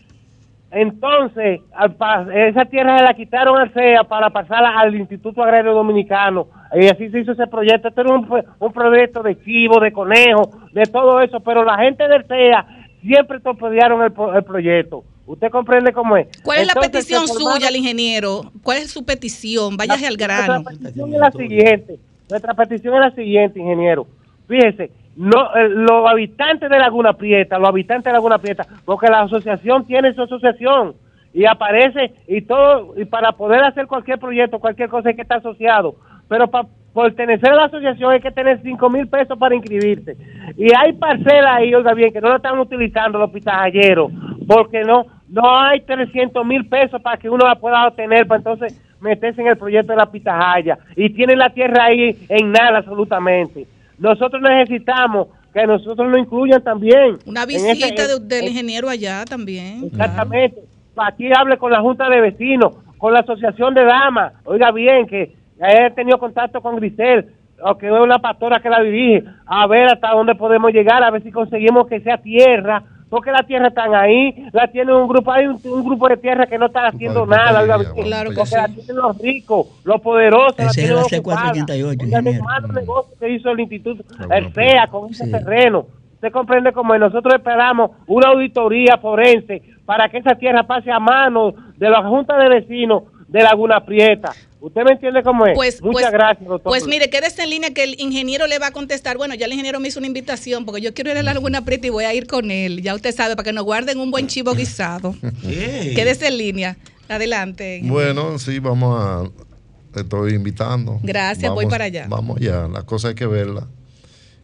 M: entonces, al esa tierra se la quitaron al CEA para pasarla al Instituto Agrario Dominicano Y así se hizo ese proyecto. Este era un, proyecto de chivo, de conejo, de todo eso, pero la gente del TEA siempre torpedearon el, el proyecto. ¿Usted comprende cómo es?
B: ¿Cuál es la petición suya al ingeniero? ¿Cuál es su petición? Váyase al grano.
M: Nuestra petición es la siguiente. Nuestra petición es la siguiente, ingeniero. Fíjese, no, eh, los habitantes de Laguna Prieta, los habitantes de Laguna Prieta, porque la asociación tiene su asociación y aparece y todo, y para poder hacer cualquier proyecto, cualquier cosa hay que estar asociado. Pero para pertenecer a la asociación hay que tener 5 mil pesos para inscribirse. Y hay parcelas ahí, oiga bien, que no lo están utilizando los pitajalleros, porque no no hay 300 mil pesos para que uno la pueda obtener, para entonces meterse en el proyecto de la pitahaya. Y tienen la tierra ahí en nada absolutamente. Nosotros necesitamos que nosotros nos incluyan también.
B: Una visita del ingeniero allá también.
M: Exactamente. Aquí hable con la Junta de Vecinos, con la Asociación de Damas. Oiga bien, que he tenido contacto con Grisel, o que es una pastora que la dirige, a ver hasta dónde podemos llegar, a ver si conseguimos que sea tierra porque la tierra están ahí, la tiene un grupo, hay un, grupo de tierra que no está haciendo nada, claro que porque la tienen los ricos, los poderosos, la tienen los el negocio que hizo el instituto, el FEA con ese terreno. Usted comprende como nosotros esperamos una auditoría forense para que esa tierra pase a manos de la Junta de Vecinos de Laguna Prieta. ¿Usted me entiende cómo es?
B: Pues, Muchas pues, gracias, doctor. Pues mire, quédese en línea que el ingeniero le va a contestar. Bueno, ya el ingeniero me hizo una invitación porque yo quiero ir a la Laguna Prieta y voy a ir con él. Ya usted sabe, para que nos guarden un buen chivo guisado. Quédese en línea. Adelante.
J: Bueno, sí, vamos a... estoy invitando.
B: Gracias, voy para allá.
J: Vamos allá. La cosa hay que verla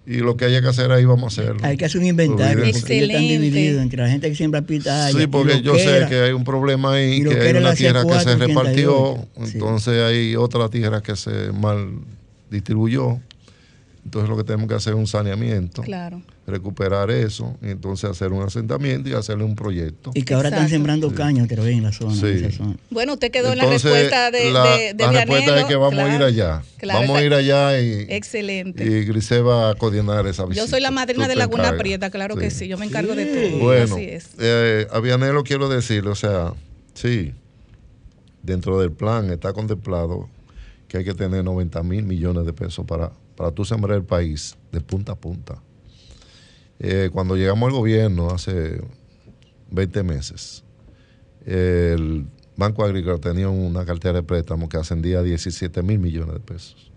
J: y lo que haya que hacer ahí vamos a hacerlo.
E: Hay que hacer un inventario porque están divididos entre la gente que siembra pita.
J: Sí, porque yo sé que hay un problema ahí, que hay una tierra que se repartió, entonces hay otra tierra que se mal distribuyó. Entonces lo que tenemos que hacer es un saneamiento.
B: Claro
J: recuperar eso y entonces hacer un asentamiento y hacerle un proyecto.
E: Y que ahora están sembrando caña otra vez en la zona.
B: Bueno, usted quedó en la respuesta de,
J: la,
B: de,
J: la respuesta es que vamos a ir allá. vamos a ir allá y,
B: Excelente.
J: y Grise va a coordinar esa visita.
B: Yo soy la madrina de Laguna Prieta, claro que sí, yo me encargo de todo.
J: Bueno, Así es. Eh, a Vianelo quiero decirle, o sea, sí, dentro del plan está contemplado que hay que tener 90 mil millones de pesos para, para tú sembrar el país de punta a punta eh, cuando llegamos al gobierno hace 20 meses, el Banco Agrícola tenía una cartera de préstamos que ascendía a 17 mil millones de pesos.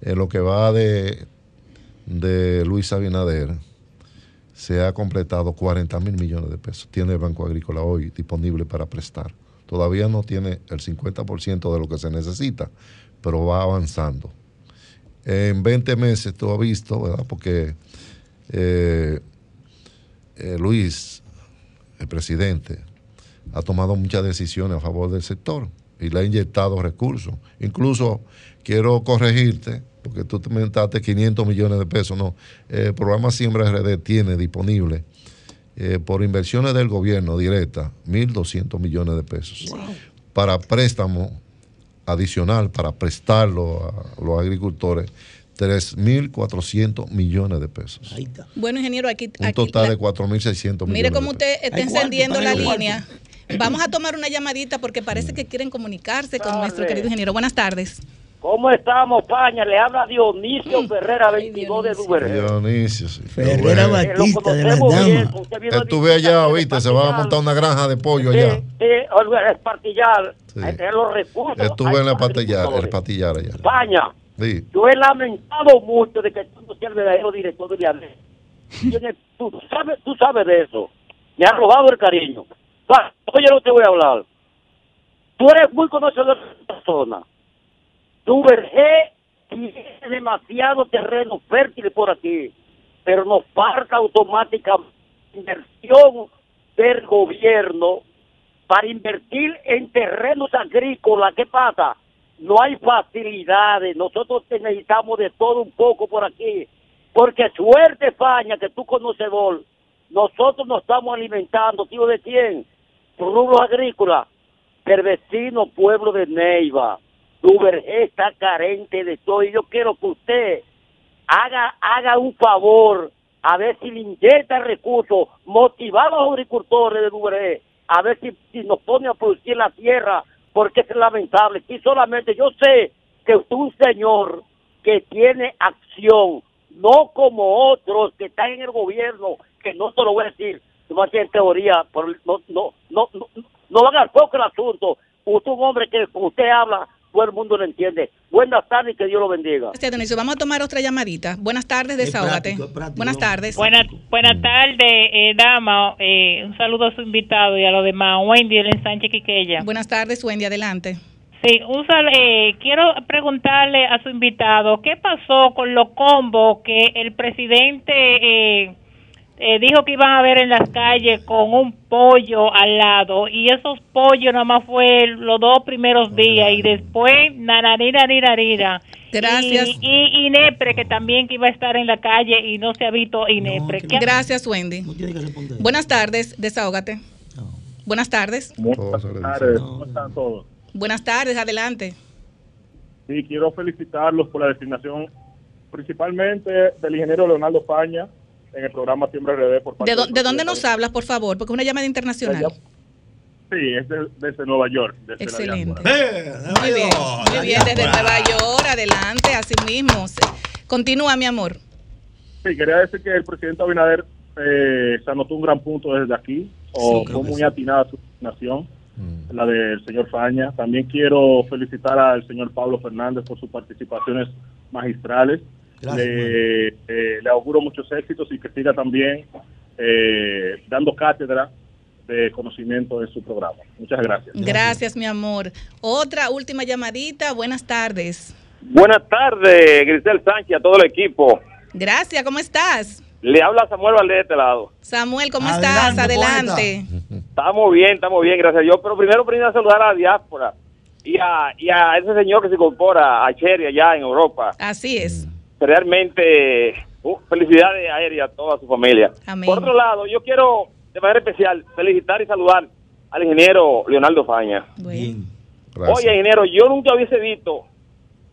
J: En lo que va de, de Luis Abinader, se ha completado 40 mil millones de pesos. Tiene el Banco Agrícola hoy disponible para prestar. Todavía no tiene el 50% de lo que se necesita, pero va avanzando. En 20 meses, tú has visto, ¿verdad? Porque eh, eh, Luis, el presidente, ha tomado muchas decisiones a favor del sector y le ha inyectado recursos. Incluso quiero corregirte, porque tú te comentaste 500 millones de pesos. No, el programa Siembra RD tiene disponible eh, por inversiones del gobierno directa 1.200 millones de pesos para préstamo adicional, para prestarlo a los agricultores 3.400 millones de pesos.
B: Bueno, ingeniero, aquí...
J: Un total de 4.600 millones.
B: Mire cómo usted está encendiendo la línea. Vamos a tomar una llamadita porque parece que quieren comunicarse con nuestro querido ingeniero. Buenas tardes.
N: ¿Cómo estamos, Paña? Le habla Dionisio mm. Ferrera, 22 de Duvergé.
J: Dionisio, sí.
E: Ferrera Batista de las damas.
J: Estuve allá, oíste, se va a montar una granja de pollo allá.
N: Sí, sí, el partillar, sí. los recursos.
J: Estuve en la patillar, el patillar allá.
N: Paña, yo he lamentado mucho de que tú no seas el verdadero director de Vianel. tú, sabes, tú sabes de eso. Me has robado el cariño. Oye, no te voy a hablar. Tú eres muy conocedor de esta zona. Tu vergé tiene demasiado terreno fértil por aquí, pero nos falta automáticamente inversión del gobierno para invertir en terrenos agrícolas. ¿Qué pasa? No hay facilidades, nosotros necesitamos de todo un poco por aquí, porque suerte España, que tú conoces nosotros nos estamos alimentando, tío de quién, rubro agrícola, el vecino pueblo de Neiva, Duvergé está carente de todo y yo quiero que usted haga, haga un favor, a ver si le inyecta recursos, motivar a los agricultores de Duvergé, a ver si, si nos pone a producir la tierra porque es lamentable. Y solamente yo sé que un señor que tiene acción, no como otros que están en el gobierno, que no te lo voy a decir, no en teoría, pero no, no, no, no, no van al foco el asunto. Usted un hombre que usted habla, todo el mundo lo entiende. Buenas tardes y que Dios lo bendiga.
B: Gracias. Vamos a tomar otra llamadita. Buenas tardes, desahógate. Buenas tardes.
O: Buenas buenas tardes, eh, dama. Eh, un saludo a su invitado y a los demás. Wendy el Sánchez Quiqueya.
B: Buenas tardes, Wendy. Adelante.
O: Sí, un sal- eh, quiero preguntarle a su invitado qué pasó con los combos que el presidente eh, dijo que iban a ver en las calles con un pollo al lado y esos pollos nada más fue los dos primeros días y después nararira nararira
B: Gracias.
O: y, y Inepre que también que iba a estar en la calle y no se ha visto Inepre ¿Qué-
B: Gracias, Wendy. Buenas tardes, desahógate. Buenas tardes.
P: Buenas tardes, ¿cómo están todos?
B: Buenas tardes, adelante.
P: Sí, quiero felicitarlos por la designación, principalmente del ingeniero Leonardo Paña en el programa Siempre RD por parte
B: ¿De, de dónde nos hablas, por favor? Porque es una llamada internacional.
P: Sí, es de- desde Nueva York. Desde la
B: Excelente.
P: diáspora.
B: Muy bien, muy bien, desde Nueva York, adelante, así mismo. Continúa, mi amor.
P: Sí, quería decir que el presidente Abinader eh, se anotó un gran punto desde aquí, o
F: Sí,
P: fue muy
F: sí.
P: atinada su designación, la del señor Faña. También quiero felicitar al señor Pablo Fernández por sus participaciones magistrales.
F: Gracias,
P: le, eh, le auguro muchos éxitos y que siga también eh, dando cátedra de conocimiento en su programa. Muchas gracias.
B: Gracias, mi amor. Otra última llamadita. Buenas tardes.
N: Buenas tardes, Grisel Sánchez, a todo el equipo.
B: Gracias, ¿cómo estás?
N: Le habla Samuel Valdés de este lado.
B: Samuel, ¿cómo estás? Adelante.
N: Estamos bien, estamos bien, gracias a Dios. Pero primero, primero saludar a la diáspora y a, y a ese señor que se incorpora a Cherry allá en Europa.
B: Así es.
N: Realmente, uh, felicidades a él y a toda su familia.
B: Amén.
N: Por otro lado, yo quiero de manera especial felicitar y saludar al ingeniero Leonardo Faña. Oye, ingeniero, yo nunca hubiese visto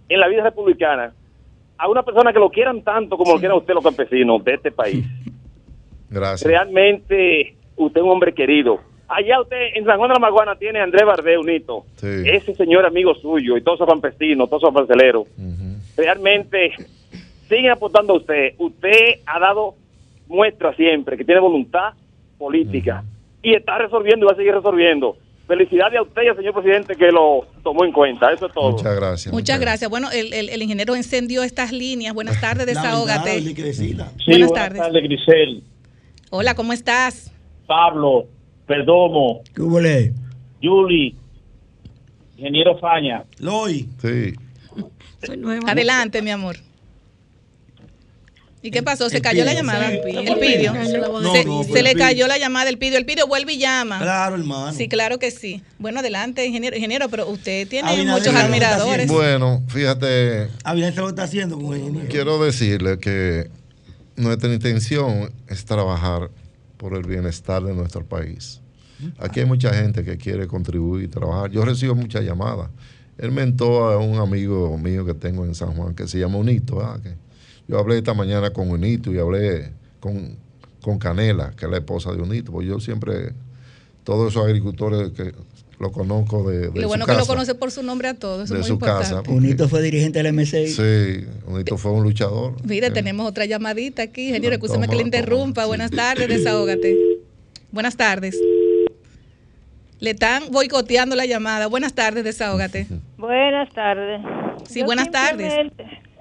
N: en la vida republicana a una persona que lo quieran tanto como lo quieran usted los campesinos de este país.
J: Gracias.
N: Realmente, usted es un hombre querido. Allá usted, en San Juan de la Maguana, tiene a Andrés Bardé, un hito.
J: Sí.
N: Ese señor amigo suyo y todos esos campesinos, todos esos parceleros. Realmente, siguen apuntando a usted. Usted ha dado muestra siempre que tiene voluntad política y está resolviendo y va a seguir resolviendo. Felicidades a usted y al señor presidente que lo tomó en cuenta. Eso es todo.
J: Muchas gracias.
B: Muchas gracias. Bueno, el, el- el ingeniero encendió estas líneas. Buenas tardes, desahógate.
P: Sí,
B: Buenas tardes.
P: Grisel,
B: Hola, ¿cómo estás?
P: Pablo, Perdomo,
E: ¿Qué hubo, le?
P: Yuli, ingeniero Faña.
F: Loy.
J: Sí.
B: Adelante, mi amor. ¿Y qué pasó? ¿Se cayó la llamada?
F: Sí,
B: El pidio.
F: No,
B: se
F: no,
B: se le cayó la llamada, el pidio. El pidio vuelve y llama.
F: Claro, hermano.
B: Sí, claro que sí. Bueno, adelante, ingeniero. Ingeniero, pero usted tiene
F: Abinader
B: muchos admiradores.
J: Bueno, fíjate,
F: Abinader lo está haciendo con el ingeniero.
J: quiero decirle que nuestra intención es trabajar por el bienestar de nuestro país. Aquí hay mucha gente que quiere contribuir y trabajar. Yo recibo muchas llamadas. Él mentó a un amigo mío que tengo en San Juan que se llama Unito. ¿verdad? Que yo hablé esta mañana con Unito y hablé con, con Canela, que es la esposa de Unito. Porque yo siempre, todos esos agricultores que lo conozco de, de
B: Y lo
J: su
B: bueno que
J: casa.
B: lo conoce por su nombre a todos. Eso
J: de
B: es muy
J: su casa,
B: importante.
E: Unito fue dirigente del MCI.
J: Sí, Unito fue un luchador.
B: Mire,
J: Eh,
B: tenemos otra llamadita aquí. Ingeniero,
J: No,
B: escúcheme que le
J: toma,
B: interrumpa. Buenas tardes, desahógate. Buenas tardes. Le están boicoteando la llamada. Buenas tardes, desahógate.
Q: Buenas tardes.
B: Sí, buenas tardes.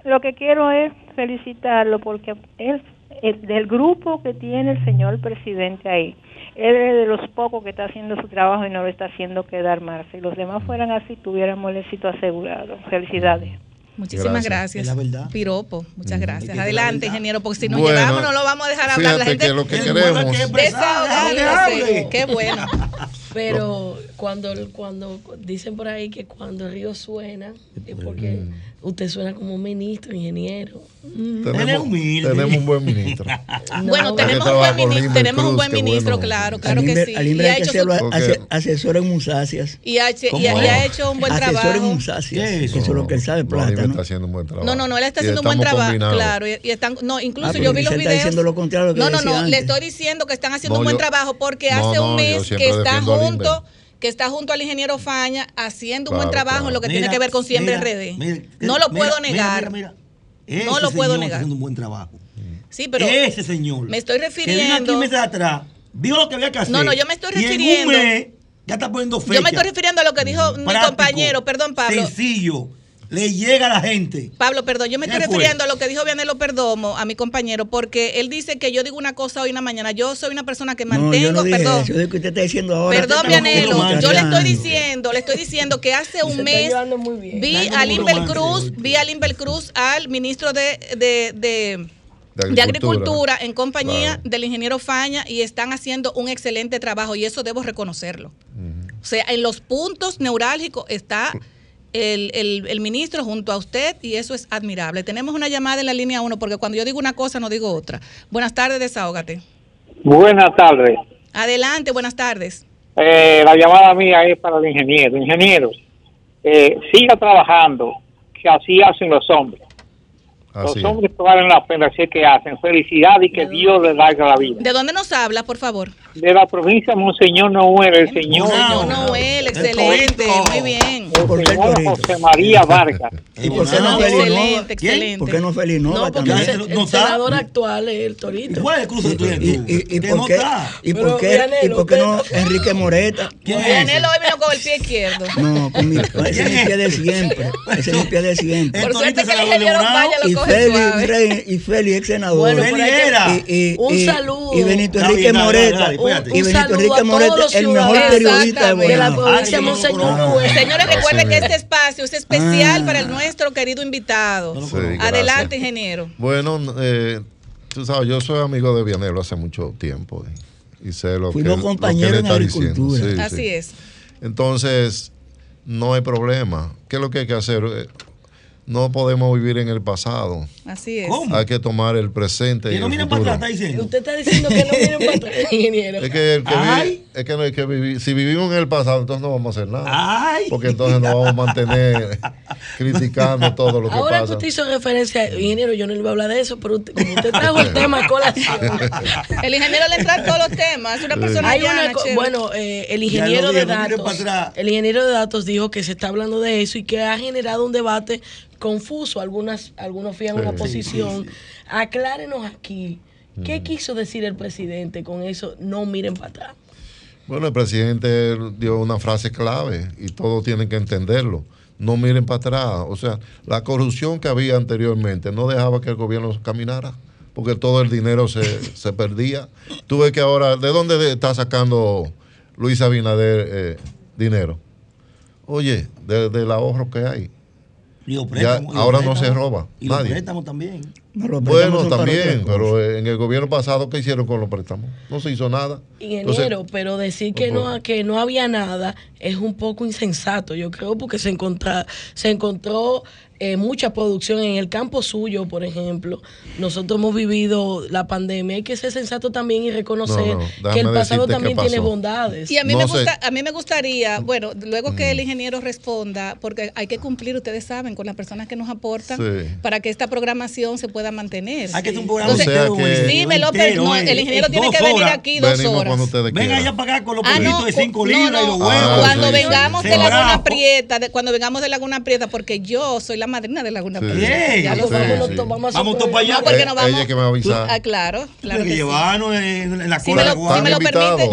Q: Lo que quiero es felicitarlo porque es el- del grupo que tiene el señor presidente ahí. Él es de los pocos que está haciendo su trabajo y no lo está haciendo quedar mal. Si los demás fueran así, tuviéramos el éxito asegurado. Felicidades.
B: Muchísimas
Q: Gracias.
B: gracias.
Q: Es la verdad.
B: Piropo, muchas gracias.
Q: que
B: Adelante, ingeniero, porque si nos
J: Bueno,
B: llevamos no lo vamos a dejar hablar. La gente
J: que lo que queremos-
B: desahogándose. Qué bueno.
D: Pero cuando, cuando dicen por ahí que cuando el río suena, es porque usted suena como un ministro, ingeniero.
J: Tenemos, tenemos un buen ministro.
B: Bueno, tenemos un buen ministro, tenemos un buen ministro,
J: bueno.
B: claro, claro que sí.
E: Al
B: Y ha hecho su-
E: ase- asesor en musáceas.
B: y ha hecho- y
E: ¿Cómo
B: ha- y ha hecho un buen
E: Asesor en
B: trabajo.
E: musáceas. Eso es lo que él sabe,
J: No, Limber
E: plátano.
J: está haciendo un buen trabajo.
B: No, no, no, él está haciendo un buen
J: estamos
B: trabajo,
J: combinados.
B: claro, y, y están, no, incluso
E: Ah, pero
B: yo vi los
E: está
B: videos.
E: diciendo lo contrario que
B: no, no, no, le estoy diciendo que están haciendo
J: No,
B: un buen trabajo porque
J: No,
B: hace
J: no,
B: un mes que están que está junto al ingeniero Faña haciendo un buen
F: Claro,
B: trabajo en lo que tiene que ver con Siempre
F: mira,
B: RD.
F: mira,
B: no lo
F: mira,
B: puedo
F: mira,
B: negar.
F: mira,
B: no lo puedo
F: señor está
B: negar.
F: haciendo un buen trabajo.
B: Sí, pero
F: Ese señor.
B: me estoy
F: Que vino aquí
B: refiriendo.
F: meses atrás, vio lo que había que hacer.
B: No, no, yo me estoy
F: y en un
B: refiriendo-
F: mes ya está poniendo fecha.
B: Yo me estoy refiriendo a lo que dijo mi compañero, perdón, Pablo.
F: Sencillo. Le llega a la gente.
B: Pablo, perdón, yo me
F: ¿Qué
B: estoy
F: fue?
B: refiriendo a lo que dijo Vianelo Perdomo, a mi compañero, porque él dice que yo digo una cosa hoy en la mañana. Yo soy una persona que
E: No, yo
B: mantengo,
E: no dije
B: perdón.
E: eso, yo digo que usted está diciendo ahora.
B: Perdón, Vianelo, yo le estoy diciendo, le estoy diciendo que hace un mes vi a
D: romance
B: Cruz, vi a Limber Cruz al ministro de, de, de-
J: De
B: de
J: Agricultura.
B: En compañía
J: Claro.
B: del ingeniero Faña y están haciendo un excelente trabajo y eso debo reconocerlo. O sea, en los puntos neurálgicos está el, el- el ministro junto a usted y eso es admirable. Tenemos una llamada en la línea 1 porque cuando yo digo una cosa no digo otra. Buenas tardes, desahógate.
R: Buenas tardes.
B: Adelante, buenas tardes.
R: Eh, la llamada mía es para el ingeniero. Ingeniero, eh, siga trabajando, que así hacen los hombres.
J: Así
R: los
J: es.
R: hombres que valen la pena, así es que hacen. Felicidad y que Dios les larga la vida.
B: ¿De dónde nos habla, por favor?
R: De la provincia Monseñor Noel, el señor,
B: Señor Noel, excelente, muy bien.
R: el señor José María Vargas.
E: ¿Y por qué no Feliz Nova?
B: Excelente, excelente.
E: ¿Por qué no Feliz Nova
D: No, porque
E: también?
D: el, el senador actual es el Torito.
F: ¿Cuál es el cruce tú
E: ¿Y, y, y
F: Que
E: por qué, y por qué, y por qué no Enrique Moreta?
B: Vianelo hoy vino con el pie izquierdo.
E: No, con mi, ese es mi pie de siempre. Ese es mi pie de siempre.
B: Por suerte que el ingeniero Faña lo
E: Y
B: coge
E: Feli,
B: suave.
E: Feli- y Feli, ex senador.
D: Bueno,
E: Y, y-
D: un saludo.
E: Y Benito Enrique
F: dale,
E: Moreta.
F: espérate.
E: y
D: Un
E: Benito
D: saludo
E: Enrique
D: a todos
E: Moreta,
D: los
E: el mejor
D: ciudadanos
E: periodista de
B: Exactamente.
D: de la
E: Bonao.
D: provincia de Monseñor
F: no, no,
D: Noel.
B: Señores, recuerden que este espacio es especial
E: Ah.
B: para el nuestro querido invitado.
J: Sí,
B: Adelante,
J: gracias.
B: ingeniero.
J: Bueno, eh, tú sabes, yo soy amigo de Vianelo hace mucho tiempo y, sé lo que,
E: Fuimos
J: lo que
E: compañeros
J: él
E: en
J: está diciendo.
E: agricultura.
J: Sí,
B: Así
J: sí.
B: es.
J: Entonces, no hay problema. ¿Qué es lo que hay que hacer? No podemos vivir en el pasado.
B: Así es.
F: ¿Cómo?
J: Hay que tomar el presente y
F: Que
J: el
F: no miren para atrás, está diciendo.
D: Usted está diciendo que no miren para atrás, ingeniero.
J: Es que, el que vive- es que no hay que vivir. Si vivimos en el pasado, entonces no vamos a hacer nada.
F: Ay.
J: Porque entonces nos vamos a mantener criticando todo lo que
D: Ahora que
J: pasa.
D: usted hizo referencia, ingeniero, yo no le voy a hablar de eso, pero usted, como usted trajo el tema colación.
B: El ingeniero le entra a todos los temas. Es una persona
D: Hay
B: llana,
D: una bueno, eh, el ingeniero de
F: no
D: datos,
F: para atrás.
D: el ingeniero de datos dijo que se está hablando de eso y que ha generado un debate confuso. Algunas, algunos fijan
J: Sí.
D: una
J: Sí,
D: posición. Aclárenos aquí. ¿Qué quiso decir el presidente con eso? No miren para atrás.
J: Bueno, el presidente dio una frase clave y todos tienen que entenderlo. No miren para atrás. O sea, la corrupción que había anteriormente no dejaba que el gobierno caminara porque todo el dinero se, se perdía. Tú ves que ahora, ¿de dónde está sacando Luis Abinader eh, dinero? Oye, de- del ahorro que hay. Ya, ahora no se roba.
F: Y los
J: Nadie.
F: préstamos también.
E: No, los préstamos
J: Bueno, también,
E: otra cosa.
J: pero en el gobierno pasado, ¿qué hicieron con los préstamos? No se hizo nada.
D: Ingeniero,
J: Entonces,
D: pero decir que no, que no había nada es un poco insensato, yo creo, porque se, encontra, se encontró eh, mucha producción en el campo suyo, por ejemplo. Nosotros hemos vivido la pandemia. Hay que ser sensato también y reconocer
J: No, no, déjame
D: que el pasado también tiene bondades.
B: Y a mí,
J: No
B: me gusta, a mí me gustaría, bueno, luego que
J: Mm.
B: el ingeniero responda, porque hay que cumplir, ustedes saben, con las personas que nos aportan
J: Sí.
B: para que esta programación se pueda mantener.
F: Hay que hacer un programa
J: O sea
F: entero,
J: que-
F: güey,
B: Sí, me lo per-
F: entero,
B: no,
F: eh.
B: el ingeniero
F: En
B: tiene que venir aquí dos
J: venimos
B: horas.
F: Venga allá para acá con los
B: Ah,
F: de 5
B: cu-
F: libras
B: no,
F: y los
B: no.
F: huevos.
J: Ah,
B: cuando
J: sí, sí.
B: vengamos de. Laguna Prieta, de- cuando vengamos de Laguna Prieta, porque yo soy la madrina de Laguna
J: Sí.
F: Bien.
B: Ya lo
J: Sí.
D: Vamos,
J: sí.
D: to- vamos a
F: Vamos
D: hacer
F: todos para allá.
B: No, porque
J: Eh,
B: no vamos.
J: ella que me va a avisar.
B: Ah, claro, claro
F: Tiene que
B: que sí.
F: llevarnos en, en la
B: Si
F: cola
B: me lo- si me permite.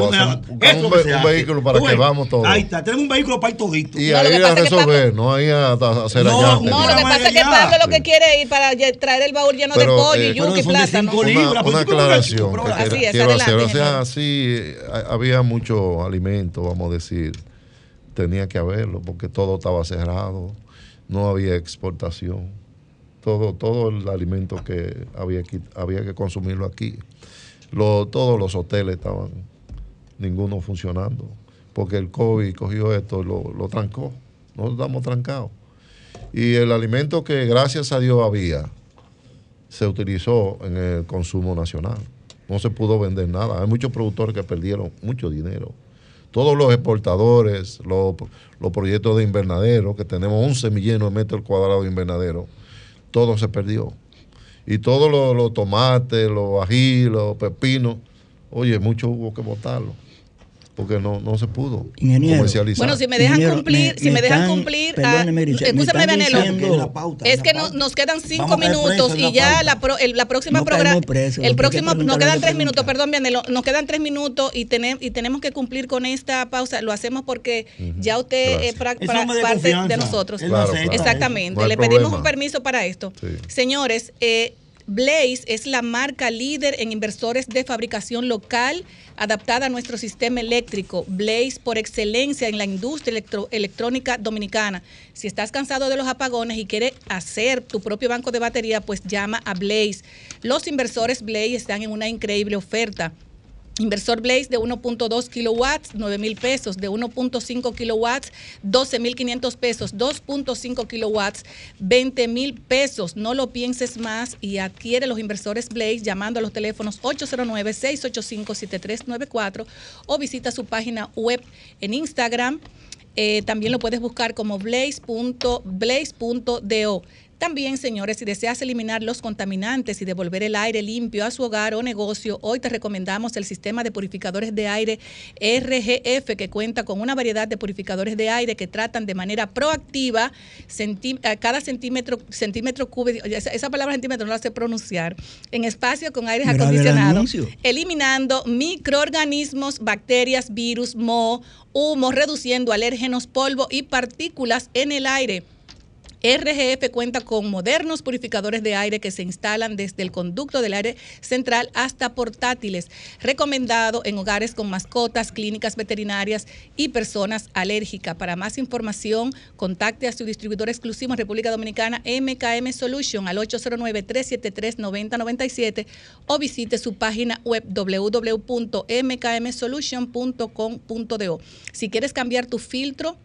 J: Un, vehículo para que vamos todos.
F: Ahí está, tenemos un vehículo para ir todito.
J: Y ahí a resolver, no ahí a, hacer
F: No,
J: allá.
B: No, lo que pasa es que. Pablo lo que quiere es ir para lle- traer el baúl lleno de pollo,
J: eh,
B: y yuca y plátano.
J: Una,
F: pues,
J: aclaración
B: Así es, adelante,
J: O sea,
B: ingeniero.
J: sí, eh, ha- había mucho alimento, vamos a decir. Tenía que haberlo porque todo estaba cerrado, no había exportación. Todo, todo el alimento que había que, había que consumirlo aquí. Lo- todos los hoteles estaban, ninguno funcionando, porque el COVID cogió esto y lo, lo trancó. Nosotros estamos trancados. Y el alimento que gracias a Dios había, se utilizó en el consumo nacional. No se pudo vender nada. Hay muchos productores que perdieron mucho dinero. Todos los exportadores, los, proyectos de invernadero, que tenemos 11 millones de metros cuadrados de invernadero, todo se perdió. Y todos los, los tomates, los ají, los pepinos, oye, mucho hubo que botarlo. Porque no, no se pudo
E: Ingeniero.
J: comercializar.
B: Bueno, si me dejan
E: Ingeniero,
B: cumplir,
E: me-
B: si me,
E: me
B: dejan
E: están-
B: cumplir, ah,
E: me
B: escúchame, es que no- nos quedan cinco minutos y ya la, pro- el- la próxima
E: No
B: programa, el próximo, nos quedan tres minutos, perdón, Vianelo, nos quedan tres minutos y, tenem- y tenemos que cumplir con esta pausa. Lo hacemos porque ya usted es pra-
F: Es
B: pra-
F: hombre de
B: parte de nosotros.
F: Claro, claro.
B: Exactamente.
J: No
B: Le pedimos un permiso para esto.
J: Sí.
B: Señores, eh, Blaze es la marca líder en inversores de fabricación local adaptada a nuestro sistema eléctrico. Blaze por excelencia en la industria electrónica dominicana. Si estás cansado de los apagones y quieres hacer tu propio banco de batería, pues llama a Blaze. Los inversores Blaze están en una increíble oferta. Inversor Blaze de 1.2 kilowatts, 9 mil pesos. De 1.5 kilowatts, 12 mil 500 pesos. 2.5 kilowatts, 20 mil pesos. No lo pienses más y adquiere los inversores Blaze llamando a los teléfonos 809-685-7394 o visita su página web en Instagram. Eh, también lo puedes buscar como blaze.blaze.do. También, señores, si deseas eliminar los contaminantes y devolver el aire limpio a su hogar o negocio, hoy te recomendamos el sistema de purificadores de aire RGF, que cuenta con una variedad de purificadores de aire que tratan de manera proactiva centí- cada centímetro, centímetro cúbico, esa, esa palabra centímetro no la sé pronunciar, en espacio con aires
E: Grave el
B: acondicionados,
E: anuncio.
B: eliminando microorganismos, bacterias, virus, moho, humo, reduciendo alérgenos, polvo y partículas en el aire. RGF cuenta con modernos purificadores de aire que se instalan desde el conducto del aire central hasta portátiles, recomendado en hogares con mascotas, clínicas veterinarias y personas alérgicas. Para más información, contacte a su distribuidor exclusivo en República Dominicana, MKM Solution, al 809-373-9097 o visite su página web www.mkmsolution.com.do. Si quieres cambiar tu filtro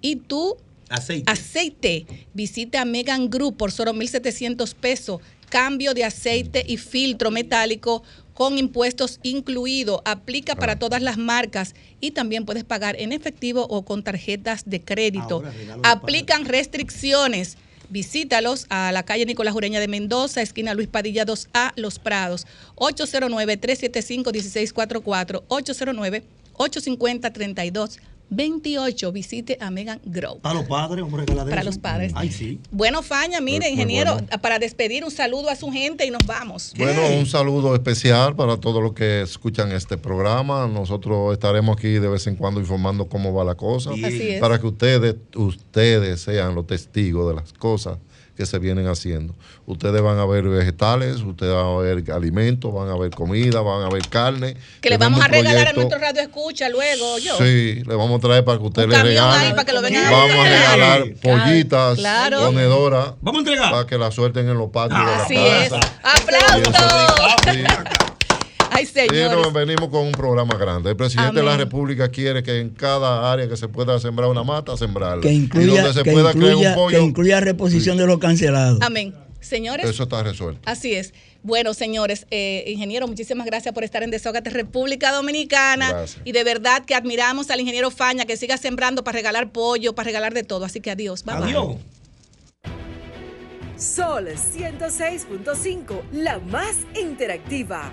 B: y tu
F: Aceite.
B: aceite. Visita Megan Group por solo 1.700 pesos. Cambio de aceite y filtro metálico con impuestos incluido. Aplica para todas las marcas y también puedes pagar en efectivo o con tarjetas de crédito.
F: Ahora,
B: Aplican restricciones. Visítalos a la calle Nicolás Ureña de Mendoza, esquina Luis Padilla 2A, Los Prados. 809-375-1644. 809-850-3228. Visite a Megan Grow.
F: Para los padres, hombre, regaladero.
B: Para los padres.
F: Ay, sí.
B: Bueno, Faña, mire, ingeniero,
J: bueno.
B: para despedir un saludo a su gente y nos vamos.
J: Bueno, un saludo especial para todos los que escuchan este programa. Nosotros estaremos aquí de vez en cuando informando cómo va la cosa.
B: Es.
J: Para que ustedes, ustedes sean los testigos de las cosas que se vienen haciendo. Ustedes van a ver vegetales, ustedes van a ver alimentos, van a ver comida, van a ver carne.
B: Que le vamos a regalar a
J: proyecto-
B: nuestro radio escucha luego, yo.
J: Sí, le vamos a traer para que ustedes
B: Un
J: le
B: camión
J: regalen.
B: ahí para que lo vengan a
J: Vamos a regalar pollitas,
B: Claro.
J: ponedoras.
F: Vamos a entregar.
J: Para que la suelten en los patios
B: Así
J: de la
B: es.
J: casa.
B: ¡Aplausos!
J: Sí.
B: Ay, señores.
J: venimos con un programa grande. El presidente de la. República quiere que en cada área que se pueda sembrar una mata, sembrarla.
E: Que
J: y
E: incluya,
J: donde se
E: que
J: pueda crear un pollo,
E: que incluya reposición de los cancelados.
B: Amén. Señores,
J: eso está resuelto.
B: así es. Bueno, señores, eh, ingeniero, muchísimas gracias por estar en Desógate República Dominicana.
J: Gracias.
B: Y de verdad que admiramos al ingeniero Faña, que siga sembrando para regalar pollo, para regalar de todo. Así que adiós. Bye, bye.
F: Adiós.
A: Sol 106.5, la más interactiva.